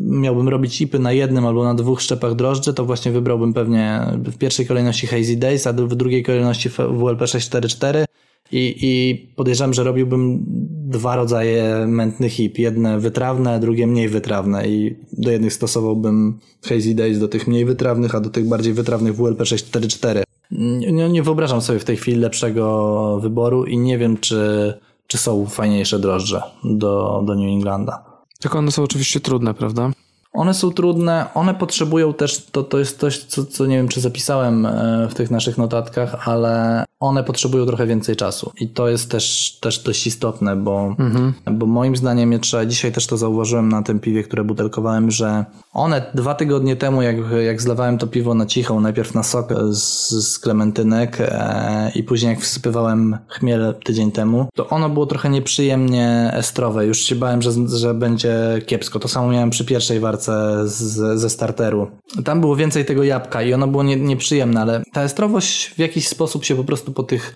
miałbym robić ipy na jednym albo na dwóch szczepach drożdży, to właśnie wybrałbym pewnie w pierwszej kolejności Hazy Days, a w drugiej kolejności WLP 644 i, i podejrzewam, że robiłbym dwa rodzaje mętnych hip. Jedne wytrawne, drugie mniej wytrawne i do jednych stosowałbym Hazy Days do tych mniej wytrawnych, a do tych bardziej wytrawnych WLP 644. Nie, nie wyobrażam sobie w tej chwili lepszego wyboru i nie wiem, czy czy są fajniejsze drożdże do, do New Englanda. Tylko one są oczywiście trudne, prawda? One są trudne, one potrzebują też, to, to jest coś, co, co nie wiem, czy zapisałem e, w tych naszych notatkach, ale one potrzebują trochę więcej czasu. I to jest też, też dość istotne, bo, mhm. bo moim zdaniem je trzeba, dzisiaj też to zauważyłem na tym piwie, które butelkowałem, że one dwa tygodnie temu, jak, jak zlewałem to piwo na cichą, najpierw na sok z, z klementynek e, i później jak wsypywałem chmiel tydzień temu, to ono było trochę nieprzyjemnie estrowe. Już się bałem, że, że będzie kiepsko. To samo miałem przy pierwszej warce z, ze starteru. Tam było więcej tego jabłka i ono było nie, nieprzyjemne, ale ta estrowość w jakiś sposób się po prostu po tych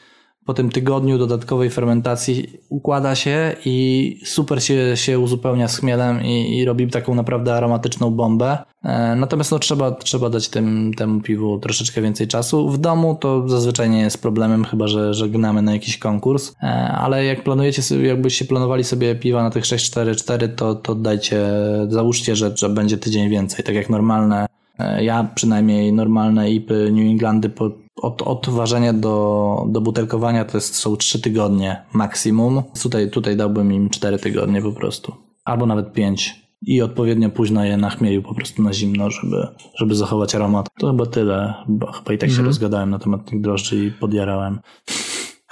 po tym tygodniu dodatkowej fermentacji układa się i super się, się uzupełnia z chmielem i, i robi taką naprawdę aromatyczną bombę. E, natomiast no, trzeba, trzeba dać tym, temu piwu troszeczkę więcej czasu. W domu to zazwyczaj nie jest problemem, chyba że, że gnamy na jakiś konkurs, e, ale jak planujecie jakbyście planowali sobie piwa na tych 6-4-4, to, to dajcie, załóżcie, że, że będzie tydzień więcej, tak jak normalne e, ja przynajmniej normalne IPy New Englandy po od, od ważenia do, do butelkowania to jest, są 3 tygodnie maksimum. Tutaj, tutaj dałbym im 4 tygodnie po prostu. Albo nawet 5. i odpowiednio późno je nachmielił po prostu na zimno, żeby, żeby zachować aromat. To chyba tyle, bo chyba i tak się Mhm. rozgadałem na temat tych drożdży i podjarałem.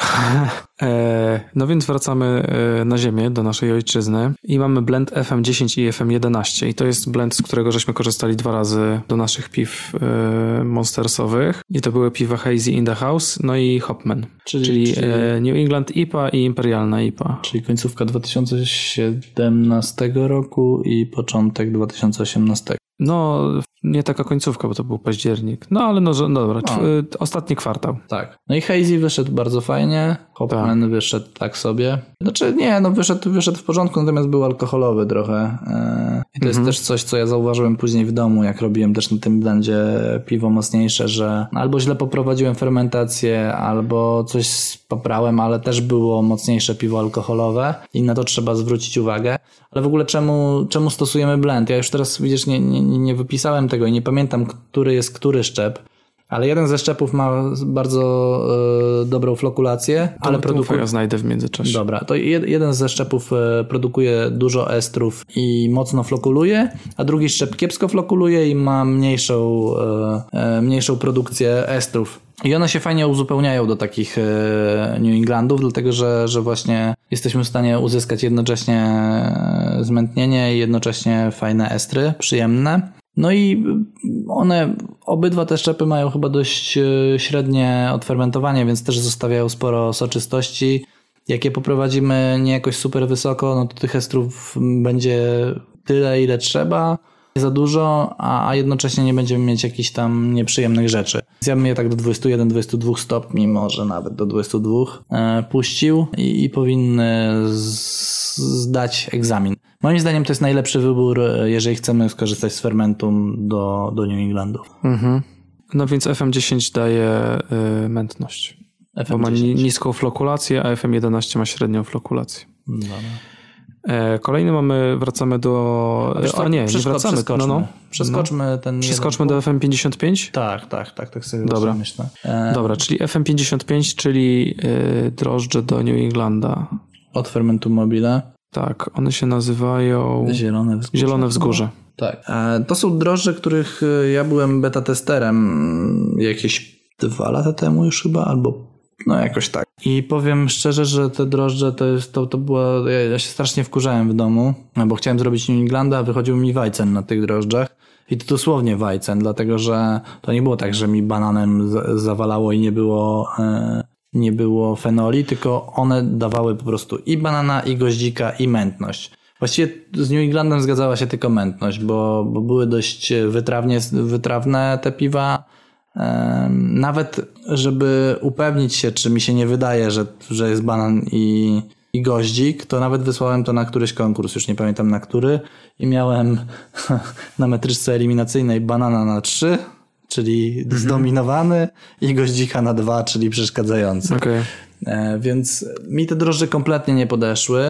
E, no więc wracamy e, na ziemię, do naszej ojczyzny i mamy blend FM10 i FM11 i to jest blend, z którego żeśmy korzystali dwa razy do naszych piw e, monstersowych i to były piwa Hazy in the House, no i Hopman, Czyli- czyli, czyli- New England IPA i Imperialna IPA. Czyli końcówka 2017 roku i początek 2018. No, nie taka końcówka, bo to był październik. No ale no, no dobra, No. e, ostatni kwartał. Tak. No i Hazy wyszedł bardzo fajnie, Hopman wyszedł tak sobie. Znaczy nie, no wyszedł, wyszedł w porządku, natomiast był alkoholowy trochę. Yy, I to jest też coś, co ja zauważyłem później w domu, jak robiłem też na tym blendzie piwo mocniejsze, że albo źle poprowadziłem fermentację, albo coś poprałem, ale też było mocniejsze piwo alkoholowe i na to trzeba zwrócić uwagę. Ale w ogóle czemu, czemu stosujemy blend? Ja już teraz widzisz, nie, nie, nie wypisałem tego i nie pamiętam, który jest który szczep. Ale jeden ze szczepów ma bardzo e, dobrą flokulację, ale Ale produkuje. ja znajdę w międzyczasie. Dobra, to jed, jeden ze szczepów e, produkuje dużo estrów i mocno flokuluje, a drugi szczep kiepsko flokuluje i ma mniejszą, e, mniejszą produkcję estrów. I one się fajnie uzupełniają do takich New Englandów, dlatego że, że właśnie jesteśmy w stanie uzyskać jednocześnie zmętnienie i jednocześnie fajne estry, przyjemne. No i one, obydwa te szczepy mają chyba dość e, średnie odfermentowanie, więc też zostawiają sporo soczystości. Jak je poprowadzimy nie jakoś super wysoko, no to tych estrów będzie tyle, ile trzeba, nie za dużo, a, a jednocześnie nie będziemy mieć jakichś tam nieprzyjemnych rzeczy. Więc ja bym je tak do 21-22 stopni, może nawet do 22 e, puścił i, i powinny zdać egzamin. Moim zdaniem to jest najlepszy wybór, e, jeżeli chcemy skorzystać z fermentum do, do New Englandu. Mhm. No więc FM10 daje y, mętność. Bo ma ni- niską flokulację, a FM11 ma średnią flokulację. Dobra. E, kolejny mamy, wracamy do... Co, A nie, nie wracamy. Przeskoczmy, No, no. przeskoczmy ten Przeskoczmy do FM55? Tak, tak, tak, tak sobie Dobra. myślę. E, Dobra, czyli FM55, czyli drożdże do New Englanda. Od fermentum mobile. Tak, one się nazywają Zielone wzgórze. Zielone Wzgórze. Tak. E, To są drożdże, których e, ja byłem beta testerem jakieś dwa lata temu już chyba, albo no jakoś tak. I powiem szczerze, że te drożdże to jest, to, to była, ja, ja się strasznie wkurzałem w domu, bo chciałem zrobić New Englanda, a wychodził mi wajcen na tych drożdżach. I to dosłownie wajcen, dlatego że to nie było tak, że mi bananem za- zawalało i nie było, e, nie było fenoli, tylko one dawały po prostu i banana, i goździka, i mętność. Właściwie z New Englandem zgadzała się tylko mętność, bo, bo były dość wytrawnie, wytrawne te piwa. Nawet, żeby upewnić się, czy mi się nie wydaje, że, że jest banan i, i goździk, to nawet wysłałem to na któryś konkurs, już nie pamiętam na który, i miałem na metryczce eliminacyjnej banana na 3, czyli zdominowany, i goździka na 2, czyli przeszkadzający. Okej. E, Więc mi te drożdże kompletnie nie podeszły.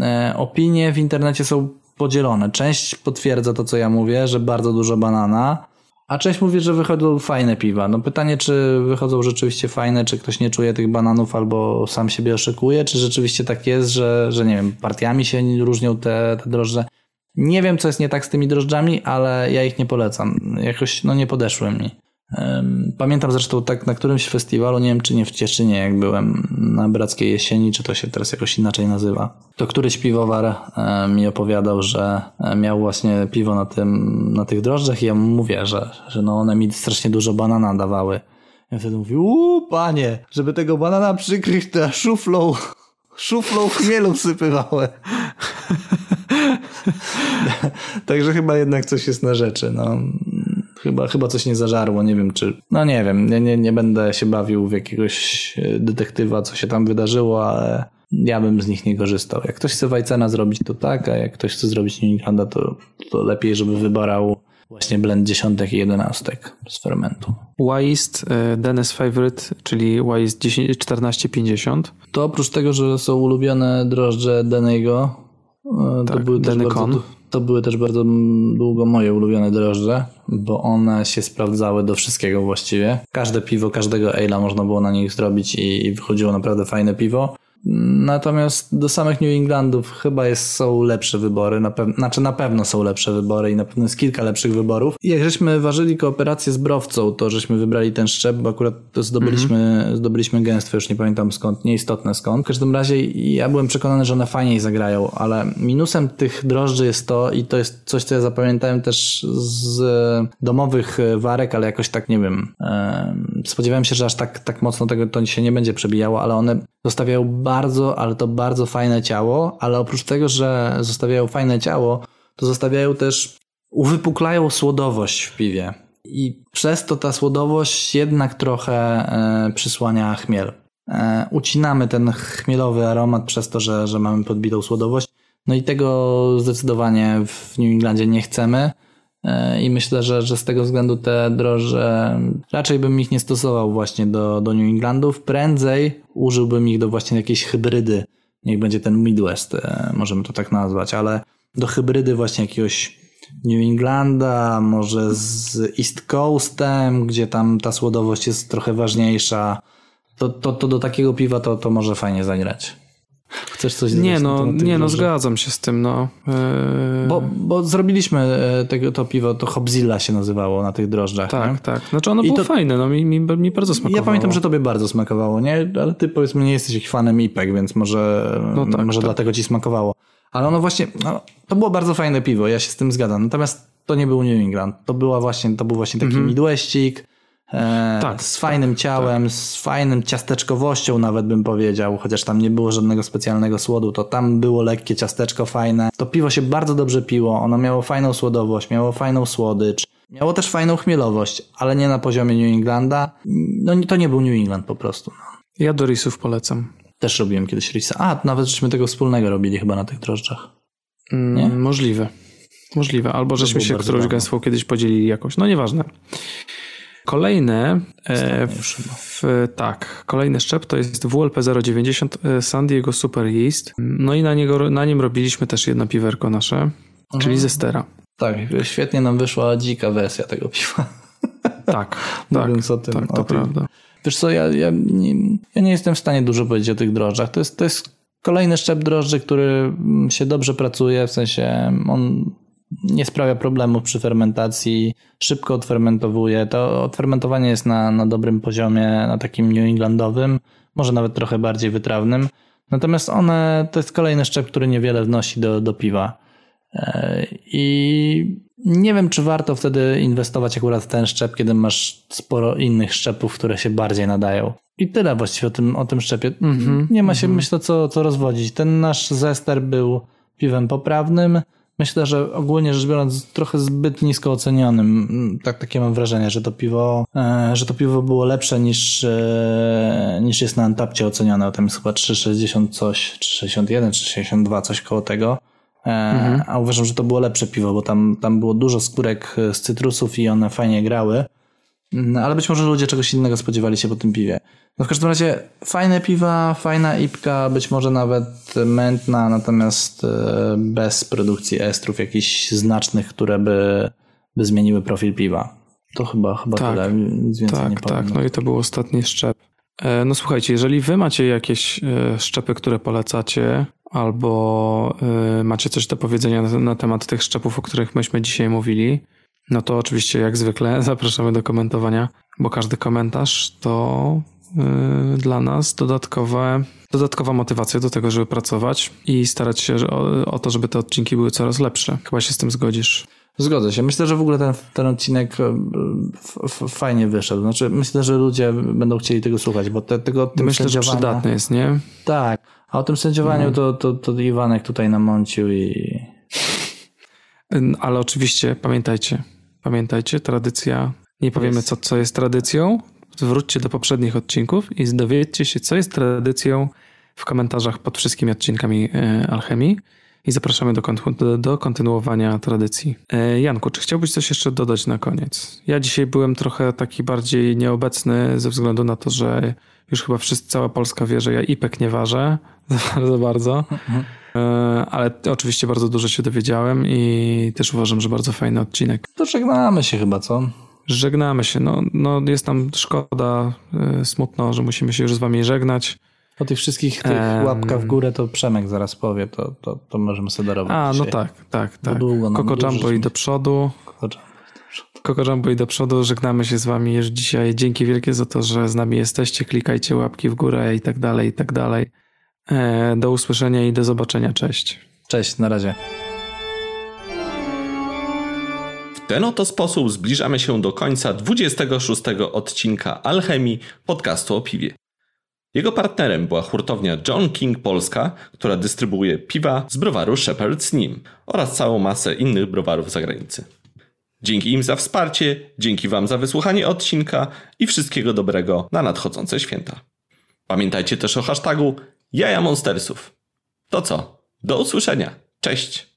E, Opinie w internecie są podzielone. Część potwierdza to, co ja mówię, że bardzo dużo banana, a część mówi, że wychodzą fajne piwa. No pytanie, czy wychodzą rzeczywiście fajne, czy ktoś nie czuje tych bananów albo sam siebie oszukuje, czy rzeczywiście tak jest, że, że nie wiem, partiami się różnią te, te drożdże. Nie wiem, co jest nie tak z tymi drożdżami, ale ja ich nie polecam. Jakoś, no nie podeszły mi. Pamiętam zresztą tak na którymś festiwalu, nie wiem czy nie w Cieszynie, jak byłem na Brackiej Jesieni, czy to się teraz jakoś inaczej nazywa. To któryś piwowar mi opowiadał, że e, miał właśnie piwo na, tym, na tych drożdżach i ja mu mówię, że, że no one mi strasznie dużo banana dawały. Ja wtedy mówił, uuu panie, żeby tego banana przykryć, to ja szuflą, szuflą chmielu sypywałem. Także chyba jednak coś jest na rzeczy. No. Chyba, chyba coś nie zażarło, nie wiem czy. No nie wiem, nie, nie, nie będę się bawił w jakiegoś e, detektywa, co się tam wydarzyło, ale ja bym z nich nie korzystał. Jak ktoś chce Wajcena zrobić, to tak, a jak ktoś chce zrobić New Englanda, to, to lepiej, żeby wybarał właśnie blend dziesiątek i jedenastek z fermentu. Wist, y, Dennis Favorite, czyli Wist 10 1450. To oprócz tego, że są ulubione drożdże Denego, e, to, Tak, były też bardzo, to były też bardzo długo moje ulubione drożdże, bo one się sprawdzały do wszystkiego właściwie. Każde piwo, każdego ale'a można było na nich zrobić i, i wychodziło naprawdę fajne piwo. Natomiast do samych New Englandów chyba jest, są lepsze wybory, na pew- znaczy na pewno są lepsze wybory i na pewno jest kilka lepszych wyborów. I jak żeśmy ważyli kooperację z Browcą, to żeśmy wybrali ten szczep, bo akurat zdobyliśmy, Mhm. zdobyliśmy gęstwo, już nie pamiętam skąd, nieistotne skąd. W każdym razie ja byłem przekonany, że one fajniej zagrają, ale minusem tych drożdży jest to, i to jest coś, co ja zapamiętałem też z domowych warek, ale jakoś tak, nie wiem, em, spodziewałem się, że aż tak, tak mocno tego to się nie będzie przebijało, ale one zostawiają bardzo, ale to bardzo fajne ciało, ale oprócz tego, że zostawiają fajne ciało, to zostawiają też, uwypuklają słodowość w piwie. I przez to ta słodowość jednak trochę e, przysłania chmiel. E, ucinamy ten chmielowy aromat przez to, że, że mamy podbitą słodowość. No i tego zdecydowanie w New Englandzie nie chcemy. E, I myślę, że, że z tego względu te droże raczej bym ich nie stosował właśnie do, do New Englandów. Prędzej użyłbym ich do właśnie jakiejś hybrydy. Niech będzie ten Midwest, e, możemy to tak nazwać, ale do hybrydy właśnie jakiegoś New Englanda, może z East Coastem, gdzie tam ta słodowość jest trochę ważniejsza. To, to, to do takiego piwa to, to może fajnie zagrać. Chcesz coś Nie no, nie no, zgadzam się z tym, no. Yy, Bo, bo zrobiliśmy e, tego, to piwo, to Hobzilla się nazywało na tych drożdżach. tak, nie? tak. Znaczy ono I było to- fajne, no mi, mi, mi bardzo smakowało. Ja pamiętam, że tobie bardzo smakowało, nie? Ale ty powiedzmy nie jesteś ich fanem IPek, więc może, No tak, może tak. dlatego ci smakowało. Ale ono właśnie, no, to było bardzo fajne piwo, ja się z tym zgadzam. Natomiast to nie był New England. To była właśnie, to był właśnie taki Midwestik. E, Mhm. Tak, z fajnym ciałem, z fajnym ciasteczkowością nawet bym powiedział, chociaż tam nie było żadnego specjalnego słodu, to tam było lekkie ciasteczko fajne. To piwo się bardzo dobrze piło, ono miało fajną słodowość, miało fajną słodycz, miało też fajną chmielowość, ale nie na poziomie New Englanda. No to nie był New England po prostu. No. Ja Dorisów polecam. Też robiłem kiedyś risa. A, nawet żeśmy tego wspólnego robili chyba na tych drożdżach. Mm, Nie? Możliwe. Możliwe. Albo żeśmy się którąś gęstwą kiedyś podzielili jakoś. No nieważne. Kolejne, e, w, tak, kolejny szczep to jest WLP 090 e, San Diego Super Yeast. No i na, niego, na nim robiliśmy też jedno piwerko nasze, czyli ze Stera. Tak, świetnie nam wyszła dzika wersja tego piwa. Tak, tak, o tym, tak, o to tym. prawda. Wiesz co, ja, ja, nie, ja nie jestem w stanie dużo powiedzieć o tych drożdżach. To jest, to jest kolejny szczep drożdży, który mm, się dobrze pracuje, w sensie on nie sprawia problemów przy fermentacji, szybko odfermentowuje. To odfermentowanie jest na, na dobrym poziomie, na takim New Englandowym, może nawet trochę bardziej wytrawnym. Natomiast one to jest kolejny szczep, który niewiele wnosi do, do piwa. E, I nie wiem, czy warto wtedy inwestować akurat w ten szczep, kiedy masz sporo innych szczepów, które się bardziej nadają. I tyle właściwie o tym, o tym szczepie. nie ma się, myślę, co, co rozwodzić. Ten nasz zester był piwem poprawnym. Myślę, że ogólnie rzecz biorąc trochę zbyt nisko ocenionym. Mm, Tak, takie mam wrażenie, że to piwo, e, że to piwo było lepsze niż, e, niż jest na Antapcie ocenione. Tam jest chyba 3,60 coś, 3,61, 3,62, coś koło tego. E, A uważam, że to było lepsze piwo, bo tam, tam było dużo skórek z cytrusów i one fajnie grały. Mm, Ale być może ludzie czegoś innego spodziewali się po tym piwie. No w każdym razie fajne piwa, fajna ipka, być może nawet mętna, natomiast e, bez produkcji estrów jakichś znacznych, które by, by zmieniły profil piwa. To chyba, chyba Tak. tyle, nic więcej nie Tak, powiem. tak. No i to był ostatni szczep. E, No słuchajcie, jeżeli wy macie jakieś e, szczepy, które polecacie, albo macie coś do powiedzenia na, na temat tych szczepów, o których myśmy dzisiaj mówili, no to oczywiście jak zwykle zapraszamy do komentowania, bo każdy komentarz to e, dla nas dodatkowe, dodatkowa motywacja do tego, żeby pracować i starać się że- o, o to, żeby te odcinki były coraz lepsze. Chyba się z tym zgodzisz. Zgodzę się. Myślę, że w ogóle ten, ten odcinek f, fajnie wyszedł. Znaczy, myślę, że ludzie będą chcieli tego słuchać, bo te, tego tym Myślę, że sędziowania- przydatny jest, nie? Tak. A o tym sędziowaniu to, to, to Iwanek tutaj namącił i Ale oczywiście pamiętajcie, pamiętajcie, tradycja, nie powiemy co, co jest tradycją, zwróćcie do poprzednich odcinków i dowiedzcie się, co jest tradycją w komentarzach pod wszystkimi odcinkami e, Alchemii i zapraszamy do, do, do kontynuowania tradycji. E, Janku, czy chciałbyś coś jeszcze dodać na koniec? Ja dzisiaj byłem trochę taki bardziej nieobecny ze względu na to, że już chyba wszyscy, cała Polska wie, że ja IPek nie ważę za bardzo, bardzo. E, Ale oczywiście bardzo dużo się dowiedziałem i też uważam, że bardzo fajny odcinek. to żegnamy się chyba, co? Żegnamy się. No, no jest nam szkoda, e, smutno, że musimy się już z wami żegnać. O tych wszystkich tych Em. łapkach w górę to Przemek zaraz powie, to, to, to możemy sobie darować A, no tak, tak, tak. długo Coco Jumbo i do przodu. Coco Jumbo i do przodu. Żegnamy się z wami już dzisiaj. Dzięki wielkie za to, że z nami jesteście. Klikajcie łapki w górę i tak dalej, i tak dalej. E, Do usłyszenia i do zobaczenia. Cześć. Cześć, na razie. W ten oto sposób zbliżamy się do końca 26 odcinka Alchemii podcastu o piwie. Jego partnerem była hurtownia John King Polska, która dystrybuuje piwa z browaru Shepherd's Nim oraz całą masę innych browarów z zagranicy. Dzięki im za wsparcie, dzięki Wam za wysłuchanie odcinka i wszystkiego dobrego na nadchodzące święta. Pamiętajcie też o hashtagu Jaja Monstersów. To co? Do usłyszenia. Cześć!